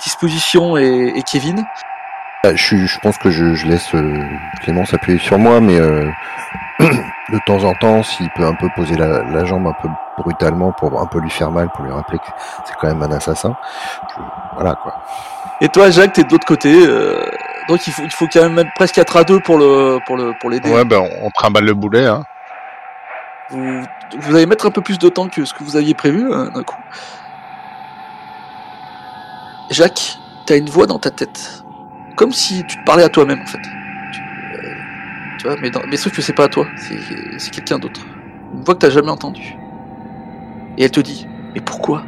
disposition est, est Kevin. Je, je pense que je, laisse Clément s'appuyer sur moi, mais euh, de temps en temps, s'il peut un peu poser la, la jambe un peu brutalement pour un peu lui faire mal, pour lui rappeler que c'est quand même un assassin. je- voilà quoi. Et toi Jacques, t'es de l'autre côté, euh, donc il faut il faut quand même être presque être à deux pour le pour le pour l'aider. Ouais, ben on, on trimballe le boulet. Hein. Vous, vous allez mettre un peu plus de temps que ce que vous aviez prévu euh, d'un coup. Jacques, t'as une voix dans ta tête. Comme si tu te parlais à toi-même en fait. Tu, vois, mais, dans- mais sauf que c'est pas à toi, c'est c'est quelqu'un d'autre. Une voix que t'as jamais entendue. Et elle te dit Mais pourquoi?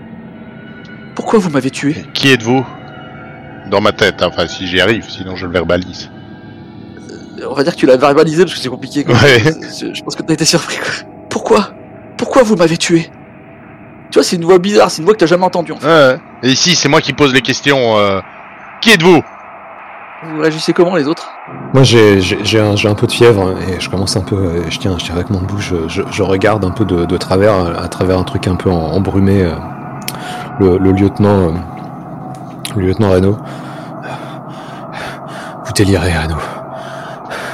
Pourquoi vous m'avez tué? Qui êtes-vous? Dans ma tête, hein. enfin si j'y arrive, sinon je le verbalise. Euh, On va dire que tu l'as verbalisé parce que c'est compliqué. quoi. Ouais. Je, je pense que t'as été surpris. Quoi. Pourquoi? Pourquoi vous m'avez tué? Tu vois, c'est une voix bizarre, c'est une voix que t'as jamais entendue en fait. Ouais. Et ici, c'est moi qui pose les questions. euh, Qui êtes-vous? Vous réagissez comment les autres? Moi, j'ai j'ai- j'ai un, j'ai un peu de fièvre et je commence un peu. euh, Je tiens, je tiens avec mon bouche. Je, je regarde un peu de, de travers, à travers un truc un peu embrumé. euh, Le, le lieutenant, euh, le lieutenant Reno. Vous délirez, Reno.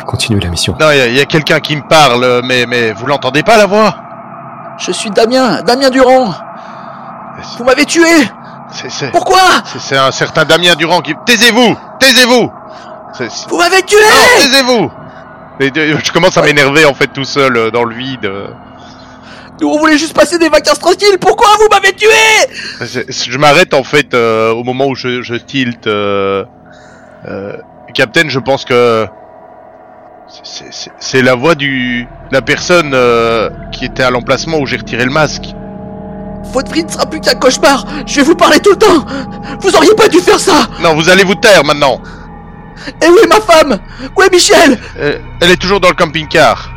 Continuez la mission. Non, il y a, il y a quelqu'un qui me parle, mais, mais vous l'entendez pas la voix? Je suis Damien, Damien Durand Vous m'avez tué C'est c'est- Pourquoi? c'est- c'est un certain Damien Durand qui. Taisez-vous Taisez-vous Vous m'avez tué Non, taisez-vous Et, euh, Je commence à m'énerver en fait tout seul euh, dans le vide. euh. Nous on voulait juste passer des vacances tranquilles, pourquoi vous m'avez tué? Je m'arrête en fait euh, au moment où je, je tilte. Euh, euh, Captain, je pense que c'est- la voix du la personne qui était à l'emplacement où j'ai retiré le masque. Votre vie ne sera plus qu'un cauchemar Je vais vous parler tout le temps Vous auriez pas dû faire ça Non, vous allez vous taire maintenant. Et où est ma femme Où est Michel Euh, elle est toujours dans le camping-car.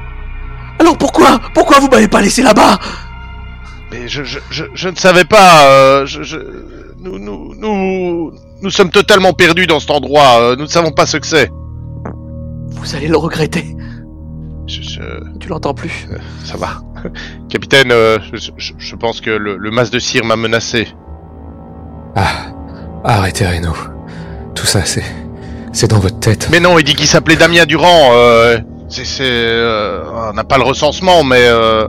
Alors pourquoi Pourquoi vous m'avez pas laissé là-bas? Mais je, je, je, je ne savais pas. euh, je, je, nous, nous, nous, nous sommes totalement perdus dans cet endroit. euh, nous ne savons pas ce que c'est. Vous allez le regretter. Je- je- Tu l'entends plus. ça va. Capitaine, euh, je, pense que le, le masque de cire m'a menacé. Ah, arrêtez, Reno. Tout ça, c'est. C'est dans votre tête. Mais non, il dit qu'il s'appelait Damien Durand. Euh, c'est, euh, on n'a pas le recensement, mais euh,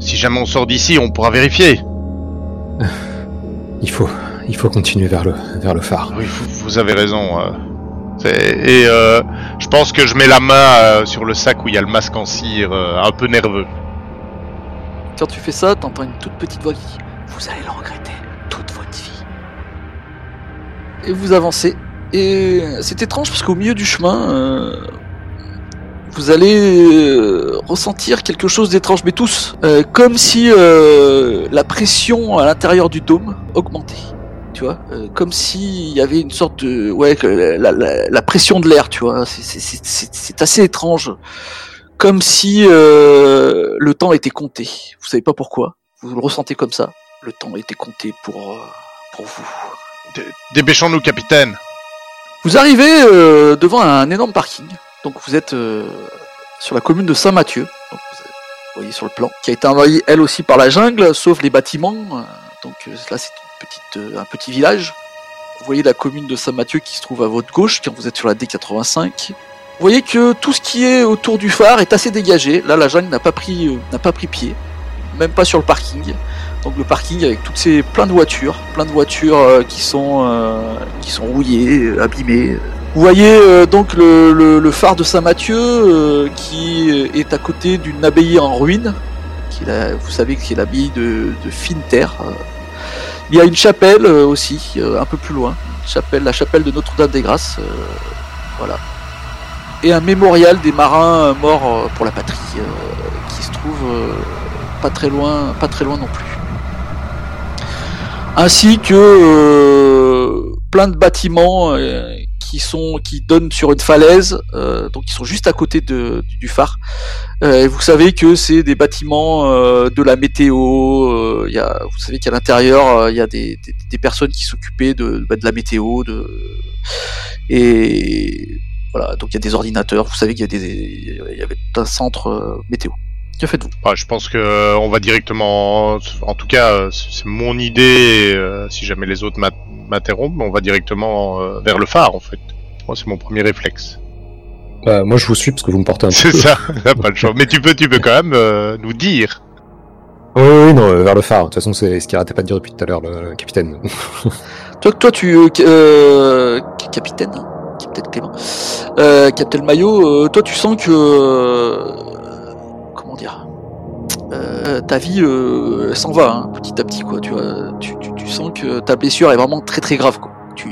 si jamais on sort d'ici, on pourra vérifier. Il faut. Il faut continuer vers le, vers le phare. Oui, vous, vous avez raison. Et euh, je pense que je mets la main euh, sur le sac où il y a le masque en cire, euh, un peu nerveux. Quand tu fais ça, t'entends une toute petite voix qui dit Vous allez le regretter toute votre vie. Et vous avancez. Et c'est étrange parce qu'au milieu du chemin, vous allez ressentir quelque chose d'étrange, mais tous. Comme si la pression à l'intérieur du dôme augmentait. Tu vois, euh, comme s'il y avait une sorte de, ouais, que la, la- la pression de l'air, tu vois, c'est- c'est- assez étrange, comme si euh, le temps était compté. Vous savez pas pourquoi, vous le ressentez comme ça. Le temps était compté pour euh, pour vous. Dé- Dépêchons-nous, capitaine. Vous arrivez euh, devant un énorme parking. Donc vous êtes sur la commune de Saint-Mathieu. Vous voyez sur le plan, qui a été envahie elle aussi par la jungle, sauf les bâtiments. Donc là c'est euh, un petit village. Vous voyez la commune de Saint-Mathieu qui se trouve à votre gauche quand vous êtes sur la D85. Vous voyez que tout ce qui est autour du phare est assez dégagé. Là la jungle n'a pas pris euh, pas pris pied, même pas sur le parking. Donc le parking avec toutes ces plein de voitures, plein de voitures euh, qui sont qui sont rouillées, abîmées. Vous voyez donc le, phare de Saint-Mathieu qui est à côté d'une abbaye en ruine. Vous savez que c'est l'abbaye de, de euh. Il y a une chapelle euh, aussi, euh, un peu plus loin. Une chapelle, la chapelle de Notre-Dame des Grâces. euh, voilà. Et un mémorial des marins morts pour la patrie qui se trouve pas très loin, pas très loin non plus ainsi que plein de bâtiments qui sont qui donnent sur une falaise, euh, donc qui sont juste à côté de, du, phare. Euh, et vous savez que c'est des bâtiments euh, de la météo. Il y a, vous savez qu'à l'intérieur il y a des, des, personnes qui s'occupaient de, bah, de la météo, de et voilà. Donc il y a des ordinateurs. Vous savez qu'il y des il y avait un centre météo. Que faites-vous? Ouais, je pense que euh, on va directement. En tout cas, euh, c'est c'est mon idée. euh, si jamais les autres m'interrompent, on va directement euh, vers le phare, en fait. Moi, c'est mon premier réflexe. Bah, moi, je vous suis parce que vous me portez un C'est peu. ça. T'as pas le choix. Mais tu peux, tu peux quand même euh, nous dire. Oui, oui, non, euh, vers le phare. De toute façon, c'est ce qu'il arrêtait pas de dire depuis tout à l'heure, le, le capitaine. Toi, toi, tu, euh, euh, capitaine, hein, capitaine Clément, euh, capitaine Maillot, euh, toi, tu sens que, euh, euh, ta vie euh, s'en va hein, petit à petit, quoi. Tu, vois, tu, sens que ta blessure est vraiment très très grave, quoi. Tu,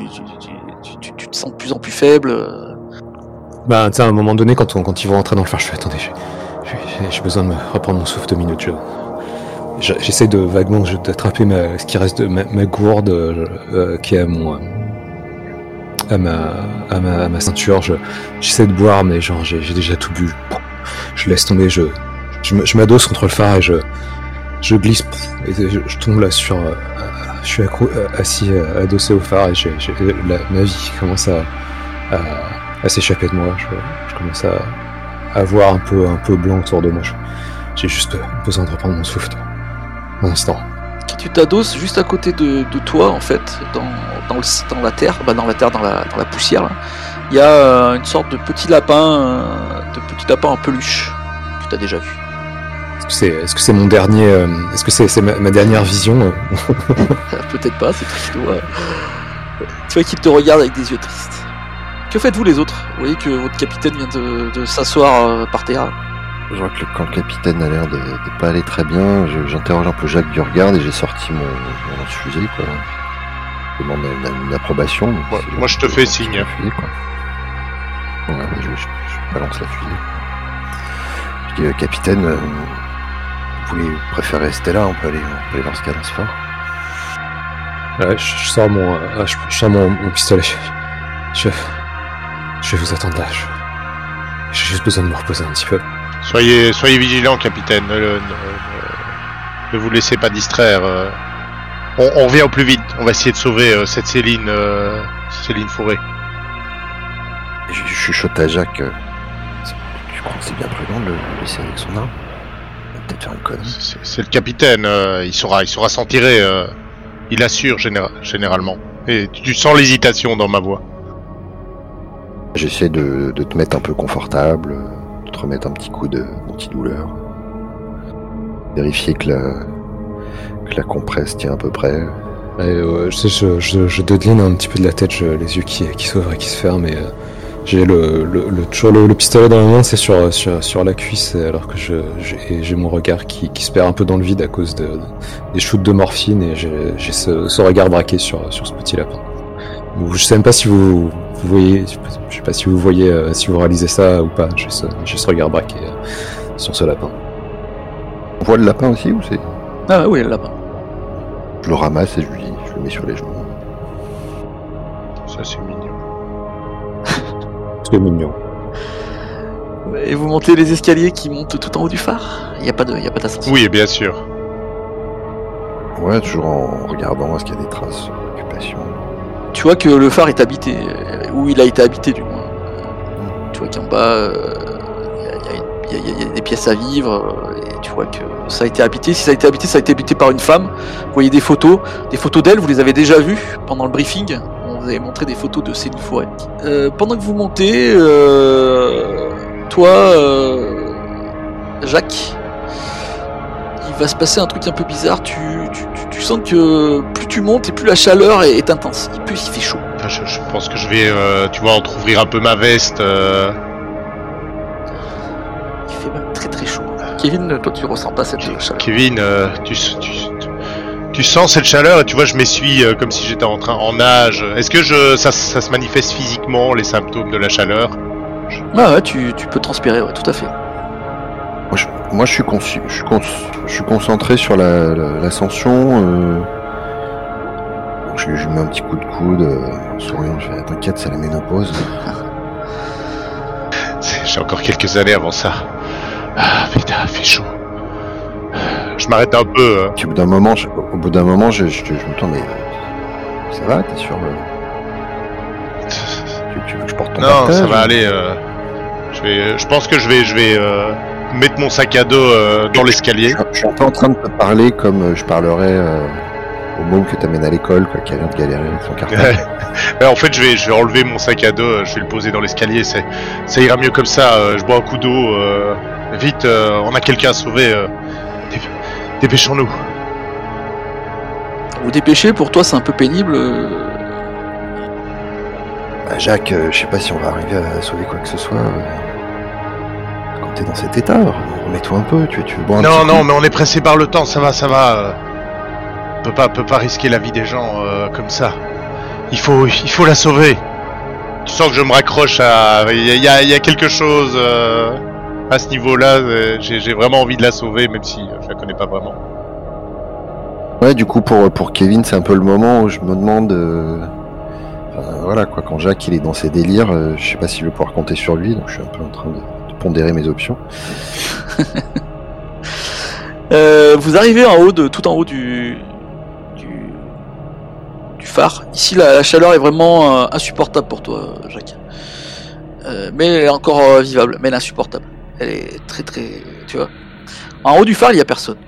te sens de plus en plus faible. euh. Bah, tu sais, à un moment donné, quand, on, ils vont rentrer dans le phare, je fais attendez, j'ai- besoin de me reprendre mon souffle deux minutes. je- je- J'essaie de vaguement d'attraper ce qui reste de ma, gourde qui est à mon. à ma, ceinture. Je- J'essaie de boire, mais genre, j'ai déjà tout bu. Je laisse tomber, je, je, m'adosse contre le phare et je, glisse et je, tombe là sur. euh, je suis euh, assis euh, adossé au phare et j'ai j'ai- la- ma vie commence à, à, s'échapper de moi. Je, commence à, à voir un peu, un peu blanc autour de moi. J'ai juste besoin de reprendre mon souffle. Un instant. Tu t'adosses juste à côté de, toi, en fait, bah, dans la terre, dans la, poussière. Il y a une sorte de petit lapin, de petit lapin en peluche tu as déjà vu. Est-ce que c'est est -ce c'est mon dernier. euh, Est-ce que c'est ma, ma dernière vision euh Peut-être pas, c'est triste. Tu vois qu'il te regarde avec des yeux tristes. Que faites-vous les autres? Vous voyez que votre capitaine vient de, de s'asseoir euh, par terre. Je vois que le, quand le capitaine a l'air de, de pas aller très bien, j'interroge un peu Jacques du regard et j'ai sorti mon, mon lance-fusée, quoi. Je demande une, une approbation. Moi- je te fais signe. quoi. Ouais, je, je- je balance la fusée. Je dis, euh, capitaine, euh, vous voulez préférer rester là On peut aller, on peut aller voir ce qu'il y a dans ce fort. Ouais, je, je sors mon, euh, je, je sors mon, mon pistolet. Je, je vais vous attendre là. je- J'ai juste besoin de me reposer un petit peu. Soyez, soyez vigilants, capitaine. Ne, ne- ne- ne vous laissez pas distraire. euh. On, on revient au plus vite. On va essayer de sauver euh, cette Céline, euh, Céline Fourré. Je, je chuchote à Jacques. euh, tu crois que c'est bien prudent de le laisser avec son arme peut-être faire une connerie. C'est le capitaine. euh, il saura, il saura s'en tirer. euh. il assure généra- généralement. Et tu, tu sens l'hésitation dans ma voix. J'essaie de, de te mettre un peu confortable, de te remettre un petit coup de d'antidouleur. Vérifier que la, que la compresse tient à peu près. Euh, je, sais, je, je, je dodeline un petit peu de la tête, je- les yeux qui, qui s'ouvrent et qui se ferment. Et, euh, j'ai le, le, le, toujours le, le pistolet dans la main, c'est sur, sur, sur la cuisse, alors que je, j'ai, et j'ai mon regard qui, qui se perd un peu dans le vide à cause de, des shoots de morphine et j'ai, j'ai ce, ce regard braqué sur, sur ce petit lapin. Je sais même pas si vous, vous voyez, je sais pas si vous voyez, euh, si vous réalisez ça ou pas. J'ai ce, j'ai ce regard braqué euh, sur ce lapin. On voit le lapin aussi ou c'est? Ah oui, le lapin. Je le ramasse et je lui je le mets sur les genoux. c'est mignon. Mignon. Et vous montez les escaliers qui montent tout en haut du phare? Il n'y a pas de, y a pas d'ascenseur. Oui, bien sûr. Ouais, toujours en regardant est-ce qu'il y a des traces d'occupation? Tu vois que le phare est habité, euh, ou il a été habité du moins. Euh, Tu vois qu'en bas, euh, y, y y il y a des pièces à vivre, euh, et tu vois que ça a été habité. Si ça a été habité, ça a été habité par une femme. Vous voyez des photos, des photos d'elle, vous les avez déjà vues pendant le briefing? Vous avait montré des photos de Céline Forêt. Euh, pendant que vous montez, euh, toi, euh, Jacques, il va se passer un truc un peu bizarre. Tu, tu, tu- tu sens que plus tu montes et plus la chaleur est, est intense. Il peut, il fait chaud. Enfin, je, je pense que je vais, euh, tu vois, entrouvrir un peu ma veste. euh, Il fait même très très chaud. Kevin, toi tu ressens pas cette chaleur. Kevin, euh, tu, tu, tu- sens cette chaleur et tu vois, je m'essuie euh, comme si j'étais en train en nage. Est-ce que je, ça, ça se manifeste physiquement, les symptômes de la chaleur? Ah ouais, tu, tu peux transpirer, ouais, tout à fait. Moi, je, moi, je suis, conci- je, suis cons- je suis concentré sur la- la- l'ascension. euh, donc je, lui- je lui mets un petit coup de coude, euh, en souriant. Je fais T'inquiète, c'est la ménopause. C'est- J'ai encore quelques années avant ça. Ah putain, fait chaud. Je m'arrête un peu. Puis au bout d'un moment, je, au bout d'un moment, je, je, je me tourne. Mais ça va T'es sûr euh, tu, tu veux que je porte ton Non, partage ça va aller. euh, Je vais, je pense que je vais, je vais euh, mettre mon sac à dos euh, dans l'escalier. Je, suis un peu en train de te parler comme je parlerais au môme que t'amènes à l'école, quoi, qui a l'air de galérer avec son. Ouais, en fait, je vais, je vais enlever mon sac à dos, je vais le poser dans l'escalier. C'est, ça ira mieux comme ça. Je bois un coup d'eau. Vite, on a quelqu'un à sauver. Dép- Dépêchons-nous. Vous dépêchez, pour toi c'est un peu pénible. euh, Bah, Jacques, euh, je sais pas si on va arriver à sauver quoi que ce soit. euh, quand t'es dans cet état, remets-toi un peu. Tu, tu veux boire un Non, petit non, coup mais on est pressé par le temps. Ça va, ça va. euh. On peut pas, peut pas risquer la vie des gens euh, comme ça. Il faut, il faut la sauver. Tu sens que je me raccroche à. Il y a, il y a- il y a quelque chose euh, à ce niveau-là. euh, J'ai j'ai vraiment envie de la sauver, même si euh, je la connais pas vraiment. Ouais, du coup, pour, pour Kevin, c'est un peu le moment où je me demande. euh, enfin, voilà, quoi, quand Jacques il est dans ses délires, euh, je sais pas s'il veut pouvoir compter sur lui, donc je suis un peu en train de, de pondérer mes options. Euh, vous arrivez en haut de, tout en haut du, du, du phare. Ici, la, la chaleur est vraiment euh, insupportable pour toi, Jacques. Euh, mais elle est encore euh, vivable, mais elle est insupportable. Elle est très très, tu vois. En haut du phare, il y a personne.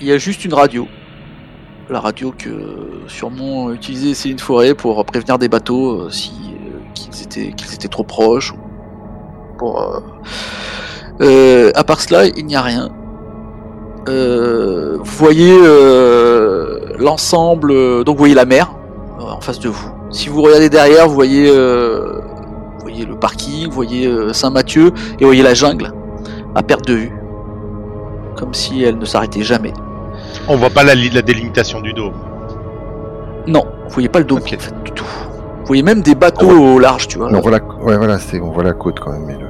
Il y a juste une radio. La radio que sûrement utilisait Céline Forêt pour prévenir des bateaux euh, si euh, qu'ils étaient qu'ils étaient trop proches. Pour, euh, à part cela, il n'y a rien. Vous voyez l'ensemble, donc vous voyez la mer en face de vous. Si vous regardez derrière, vous voyez, voyez le parking, vous voyez euh, Saint-Mathieu et vous voyez la jungle à perte de vue, comme si elle ne s'arrêtait jamais. On voit pas la, la délimitation du dôme. Non, vous voyez pas le dôme Ok. en fait du tout. Vous voyez même des bateaux au large, tu vois. on voit la, ouais, voilà, c'est, on voit la côte quand même. Mais le...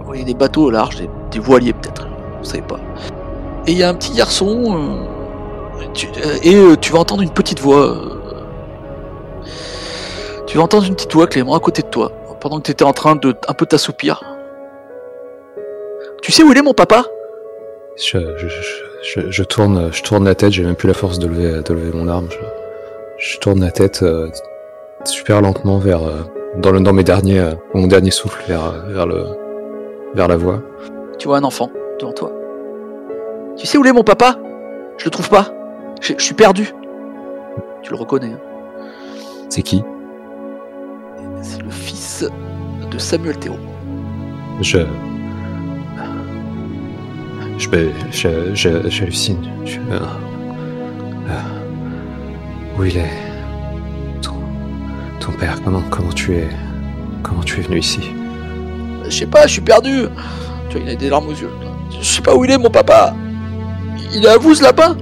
Vous voyez des bateaux au large, des, des voiliers peut-être, vous savez pas. Et il y a un petit garçon, euh, tu- euh, et euh, tu vas entendre une petite voix. euh, tu vas entendre une petite voix, Clément, à côté de toi, pendant que tu étais en train de un peu t'assoupir. Tu sais où il est mon papa? Je, je, je, je, je tourne, je tourne la tête, j'ai même plus la force de lever, de lever mon arme. Je, tourne la tête euh, super lentement vers, euh, dans, le, dans mes derniers, euh, mon dernier souffle vers, vers, le, vers la voie. Tu vois un enfant devant toi. Tu sais où il est mon papa? Je le trouve pas. Je, je suis perdu. Tu le reconnais. hein. C'est qui? C'est le fils de Samuel Théo. Je. Je, je, je- je- j'hallucine. Je- euh, euh, où il est? Ton, ton père, comment, comment tu es. Comment tu es venu ici? Je sais pas, je suis perdu. Tu vois, il a des larmes aux yeux. Je sais pas où il est, mon papa. Il est à vous, ce lapin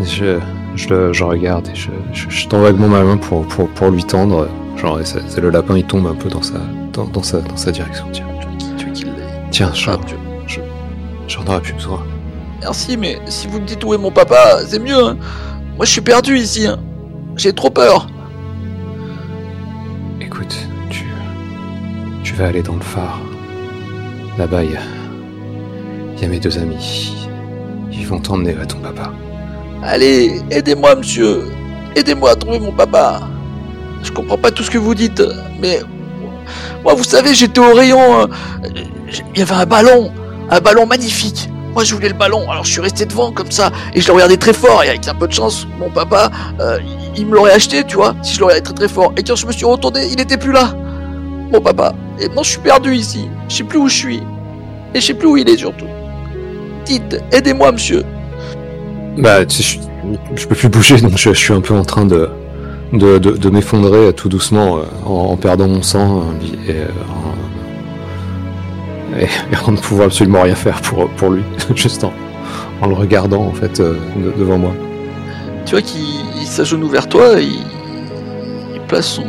Je, je, le- je regarde et je, je, je tends vaguement ma main pour, pour, pour lui tendre. Genre, c'est, le lapin, il tombe un peu dans sa, dans, dans sa, dans sa direction. Tiens, Tu veux qu'il tiens j'en, Ah, tu- j'en aurais plus besoin. Merci, mais si vous me dites où est mon papa, c'est mieux. hein. Moi, je suis perdu ici. hein. J'ai trop peur. Écoute, tu. Tu vas aller dans le phare. Là-bas, il y a. Il y a mes deux amis. Ils vont t'emmener à ton papa. Allez, aidez-moi, monsieur. Aidez-moi à trouver mon papa. Je comprends pas tout ce que vous dites, mais moi, vous savez, j'étais au rayon. euh, Il y avait un ballon, un ballon magnifique. Moi, je voulais le ballon, alors je suis resté devant comme ça, et je le regardais très fort. Et avec un peu de chance, mon papa, euh, il, me l'aurait acheté, tu vois, si je le regardais très très fort. Et quand je me suis retourné, il était plus là, mon papa. Et maintenant, je suis perdu ici. Je sais plus où je suis, et je sais plus où il est surtout. Dites, aidez-moi, monsieur. Bah, tu sais, je, peux plus bouger, donc je suis un peu en train de, de, de, de m'effondrer tout doucement euh, en, en perdant mon sang euh, et, euh, en- et, et en ne pouvant absolument rien faire pour, pour lui, juste en, en le regardant en fait de- devant moi. tu vois qu'il il s'agenouille vers toi, il, il place son,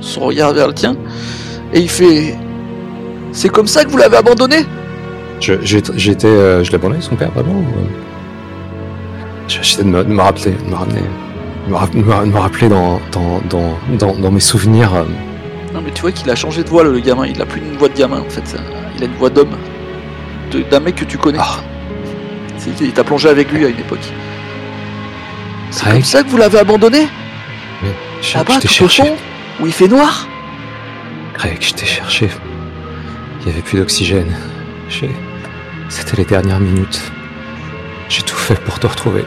son regard vers le tien, et il fait C'est comme ça que vous l'avez abandonné? Je, j'étais, euh, je l'abandonnais son père vraiment. J'essayais de me, de me rappeler, de me ramener, me, rappeler dans, dans, dans, dans, dans mes souvenirs. euh, Non, mais tu vois qu'il a changé de voix, le gamin, il a plus une voix de gamin en fait, il a une voix d'homme, d'un mec que tu connais. Ah. Il t'a plongé avec lui à une époque. C'est Greg. comme ça que vous l'avez abandonné? Là-bas, t'ai tout au fond, où il fait noir? Greg, je t'ai cherché. Il n'y avait plus d'oxygène. C'était les dernières minutes. J'ai tout fait pour te retrouver.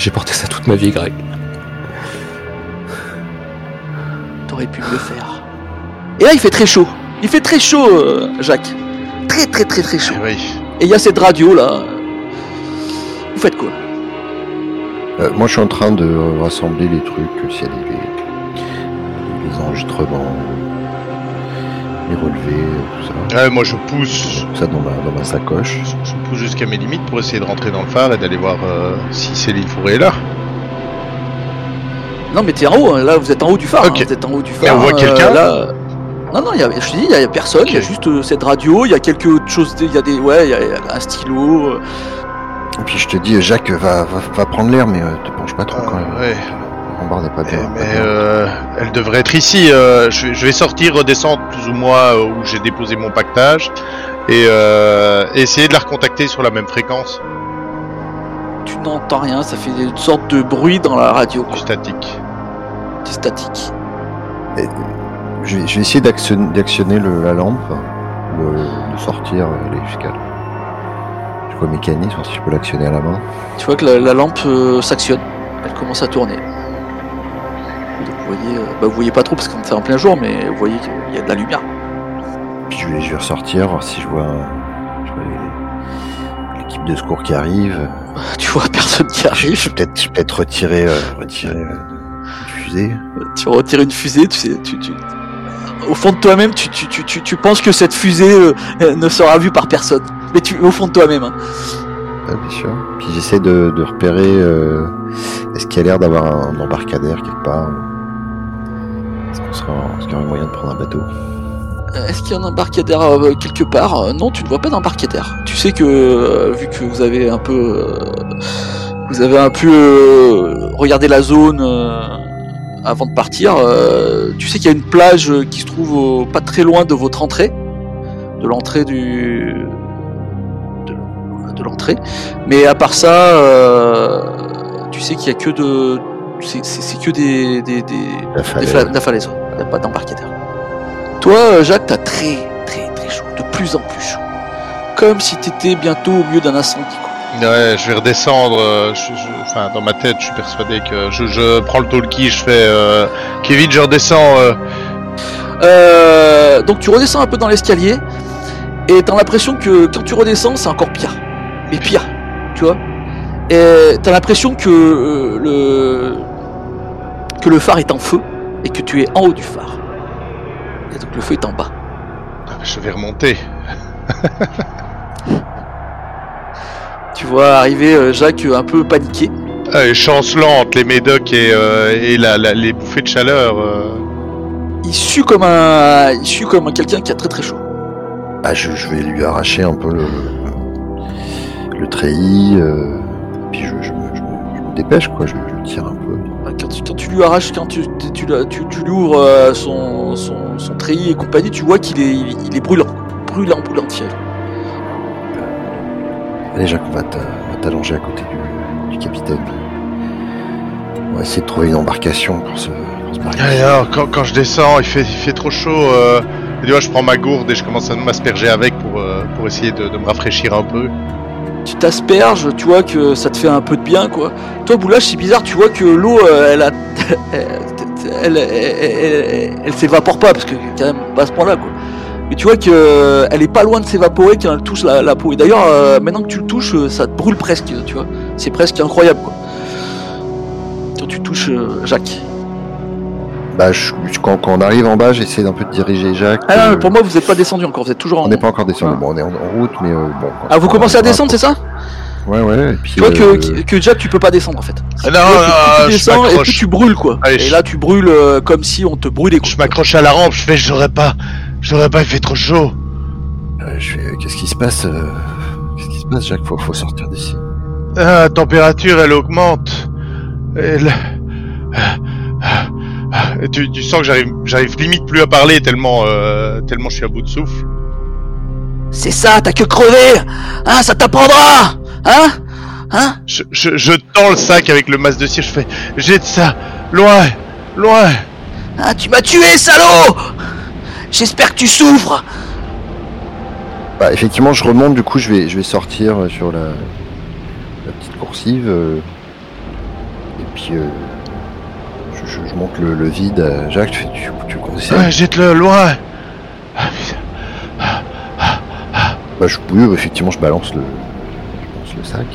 J'ai porté ça toute ma vie, Greg. T'aurais pu mieux faire. Et là, il fait très chaud. Il fait très chaud, euh, Jacques. Très, très, très, très chaud. Eh oui. Et il y a cette radio là. Vous faites quoi? Euh, moi, je suis en train de rassembler les trucs, euh, s'il y a des, les, les enregistrements, les relevés, euh, tout ça. Ouais, moi je pousse, Tout ça dans ma, dans ma sacoche. je pousse jusqu'à mes limites pour essayer de rentrer dans le phare et d'aller voir euh, si Céline Fourré est là. Non, mais t'es en haut. hein. Là, vous êtes en haut du phare. Ok. hein. Vous êtes en haut du phare. Mais on voit hein. quelqu'un? là... Non, non, il y a, je te dis, il y a personne. Il y a juste euh, cette radio. Il y a quelque chose. Il y a des, ouais, il y a un stylo. euh. Et puis je te dis, Jacques, va, va, va prendre l'air, mais euh, te penche pas trop Euh, quand même. ouais. Rambarde pas Eh, bien. pas mais euh, elle devrait être ici. euh, je, je vais sortir, redescendre plus ou moins euh, où j'ai déposé mon pactage et euh, essayer de la recontacter sur la même fréquence Tu n'entends rien. Ça fait une sorte de bruit dans la radio. du statique. C'est statique. Je, vais, je vais essayer d'actionner, d'actionner le- la lampe, le, de sortir, euh, aller jusqu'à le jusqu'au mécanisme, voir si je peux l'actionner à la main. Tu vois que la, la lampe euh, s'actionne. Elle commence à tourner. Donc, vous voyez, euh, bah, vous voyez pas trop parce qu'on est en plein jour, mais vous voyez qu'il y a de la lumière. Puis je vais, je vais ressortir, voir si je vois, je vois les- l'équipe de secours qui arrive. Tu vois personne qui Je arrive. vais peut-être, je vais peut-être retirer, euh, retirer euh, une fusée. tu retires une fusée, tu sais, tu, tu- au fond de toi-même, tu, tu, tu, tu, tu penses que cette fusée euh, ne sera vue par personne. Mais tu, au fond de toi-même. hein. Ah, bien sûr. Puis j'essaie de, de repérer. euh, est-ce qu'il y a l'air d'avoir un embarcadère quelque part? Est-ce qu'on sera, est-ce qu'il y aura moyen de prendre un bateau? Est-ce qu'il y a un embarcadère euh, quelque part Euh, Non, tu ne vois pas d'embarcadère. Tu sais que euh, vu que vous avez un peu, euh, vous avez un peu euh, regardé la zone euh, avant de partir. euh, tu sais qu'il y a une plage euh, qui se trouve au- pas très loin de votre entrée, de l'entrée du, de, de l'entrée. Mais à part ça, euh, tu sais qu'il y a que de, c'est, que des, des, des, La des falaise. fla- de la falaise, ouais. Il n'y a pas d'embarcadère. Toi, Jacques, t'as très, très, très chaud, de plus en plus chaud. Comme si t'étais bientôt au milieu d'un incendie, quoi. Ouais, je vais redescendre. euh, je- je- enfin, dans ma tête, je suis persuadé que je, je prends le talkie, je fais euh, Kevin, je redescends. euh, Euh, donc tu redescends un peu dans l'escalier, et t'as l'impression que quand tu redescends, c'est encore pire. Mais pire, tu vois. Et t'as l'impression que euh, le que le phare est en feu et que tu es en haut du phare. Et donc le feu est en bas. je vais remonter. Tu vois arriver euh, Jacques euh, un peu paniqué. Ah, et chancelante, les médocs et, euh, et la, la- les bouffées de chaleur. euh. Il sue comme un, il sue comme quelqu'un qui a très très chaud. Bah, je, je vais lui arracher un peu le, le treillis, euh, puis je, je dépêche, quoi. Je, je tire un peu. Quand tu, quand tu lui arraches, quand tu, tu, tu, la- tu- tu lui ouvres euh, son, son, son treillis et compagnie, tu vois qu'il est, il, il est brûlant. Brûlant, brûlant de fièvre. Allez, Jacques, on va t'a- on va t'allonger à côté du, du capitaine. On va essayer de trouver une embarcation pour se, pour se alors, quand, quand je descends, il fait, il fait trop chaud. Euh, et tu vois, je prends ma gourde et je commence à m'asperger avec pour, euh, pour essayer de, de me rafraîchir un peu. Tu t'asperges, tu vois que ça te fait un peu de bien, quoi. Toi, Boulage, c'est bizarre, tu vois que l'eau, euh, elle a. Elle, elle, elle, s'évapore pas, parce que quand même, pas à ce point-là, quoi. Mais tu vois que euh, elle est pas loin de s'évaporer quand elle touche la, la peau. Et d'ailleurs, euh, maintenant que tu le touches, ça te brûle presque, tu vois. C'est presque incroyable, quoi. Quand tu touches Jacques. Bah, quand, quand on arrive en bas, j'essaie d'un peu de diriger Jacques. Ah non, euh, mais pour moi, vous êtes pas descendu encore, vous êtes toujours en on n'est pas encore descendu. Ah. Bon, on est en, en route, mais euh, bon. Ah, vous commencez à descendre, c'est ça Ouais, ouais. Et puis, Tu vois que, euh, que, que Jack, tu peux pas descendre en fait. Ah non, vois que non, tu je descends et plus tu brûles quoi. Allez, et je- là, tu brûles euh, comme si on te brûlait quoi. Je m'accroche à la rampe, je fais, j'aurais pas, j'aurais pas, il fait trop chaud. euh, je fais, qu'est-ce qui se passe Qu'est-ce qui se passe, Jacques? Faut, faut sortir d'ici. Ah, la température, elle augmente. Et le- Et tu, tu sens que j'arrive, j'arrive limite plus à parler tellement, euh, tellement je suis à bout de souffle. C'est ça, t'as que crever Hein, ça t'apprendra Hein Hein Je, je, je tends le sac avec le masque de cire, je fais, jette ça, loin, loin. Hein, tu m'as tué, salaud J'espère que tu souffres Bah, effectivement, je remonte, du coup, je vais, je vais sortir sur la, la petite coursive. euh, et puis, euh, je, monte le, le vide à Jacques. Tu, fais, tu, tu veux qu'on essaie Ouais, jette-le loin. Bah, je, oui, effectivement, je balance le, je balance le sac.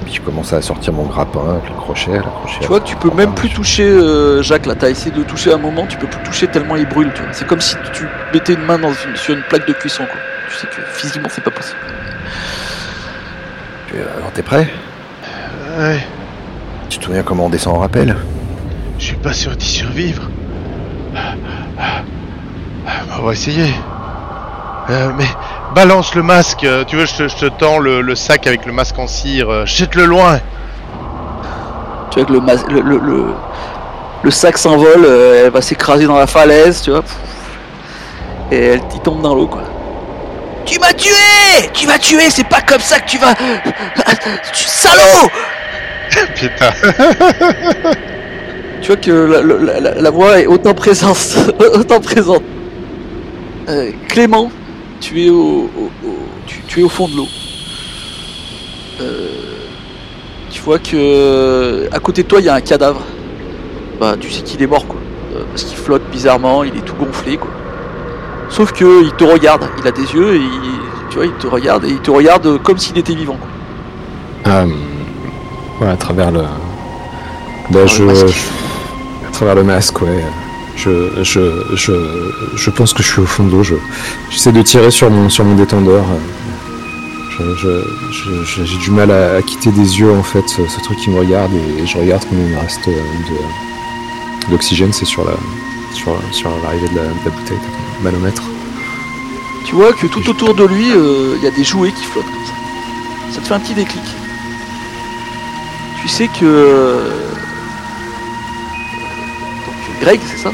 Et puis, je commence à sortir mon grappin avec le crochet. Le crochet Tu vois tu peux même plus toucher euh, Jacques là, t'as essayé de le toucher un moment, tu peux plus toucher tellement il brûle, tu vois. C'est comme si tu mettais une main dans une- sur une plaque de cuisson quoi. Tu sais que physiquement c'est pas possible. Tu- euh, Alors, t'es prêt? Ouais, Tu te souviens comment on descend en rappel? Je suis pas sûr d'y survivre. On va essayer. Euh, mais balance le masque, euh, tu veux, je te, je te tends le, le sac avec le masque en cire, euh, jette-le loin. Tu vois que le, mas- le, le, le, le sac s'envole, euh, elle va s'écraser dans la falaise, tu vois. Et elle il tombe dans l'eau, quoi. Tu m'as tué Tu m'as tué C'est pas comme ça que tu vas... Tu salaud Putain. Tu vois que la, la- la- la voix est autant présente. autant présente. Euh, Clément, tu es au, au- au- tu, tu es au fond de l'eau. Euh, tu vois que à côté de toi il y a un cadavre. Bah tu sais qu'il est mort quoi. Euh, parce qu'il flotte bizarrement, il est tout gonflé quoi. Sauf que il te regarde, il a des yeux et il, tu vois il te regarde et il te regarde comme s'il était vivant quoi. Ah, ouais, à travers le. Bah, je, travers le masque, ouais. Je, je, je, je pense que je suis au fond de l'eau. Je, j'essaie de tirer sur mon, sur mon détendeur. J'ai du mal à, quitter des yeux en fait ce, truc qui me regarde et, je regarde combien il me reste euh, d'oxygène. C'est sur la, sur, sur l'arrivée de la, de la bouteille, manomètre. Tu vois que tout autour de lui, euh, il y a des jouets qui flottent comme ça. Ça te fait un petit déclic. Tu sais que. Greg, c'est ça?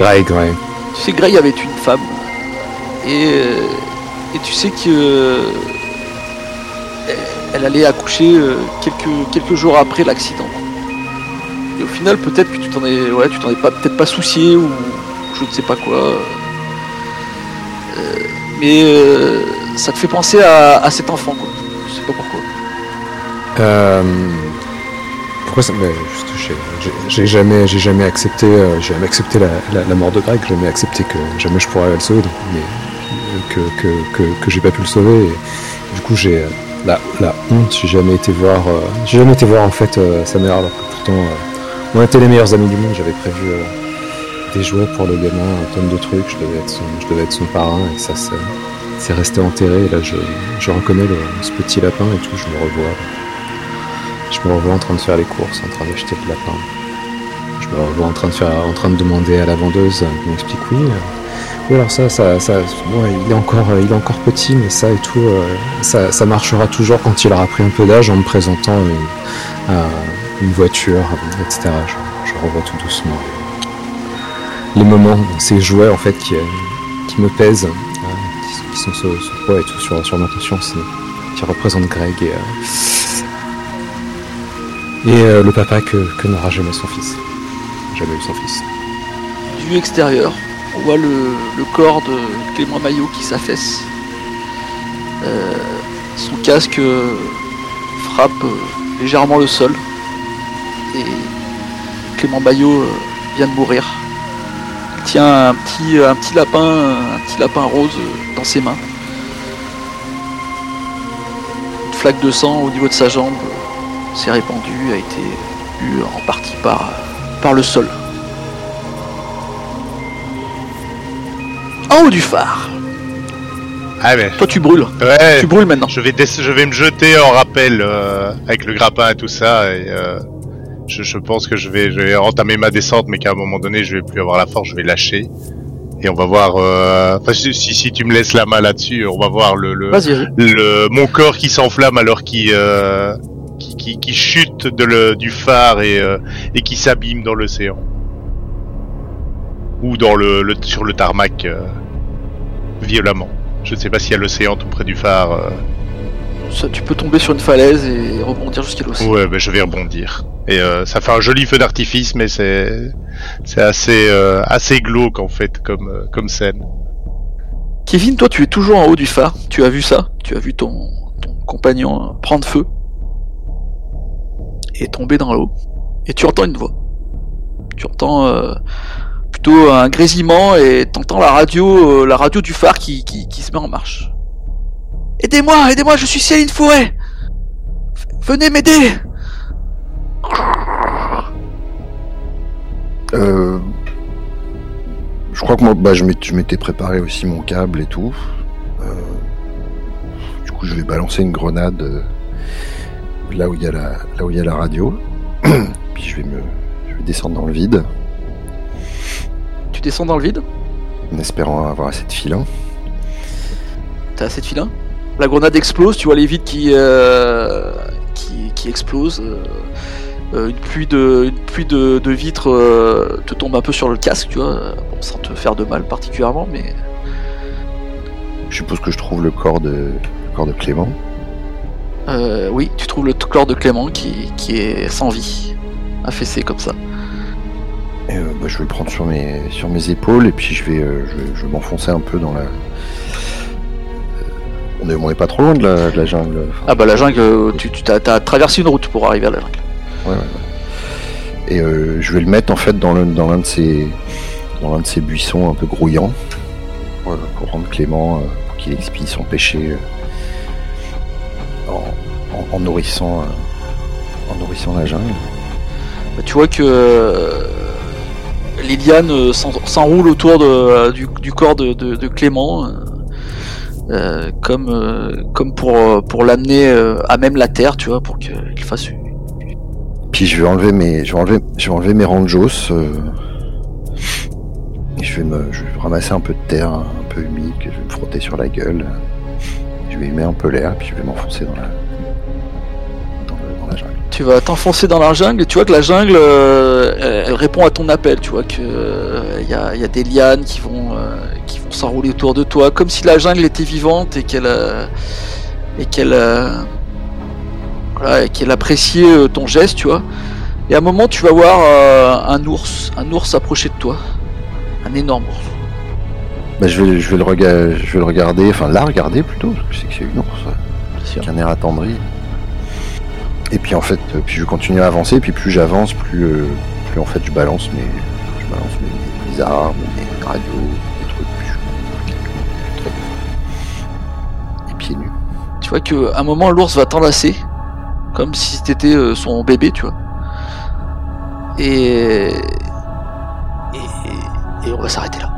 Greg, ouais. Tu sais Greg avait une femme. Et, euh, et tu sais que. euh, Elle allait accoucher euh, quelques, quelques jours après l'accident. Et au final, peut-être que tu t'en es, ouais, tu t'en es pas, peut-être pas soucié ou je ne sais pas quoi. Euh, mais euh, ça te fait penser à, à cet enfant, quoi. Je sais pas pourquoi. Euh, pourquoi ça mais j'ai- jamais, jamais accepté, euh, jamais accepté la, mort de Greg. J'ai jamais accepté que jamais je pourrais le sauver, mais que que, que, que j'ai pas pu le sauver. Du coup, j'ai euh, la, honte. J'ai jamais été voir, euh, j'ai jamais été voir en fait sa mère. Alors que pourtant, on était les meilleurs amis du monde. J'avais prévu des jouets pour le gamin, un tonne de trucs. Je devais être son, je devais être son parrain, et ça, c'est resté enterré. Et là, je, je reconnais ce petit lapin et tout. Je me revois. Je me revois en train de faire les courses, en train d'acheter le lapin. Je me revois en train de faire, en train de demander à la vendeuse, qui m'explique oui, euh, Oui, alors ça, ça, ça il, est encore, il est encore petit, mais ça et tout, euh, ça, marchera toujours quand il aura pris un peu d'âge en me présentant une, euh, voiture, etc. Je, revois tout doucement les moments, ces jouets en fait qui, qui me pèsent, euh, qui, sont ce, ce, poids et tout sur, sur ma conscience, qui représentent Greg et, et le papa que, n'aura jamais son fils. Jamais eu son fils. Du extérieur, on voit le, corps de Clément Maillot qui s'affaisse. Euh, son casque frappe légèrement le sol. Et Clément Maillot vient de mourir. Il tient un petit lapin, un petit lapin rose dans ses mains. Une flaque de sang au niveau de sa jambe s'est répandue, a été bu en partie par, par le sol. en haut du phare. Ah mais... Toi tu brûles. Ouais. Tu brûles maintenant. Je vais, je vais me jeter en rappel euh, avec le grappin et tout ça. Et, euh, je, je, pense que je vais, je vais entamer ma descente, mais qu'à un moment donné, je vais plus avoir la force, je vais lâcher. Et on va voir. Euh... Enfin, si, si tu me laisses la main là-dessus, on va voir le, le, le mon corps qui s'enflamme alors qu'il euh, qui, chute de le, du phare et, euh, et qui s'abîme dans l'océan ou dans le, le, sur le tarmac euh, violemment. Je ne sais pas s'il y a l'océan tout près du phare. Euh... Ça, tu peux tomber sur une falaise et rebondir jusqu'à l'océan. Ouais, mais je vais rebondir. Et ça fait un joli feu d'artifice, mais c'est c'est assez assez glauque en fait comme comme scène. Kevin, toi, tu es toujours en haut du phare. Tu as vu ça? Tu as vu ton, ton compagnon prendre feu? Et tomber dans l'eau. Et tu entends une voix. Tu entends euh, plutôt un grésillement et t'entends la radio, euh, la radio du phare qui, qui, se met en marche. Aidez-moi, aidez-moi, je suis Céline Fourret. Venez m'aider. Euh, je crois que moi, bah, je m'étais préparé aussi mon câble et tout. Euh, du coup, je vais balancer une grenade là où il y a la, là où il y a la radio. Puis je vais me, je vais descendre dans le vide. Tu descends dans le vide? En espérant avoir assez de filin. T'as assez de filin La grenade explose, tu vois les vides qui, euh, qui, qui, explosent. Euh, une pluie de, une pluie de, de vitres euh, te tombe un peu sur le casque, tu vois, bon, sans te faire de mal particulièrement, mais. Je suppose que je trouve le corps de, le corps de Clément. Euh, oui, tu trouves le corps de Clément qui, qui est sans vie, affaissé comme ça. Et euh, bah, je vais le prendre sur mes, sur mes épaules et puis je vais, euh, je vais, je vais m'enfoncer un peu dans la. On est, on est pas trop loin de la, de la jungle. Enfin, ah bah la jungle, tu, tu as, as, traversé une route pour arriver à la jungle. Ouais, ouais, ouais. Et euh, je vais le mettre en fait dans l'un dans de ces dans l'un de ces buissons un peu grouillants voilà, pour rendre Clément, pour qu'il expie son péché en, en, nourrissant en nourrissant la jungle. Bah, tu vois que les lianes s'enroulent autour de, du, du, corps de, de, de Clément. Euh, comme euh, comme pour pour l'amener euh, à même la terre, tu vois, pour qu'il fasse. Puis je vais enlever mes je vais enlever je vais enlever mes ranjos. et je vais me je vais ramasser un peu de terre un peu humide que je vais me frotter sur la gueule. Je vais humer un peu l'air puis je vais m'enfoncer dans la jungle. Tu vas t'enfoncer dans la jungle et tu vois que la jungle euh, répond à ton appel. Tu vois que il euh, y, a, des lianes qui vont euh, vont s'enrouler autour de toi comme si la jungle était vivante et qu'elle et qu'elle et appréciait ton geste, tu vois. Et à un moment, tu vas voir un ours, un ours approcher de toi, un énorme ours. Bah, je vais, je vais le regarder, je vais le regarder, enfin la regarder plutôt, parce que je sais que c'est une ours, avec un air attendri. Et puis en fait, puis je continue à avancer, puis plus j'avance, plus, euh, plus en fait je balance mes, je balance mes, mes armes, mes radios, mes trucs, je, pieds nus. Tu vois qu'à un moment l'ours va t'enlacer, comme si c'était euh, son bébé, tu vois. Et... et et on va s'arrêter là.